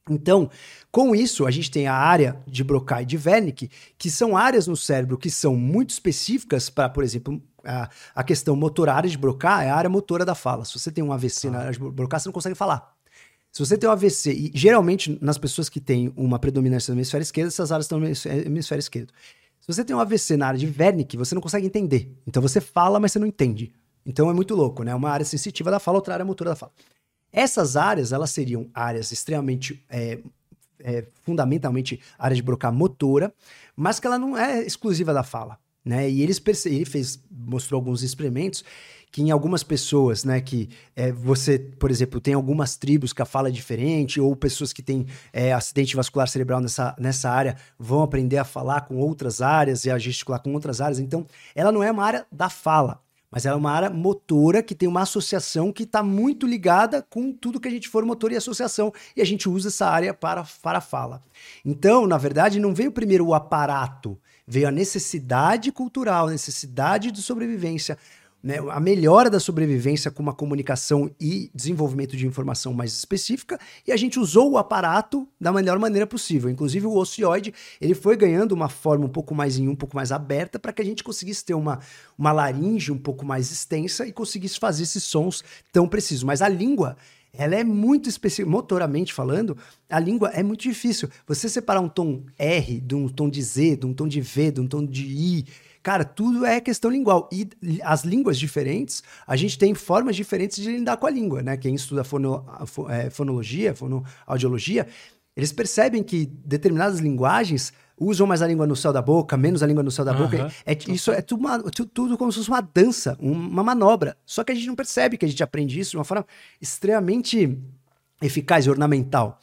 Então, com isso, a gente tem a área de Broca e de Wernicke, que são áreas no cérebro que são muito específicas para, por exemplo, a, a questão motorária de Broca é a área motora da fala. Se você tem um AVC ah. na área de Broca, você não consegue falar. Se você tem um AVC, e geralmente nas pessoas que têm uma predominância no hemisfério esquerdo, essas áreas estão no hemisfério esquerdo. Se você tem um AVC na área de Wernicke, você não consegue entender. Então você fala, mas você não entende. Então é muito louco, né? Uma área sensitiva da fala, outra área motora da fala. Essas áreas, elas seriam áreas extremamente, é, é, fundamentalmente, áreas de brocar motora, mas que ela não é exclusiva da fala. Né? E eles ele fez, mostrou alguns experimentos que em algumas pessoas, né, que é, você, por exemplo, tem algumas tribos que a fala é diferente, ou pessoas que têm é, acidente vascular cerebral nessa, nessa área vão aprender a falar com outras áreas e a gesticular com outras áreas. Então, ela não é uma área da fala, mas ela é uma área motora que tem uma associação que está muito ligada com tudo que a gente for motor e associação, e a gente usa essa área para, para a fala. Então, na verdade, não veio primeiro o aparato, veio a necessidade cultural, a necessidade de sobrevivência, né, a melhora da sobrevivência com uma comunicação e desenvolvimento de informação mais específica, e a gente usou o aparato da melhor maneira possível. Inclusive o ocioide, ele foi ganhando uma forma um pouco mais em um pouco mais aberta para que a gente conseguisse ter uma, uma laringe um pouco mais extensa e conseguisse fazer esses sons tão precisos. Mas a língua, ela é muito específica, motoramente falando, a língua é muito difícil. Você separar um tom R de um tom de Z, de um tom de V, de um tom de I, Cara, tudo é questão lingual. E as línguas diferentes, a gente tem formas diferentes de lidar com a língua, né? Quem estuda fono, é, fonologia, fonoaudiologia, eles percebem que determinadas linguagens usam mais a língua no céu da boca, menos a língua no céu da uhum. boca. É, isso é tudo, uma, tudo como se fosse uma dança, uma manobra. Só que a gente não percebe que a gente aprende isso de uma forma extremamente eficaz e ornamental.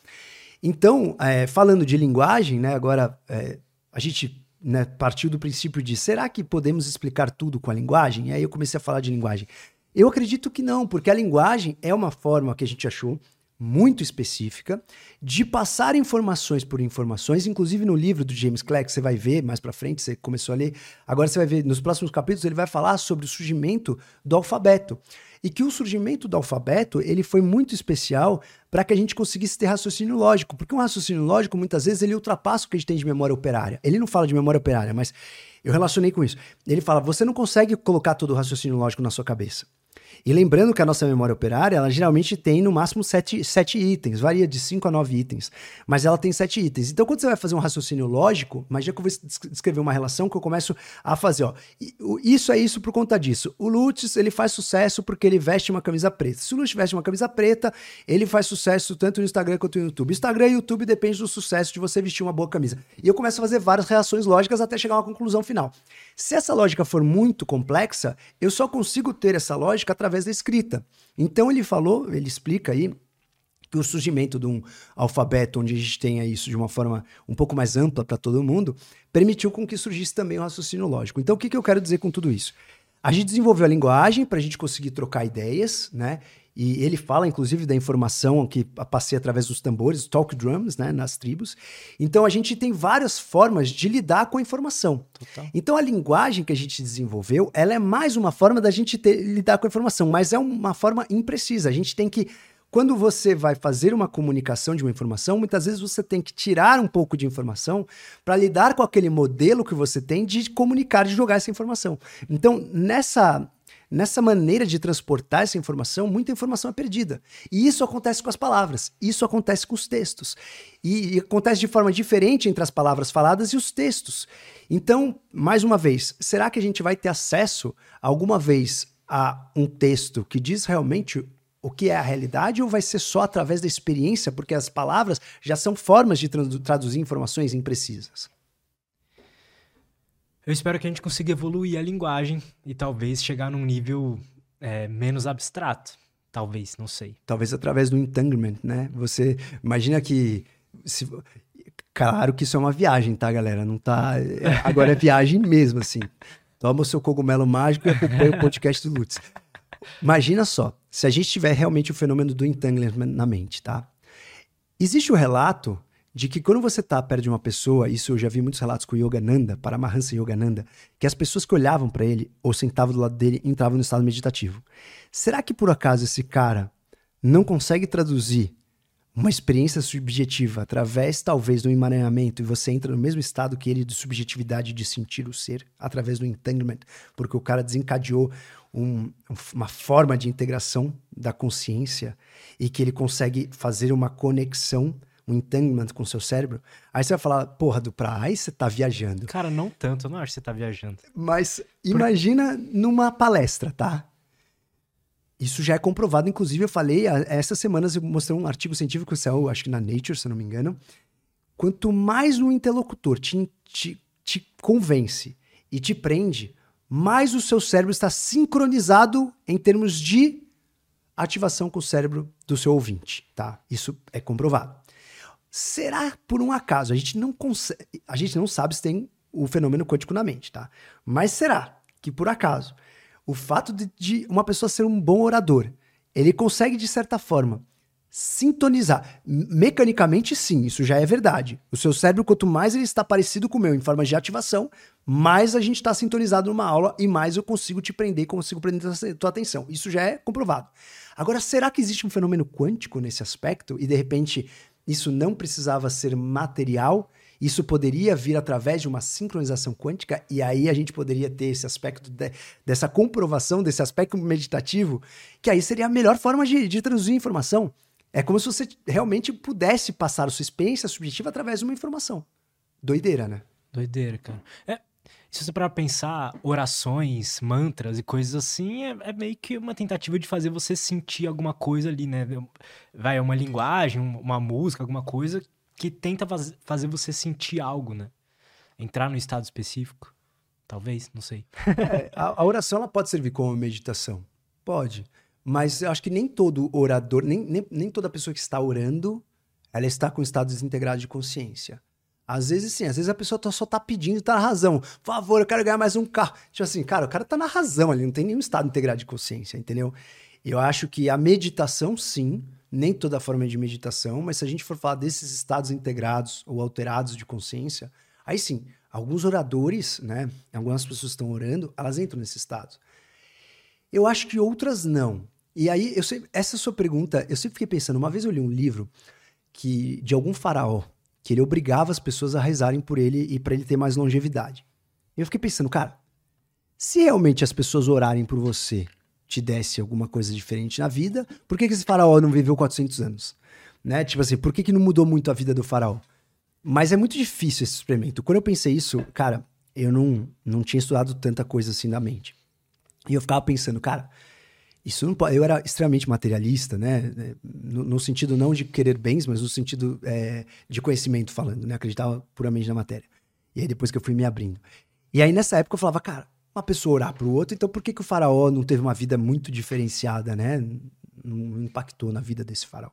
Então, é, falando de linguagem, né, agora é, a gente né, partiu do princípio de será que podemos explicar tudo com a linguagem? E aí eu comecei a falar de linguagem. Eu acredito que não, porque a linguagem é uma forma que a gente achou muito específica de passar informações por informações, inclusive no livro do James Clerk, você vai ver mais para frente, você começou a ler, agora você vai ver nos próximos capítulos ele vai falar sobre o surgimento do alfabeto. E que o surgimento do alfabeto, ele foi muito especial para que a gente conseguisse ter raciocínio lógico, porque um raciocínio lógico muitas vezes ele ultrapassa o que a gente tem de memória operária. Ele não fala de memória operária, mas eu relacionei com isso. Ele fala: você não consegue colocar todo o raciocínio lógico na sua cabeça. E lembrando que a nossa memória operária, ela geralmente tem no máximo sete, sete itens, varia de cinco a nove itens, mas ela tem sete itens. Então, quando você vai fazer um raciocínio lógico, imagina que eu vou descrever uma relação que eu começo a fazer, ó, isso é isso por conta disso. O Lutz, ele faz sucesso porque ele veste uma camisa preta. Se o Lutz veste uma camisa preta, ele faz sucesso tanto no Instagram quanto no YouTube. Instagram e YouTube depende do sucesso de você vestir uma boa camisa. E eu começo a fazer várias reações lógicas até chegar a uma conclusão final. Se essa lógica for muito complexa, eu só consigo ter essa lógica através da escrita. Então ele falou, ele explica aí que o surgimento de um alfabeto onde a gente tenha isso de uma forma um pouco mais ampla para todo mundo, permitiu com que surgisse também o raciocínio lógico. Então o que, que eu quero dizer com tudo isso? A gente desenvolveu a linguagem para a gente conseguir trocar ideias, né? E ele fala, inclusive, da informação que passei através dos tambores, talk drums, né, nas tribos. Então, a gente tem várias formas de lidar com a informação. Total. Então, a linguagem que a gente desenvolveu, ela é mais uma forma da gente ter, lidar com a informação, mas é uma forma imprecisa. A gente tem que quando você vai fazer uma comunicação de uma informação, muitas vezes você tem que tirar um pouco de informação para lidar com aquele modelo que você tem de comunicar, de jogar essa informação. Então, nessa Nessa maneira de transportar essa informação, muita informação é perdida. E isso acontece com as palavras, isso acontece com os textos. E, e acontece de forma diferente entre as palavras faladas e os textos. Então, mais uma vez, será que a gente vai ter acesso alguma vez a um texto que diz realmente o que é a realidade ou vai ser só através da experiência, porque as palavras já são formas de traduzir informações imprecisas? Eu espero que a gente consiga evoluir a linguagem e talvez chegar num nível é, menos abstrato. Talvez, não sei. Talvez através do entanglement, né? Você imagina que. Se, claro que isso é uma viagem, tá, galera? Não tá. É, agora é viagem mesmo, assim. Toma o seu cogumelo mágico e acompanha o podcast do Lutz. Imagina só, se a gente tiver realmente o fenômeno do entanglement na mente, tá? Existe o relato de que quando você está perto de uma pessoa, isso eu já vi muitos relatos com Yogananda, Paramahansa Yogananda, que as pessoas que olhavam para ele ou sentavam do lado dele entravam no estado meditativo. Será que por acaso esse cara não consegue traduzir uma experiência subjetiva através talvez do emaranhamento e você entra no mesmo estado que ele de subjetividade de sentir o ser através do entanglement, porque o cara desencadeou um, uma forma de integração da consciência e que ele consegue fazer uma conexão um entanglement com o seu cérebro, aí você vai falar, porra, do aí você tá viajando. Cara, não tanto, eu não acho que você tá viajando. Mas imagina Por... numa palestra, tá? Isso já é comprovado, inclusive eu falei, essas semanas eu mostrei um artigo científico, saiu, acho que na Nature, se eu não me engano. Quanto mais um interlocutor te, te, te convence e te prende, mais o seu cérebro está sincronizado em termos de ativação com o cérebro do seu ouvinte, tá? Isso é comprovado. Será por um acaso? A gente não consegue, a gente não sabe se tem o fenômeno quântico na mente, tá? Mas será que por acaso o fato de, de uma pessoa ser um bom orador, ele consegue de certa forma sintonizar. Mecanicamente, sim, isso já é verdade. O seu cérebro, quanto mais ele está parecido com o meu em forma de ativação, mais a gente está sintonizado numa aula e mais eu consigo te prender, consigo prender a tua atenção. Isso já é comprovado. Agora, será que existe um fenômeno quântico nesse aspecto e de repente isso não precisava ser material, isso poderia vir através de uma sincronização quântica, e aí a gente poderia ter esse aspecto de, dessa comprovação, desse aspecto meditativo, que aí seria a melhor forma de, de traduzir informação. É como se você realmente pudesse passar a sua experiência subjetiva através de uma informação. Doideira, né? Doideira, cara. É, se você para pensar, orações, mantras e coisas assim, é, é, meio que uma tentativa de fazer você sentir alguma coisa ali, né? Vai, é uma linguagem, uma música, alguma coisa que tenta faz, fazer você sentir algo, né? Entrar no estado específico. Talvez, não sei. É, a, a, oração ela pode servir como meditação. Pode. Mas eu acho que nem todo orador, nem, nem, nem toda pessoa que está orando, ela está com estado desintegrado de consciência Às vezes sim, às vezes a pessoa tá- só tá pedindo, tá na razão. Por favor, eu quero ganhar mais um carro. Tipo assim, cara, o cara tá na razão ali, não tem nenhum estado integrado de consciência, entendeu? Eu acho que a meditação, sim, nem toda forma de meditação, mas se a gente for falar desses estados integrados ou alterados de consciência, aí sim, alguns oradores, né? Algumas pessoas estão orando, elas entram nesse estado. Eu acho que outras não. E aí, eu sei, essa sua pergunta, eu sempre fiquei pensando, uma vez eu li um livro que de algum faraó, que ele obrigava as pessoas a rezarem por ele e para ele ter mais longevidade. E eu fiquei pensando, cara, se realmente as pessoas orarem por você te desse alguma coisa diferente na vida, por que, que esse faraó não viveu 400 anos? Né? Tipo assim, por que, que não mudou muito a vida do faraó? Mas é muito difícil esse experimento. Quando eu pensei isso, cara, eu não, não tinha estudado tanta coisa assim na mente. E eu ficava pensando, cara, isso não pode. Eu era extremamente materialista, né? No, no sentido não de querer bens, mas no sentido é, de conhecimento falando, né? Acreditava puramente na matéria. E aí depois que eu fui me abrindo. E aí nessa época eu falava, cara, uma pessoa orar pro outro, então por que, que o faraó não teve uma vida muito diferenciada, né? Não impactou na vida desse faraó.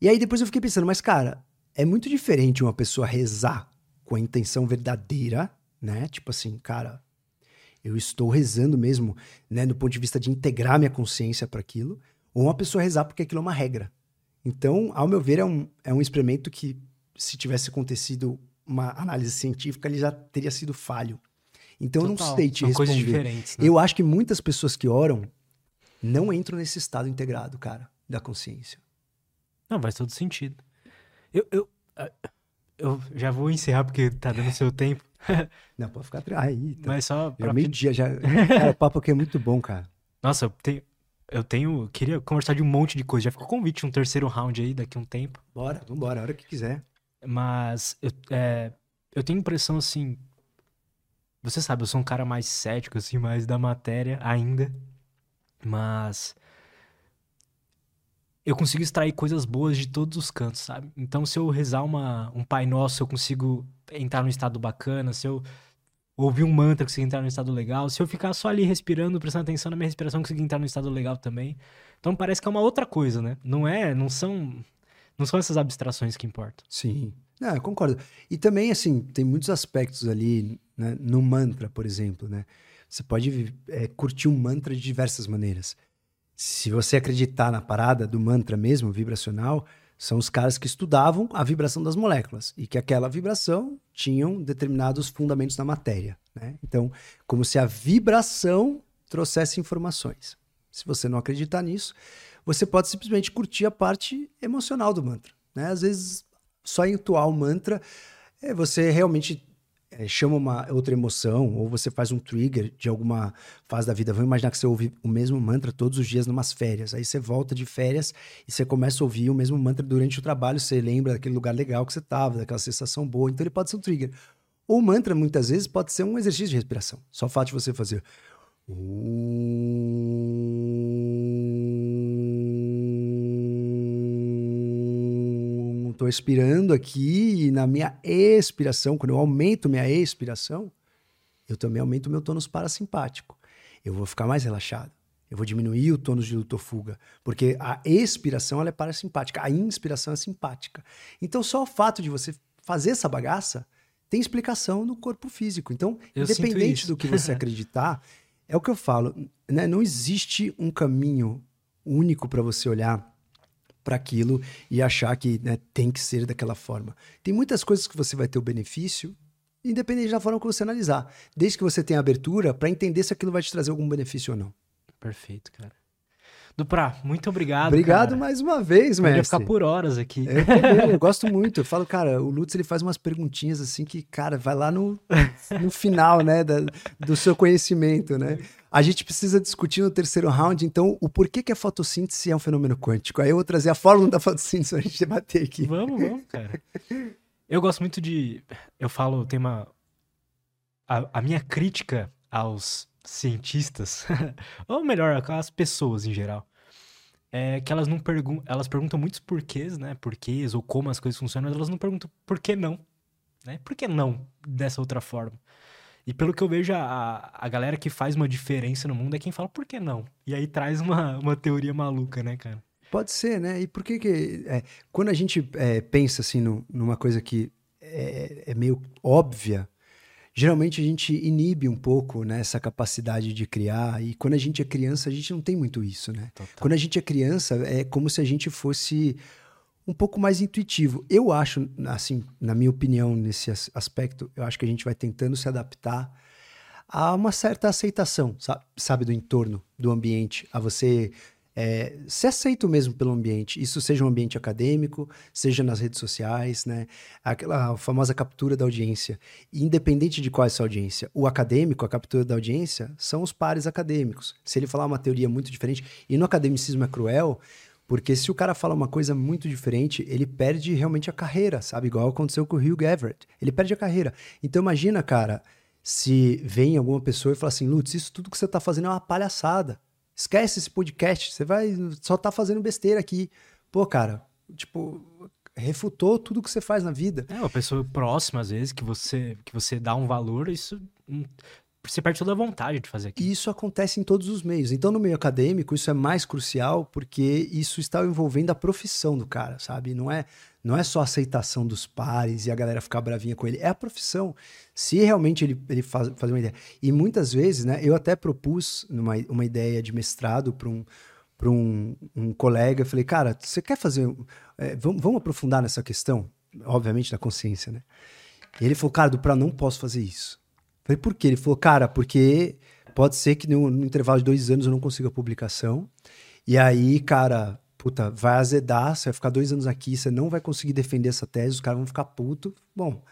E aí depois eu fiquei pensando, mas cara, é muito diferente uma pessoa rezar com a intenção verdadeira, né? Tipo assim, cara, eu estou rezando mesmo, né, do ponto de vista de integrar minha consciência para aquilo, ou uma pessoa rezar porque aquilo é uma regra. Então, ao meu ver, é um, é um experimento que, se tivesse acontecido uma análise científica, ele já teria sido falho. Então, eu não Total, sei te responder. né? Eu acho que muitas pessoas que oram não entram nesse estado integrado, cara, da consciência. Não, faz todo sentido. Eu, eu, ah, eu já vou encerrar porque tá dando seu tempo, Não, pode ficar. Aí, tá. mas só É pra... meio-dia já. Cara, o papo aqui é muito bom, cara. Nossa, eu tenho, eu tenho... Queria conversar de um monte de coisa. Já ficou convite um terceiro round aí daqui a um tempo. Bora, vambora, a hora que quiser. Mas eu, é, eu tenho a impressão assim. Você sabe, eu sou um cara mais cético, assim, mais da matéria ainda. Mas. Eu consigo extrair coisas boas de todos os cantos, sabe? Então, se eu rezar uma, um Pai Nosso, eu consigo entrar num estado bacana. Se eu ouvir um mantra, consigo entrar num estado legal. Se eu ficar só ali respirando, prestando atenção na minha respiração, eu consigo entrar num estado legal também. Então, parece que é uma outra coisa, né? Não é, não são. Não são essas abstrações que importam. Sim. Eu concordo. E também, assim, tem muitos aspectos ali, né, no mantra, por exemplo, né? Você pode é, curtir um mantra de diversas maneiras. Se você acreditar na parada do mantra mesmo, vibracional, são os caras que estudavam a vibração das moléculas e que aquela vibração tinham determinados fundamentos na matéria, né? Então, como se a vibração trouxesse informações. Se você não acreditar nisso, você pode simplesmente curtir a parte emocional do mantra, né? Às vezes só entoar o mantra, é, você realmente é, chama uma outra emoção, ou você faz um trigger de alguma fase da vida. Vamos imaginar que você ouve o mesmo mantra todos os dias numas férias. Aí você volta de férias e você começa a ouvir o mesmo mantra durante o trabalho. Você lembra daquele lugar legal que você estava, daquela sensação boa. Então ele pode ser um trigger. O mantra, muitas vezes, pode ser um exercício de respiração. Só o fato de você fazer. Estou expirando aqui e na minha expiração, quando eu aumento minha expiração, eu também aumento meu tônus parasimpático. Eu vou ficar mais relaxado. Eu vou diminuir o tônus de luto-fuga, porque a expiração ela é parasimpática, a inspiração é simpática. Então, só o fato de você fazer essa bagaça tem explicação no corpo físico. Então, Eu independente do que você acreditar, é o que eu falo, né? Não existe um caminho único para você olhar para aquilo e achar que né, tem que ser daquela forma. Tem muitas coisas que você vai ter o benefício, independente da forma que você analisar, desde que você tenha abertura para entender se aquilo vai te trazer algum benefício ou não. Perfeito, cara. Duprá, muito obrigado. Obrigado cara. mais uma vez, mestre. ficar por horas aqui. Eu, também, eu gosto muito. Eu falo, cara, o Lutz ele faz umas perguntinhas assim que, cara, vai lá no, no final, né, da- do seu conhecimento, né? A gente precisa discutir no terceiro round, então, o porquê que a fotossíntese é um fenômeno quântico. Aí eu vou trazer a fórmula da fotossíntese pra gente debater aqui. Vamos, vamos, cara. Eu gosto muito de. Eu falo, tem uma. A, a minha crítica aos cientistas, ou melhor, às pessoas em geral, é que elas não perguntam. Elas perguntam muitos porquês, né? Porquês ou como as coisas funcionam, mas elas não perguntam por que não. Né? Por que não dessa outra forma? E pelo que eu vejo, a, a galera que faz uma diferença no mundo é quem fala por que não. E aí traz uma, uma teoria maluca, né, cara? Pode ser, né? E por que que... é, quando a gente é, pensa, assim, no- numa coisa que é, é meio óbvia, geralmente a gente inibe um pouco né, essa capacidade de criar. E quando a gente é criança, a gente não tem muito isso, né? Total. Quando a gente é criança, é como se a gente fosse um pouco mais intuitivo. Eu acho, assim, na minha opinião, nesse aspecto, eu acho que a gente vai tentando se adaptar a uma certa aceitação, sabe, do entorno, do ambiente, a você é, ser aceito mesmo pelo ambiente. Isso seja um ambiente acadêmico, seja nas redes sociais, né? Aquela famosa captura da audiência. Independente de qual é essa audiência. O acadêmico, a captura da audiência, são os pares acadêmicos. Se ele falar uma teoria muito diferente, e no academicismo é cruel, porque se o cara fala uma coisa muito diferente, ele perde realmente a carreira, sabe? Igual aconteceu com o Hugh Everett. Ele perde a carreira. Então imagina, cara, se vem alguma pessoa e fala assim, Lutz, isso tudo que você tá fazendo é uma palhaçada. Esquece esse podcast, você vai só tá fazendo besteira aqui. Pô, cara, tipo, refutou tudo que você faz na vida. É, uma pessoa próxima, às vezes, que você, que você dá um valor, isso hum, você perde toda a vontade de fazer aquilo. E isso acontece em todos os meios. Então, no meio acadêmico, isso é mais crucial porque isso está envolvendo a profissão do cara, sabe? Não é, não é só a aceitação dos pares e a galera ficar bravinha com ele, é a profissão. Se realmente ele, ele faz, faz uma ideia. E muitas vezes, né, eu até propus numa, uma ideia de mestrado para um, para um, um colega, falei, cara, você quer fazer. É, vamos, vamos aprofundar nessa questão? Obviamente, da consciência, né? E ele falou, cara, do não posso fazer isso. Falei, por quê? Ele falou, cara, porque pode ser que no, no intervalo de dois anos eu não consiga publicação. E aí, cara, puta, vai azedar, você vai ficar dois anos aqui, você não vai conseguir defender essa tese, os caras vão ficar putos. Bom,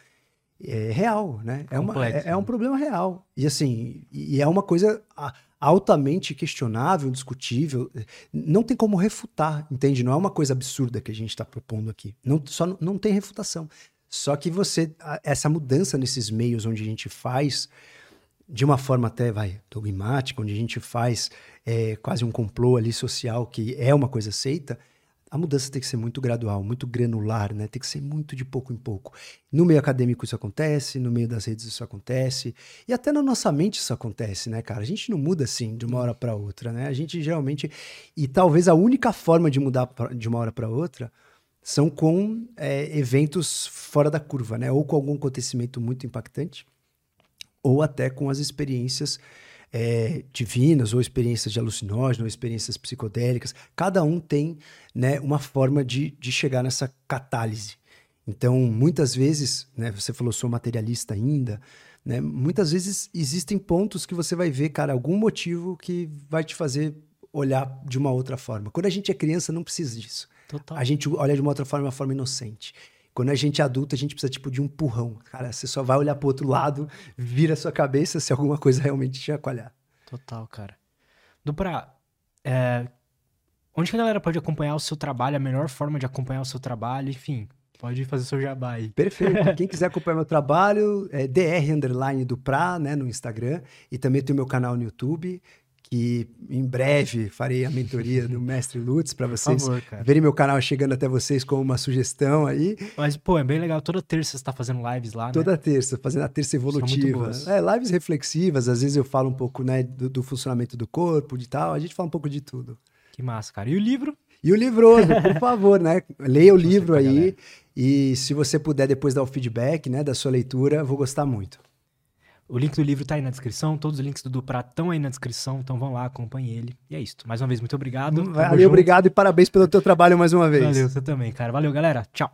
é real, né? É, uma, é, é, um problema real. E assim, e é uma coisa altamente questionável, discutível. Não tem como refutar, entende? Não é uma coisa absurda que a gente está propondo aqui. Não, só não tem refutação. Só que você, essa mudança nesses meios onde a gente faz, de uma forma até, vai, dogmática, onde a gente faz é, quase um complô ali social, que é uma coisa aceita, a mudança tem que ser muito gradual, muito granular, né? Tem que ser muito de pouco em pouco. No meio acadêmico isso acontece, no meio das redes isso acontece, e até na nossa mente isso acontece, né, cara? A gente não muda assim de uma hora para outra, né? A gente geralmente e talvez a única forma de mudar de uma hora para outra são com é, eventos fora da curva, né? Ou com algum acontecimento muito impactante, ou até com as experiências é, divinas, ou experiências de alucinógeno, ou experiências psicodélicas. Cada um tem né, uma forma de, de chegar nessa catálise. Então, muitas vezes, né, você falou, sou materialista ainda, né, muitas vezes existem pontos que você vai ver, cara, algum motivo que vai te fazer olhar de uma outra forma. Quando a gente é criança, não precisa disso. Total. A gente olha de uma outra forma, uma forma inocente. Quando a gente é adulto, a gente precisa tipo de um empurrão. Cara, você só vai olhar pro outro lado, vira a sua cabeça se alguma coisa realmente te chacoalhar. Total, cara. Dupra, é... onde que a galera pode acompanhar o seu trabalho, a melhor forma de acompanhar o seu trabalho, enfim, pode fazer seu jabá aí. Perfeito. Quem quiser acompanhar meu trabalho, é dr underline Dupra, né, no Instagram, e também tem o meu canal no YouTube, que em breve farei a mentoria do Mestre Lutz para vocês favor, verem meu canal chegando até vocês com uma sugestão aí. Mas, pô, é bem legal. Toda terça você está fazendo lives lá, né? Toda terça, fazendo a terça evolutiva. É, lives reflexivas, às vezes eu falo um pouco né, do, do, funcionamento do corpo, de tal. A gente fala um pouco de tudo. Que massa, cara. E o livro? E o livro, por favor, né? Leia o livro aí. E se você puder depois dar o feedback né, da sua leitura, vou gostar muito. O link do livro tá aí na descrição, todos os links do Duprá estão aí na descrição, então vão lá, acompanhe ele. E é isso. Mais uma vez, muito obrigado. Valeu, obrigado e parabéns pelo teu trabalho mais uma vez. Valeu, você também, cara. Valeu, galera. Tchau.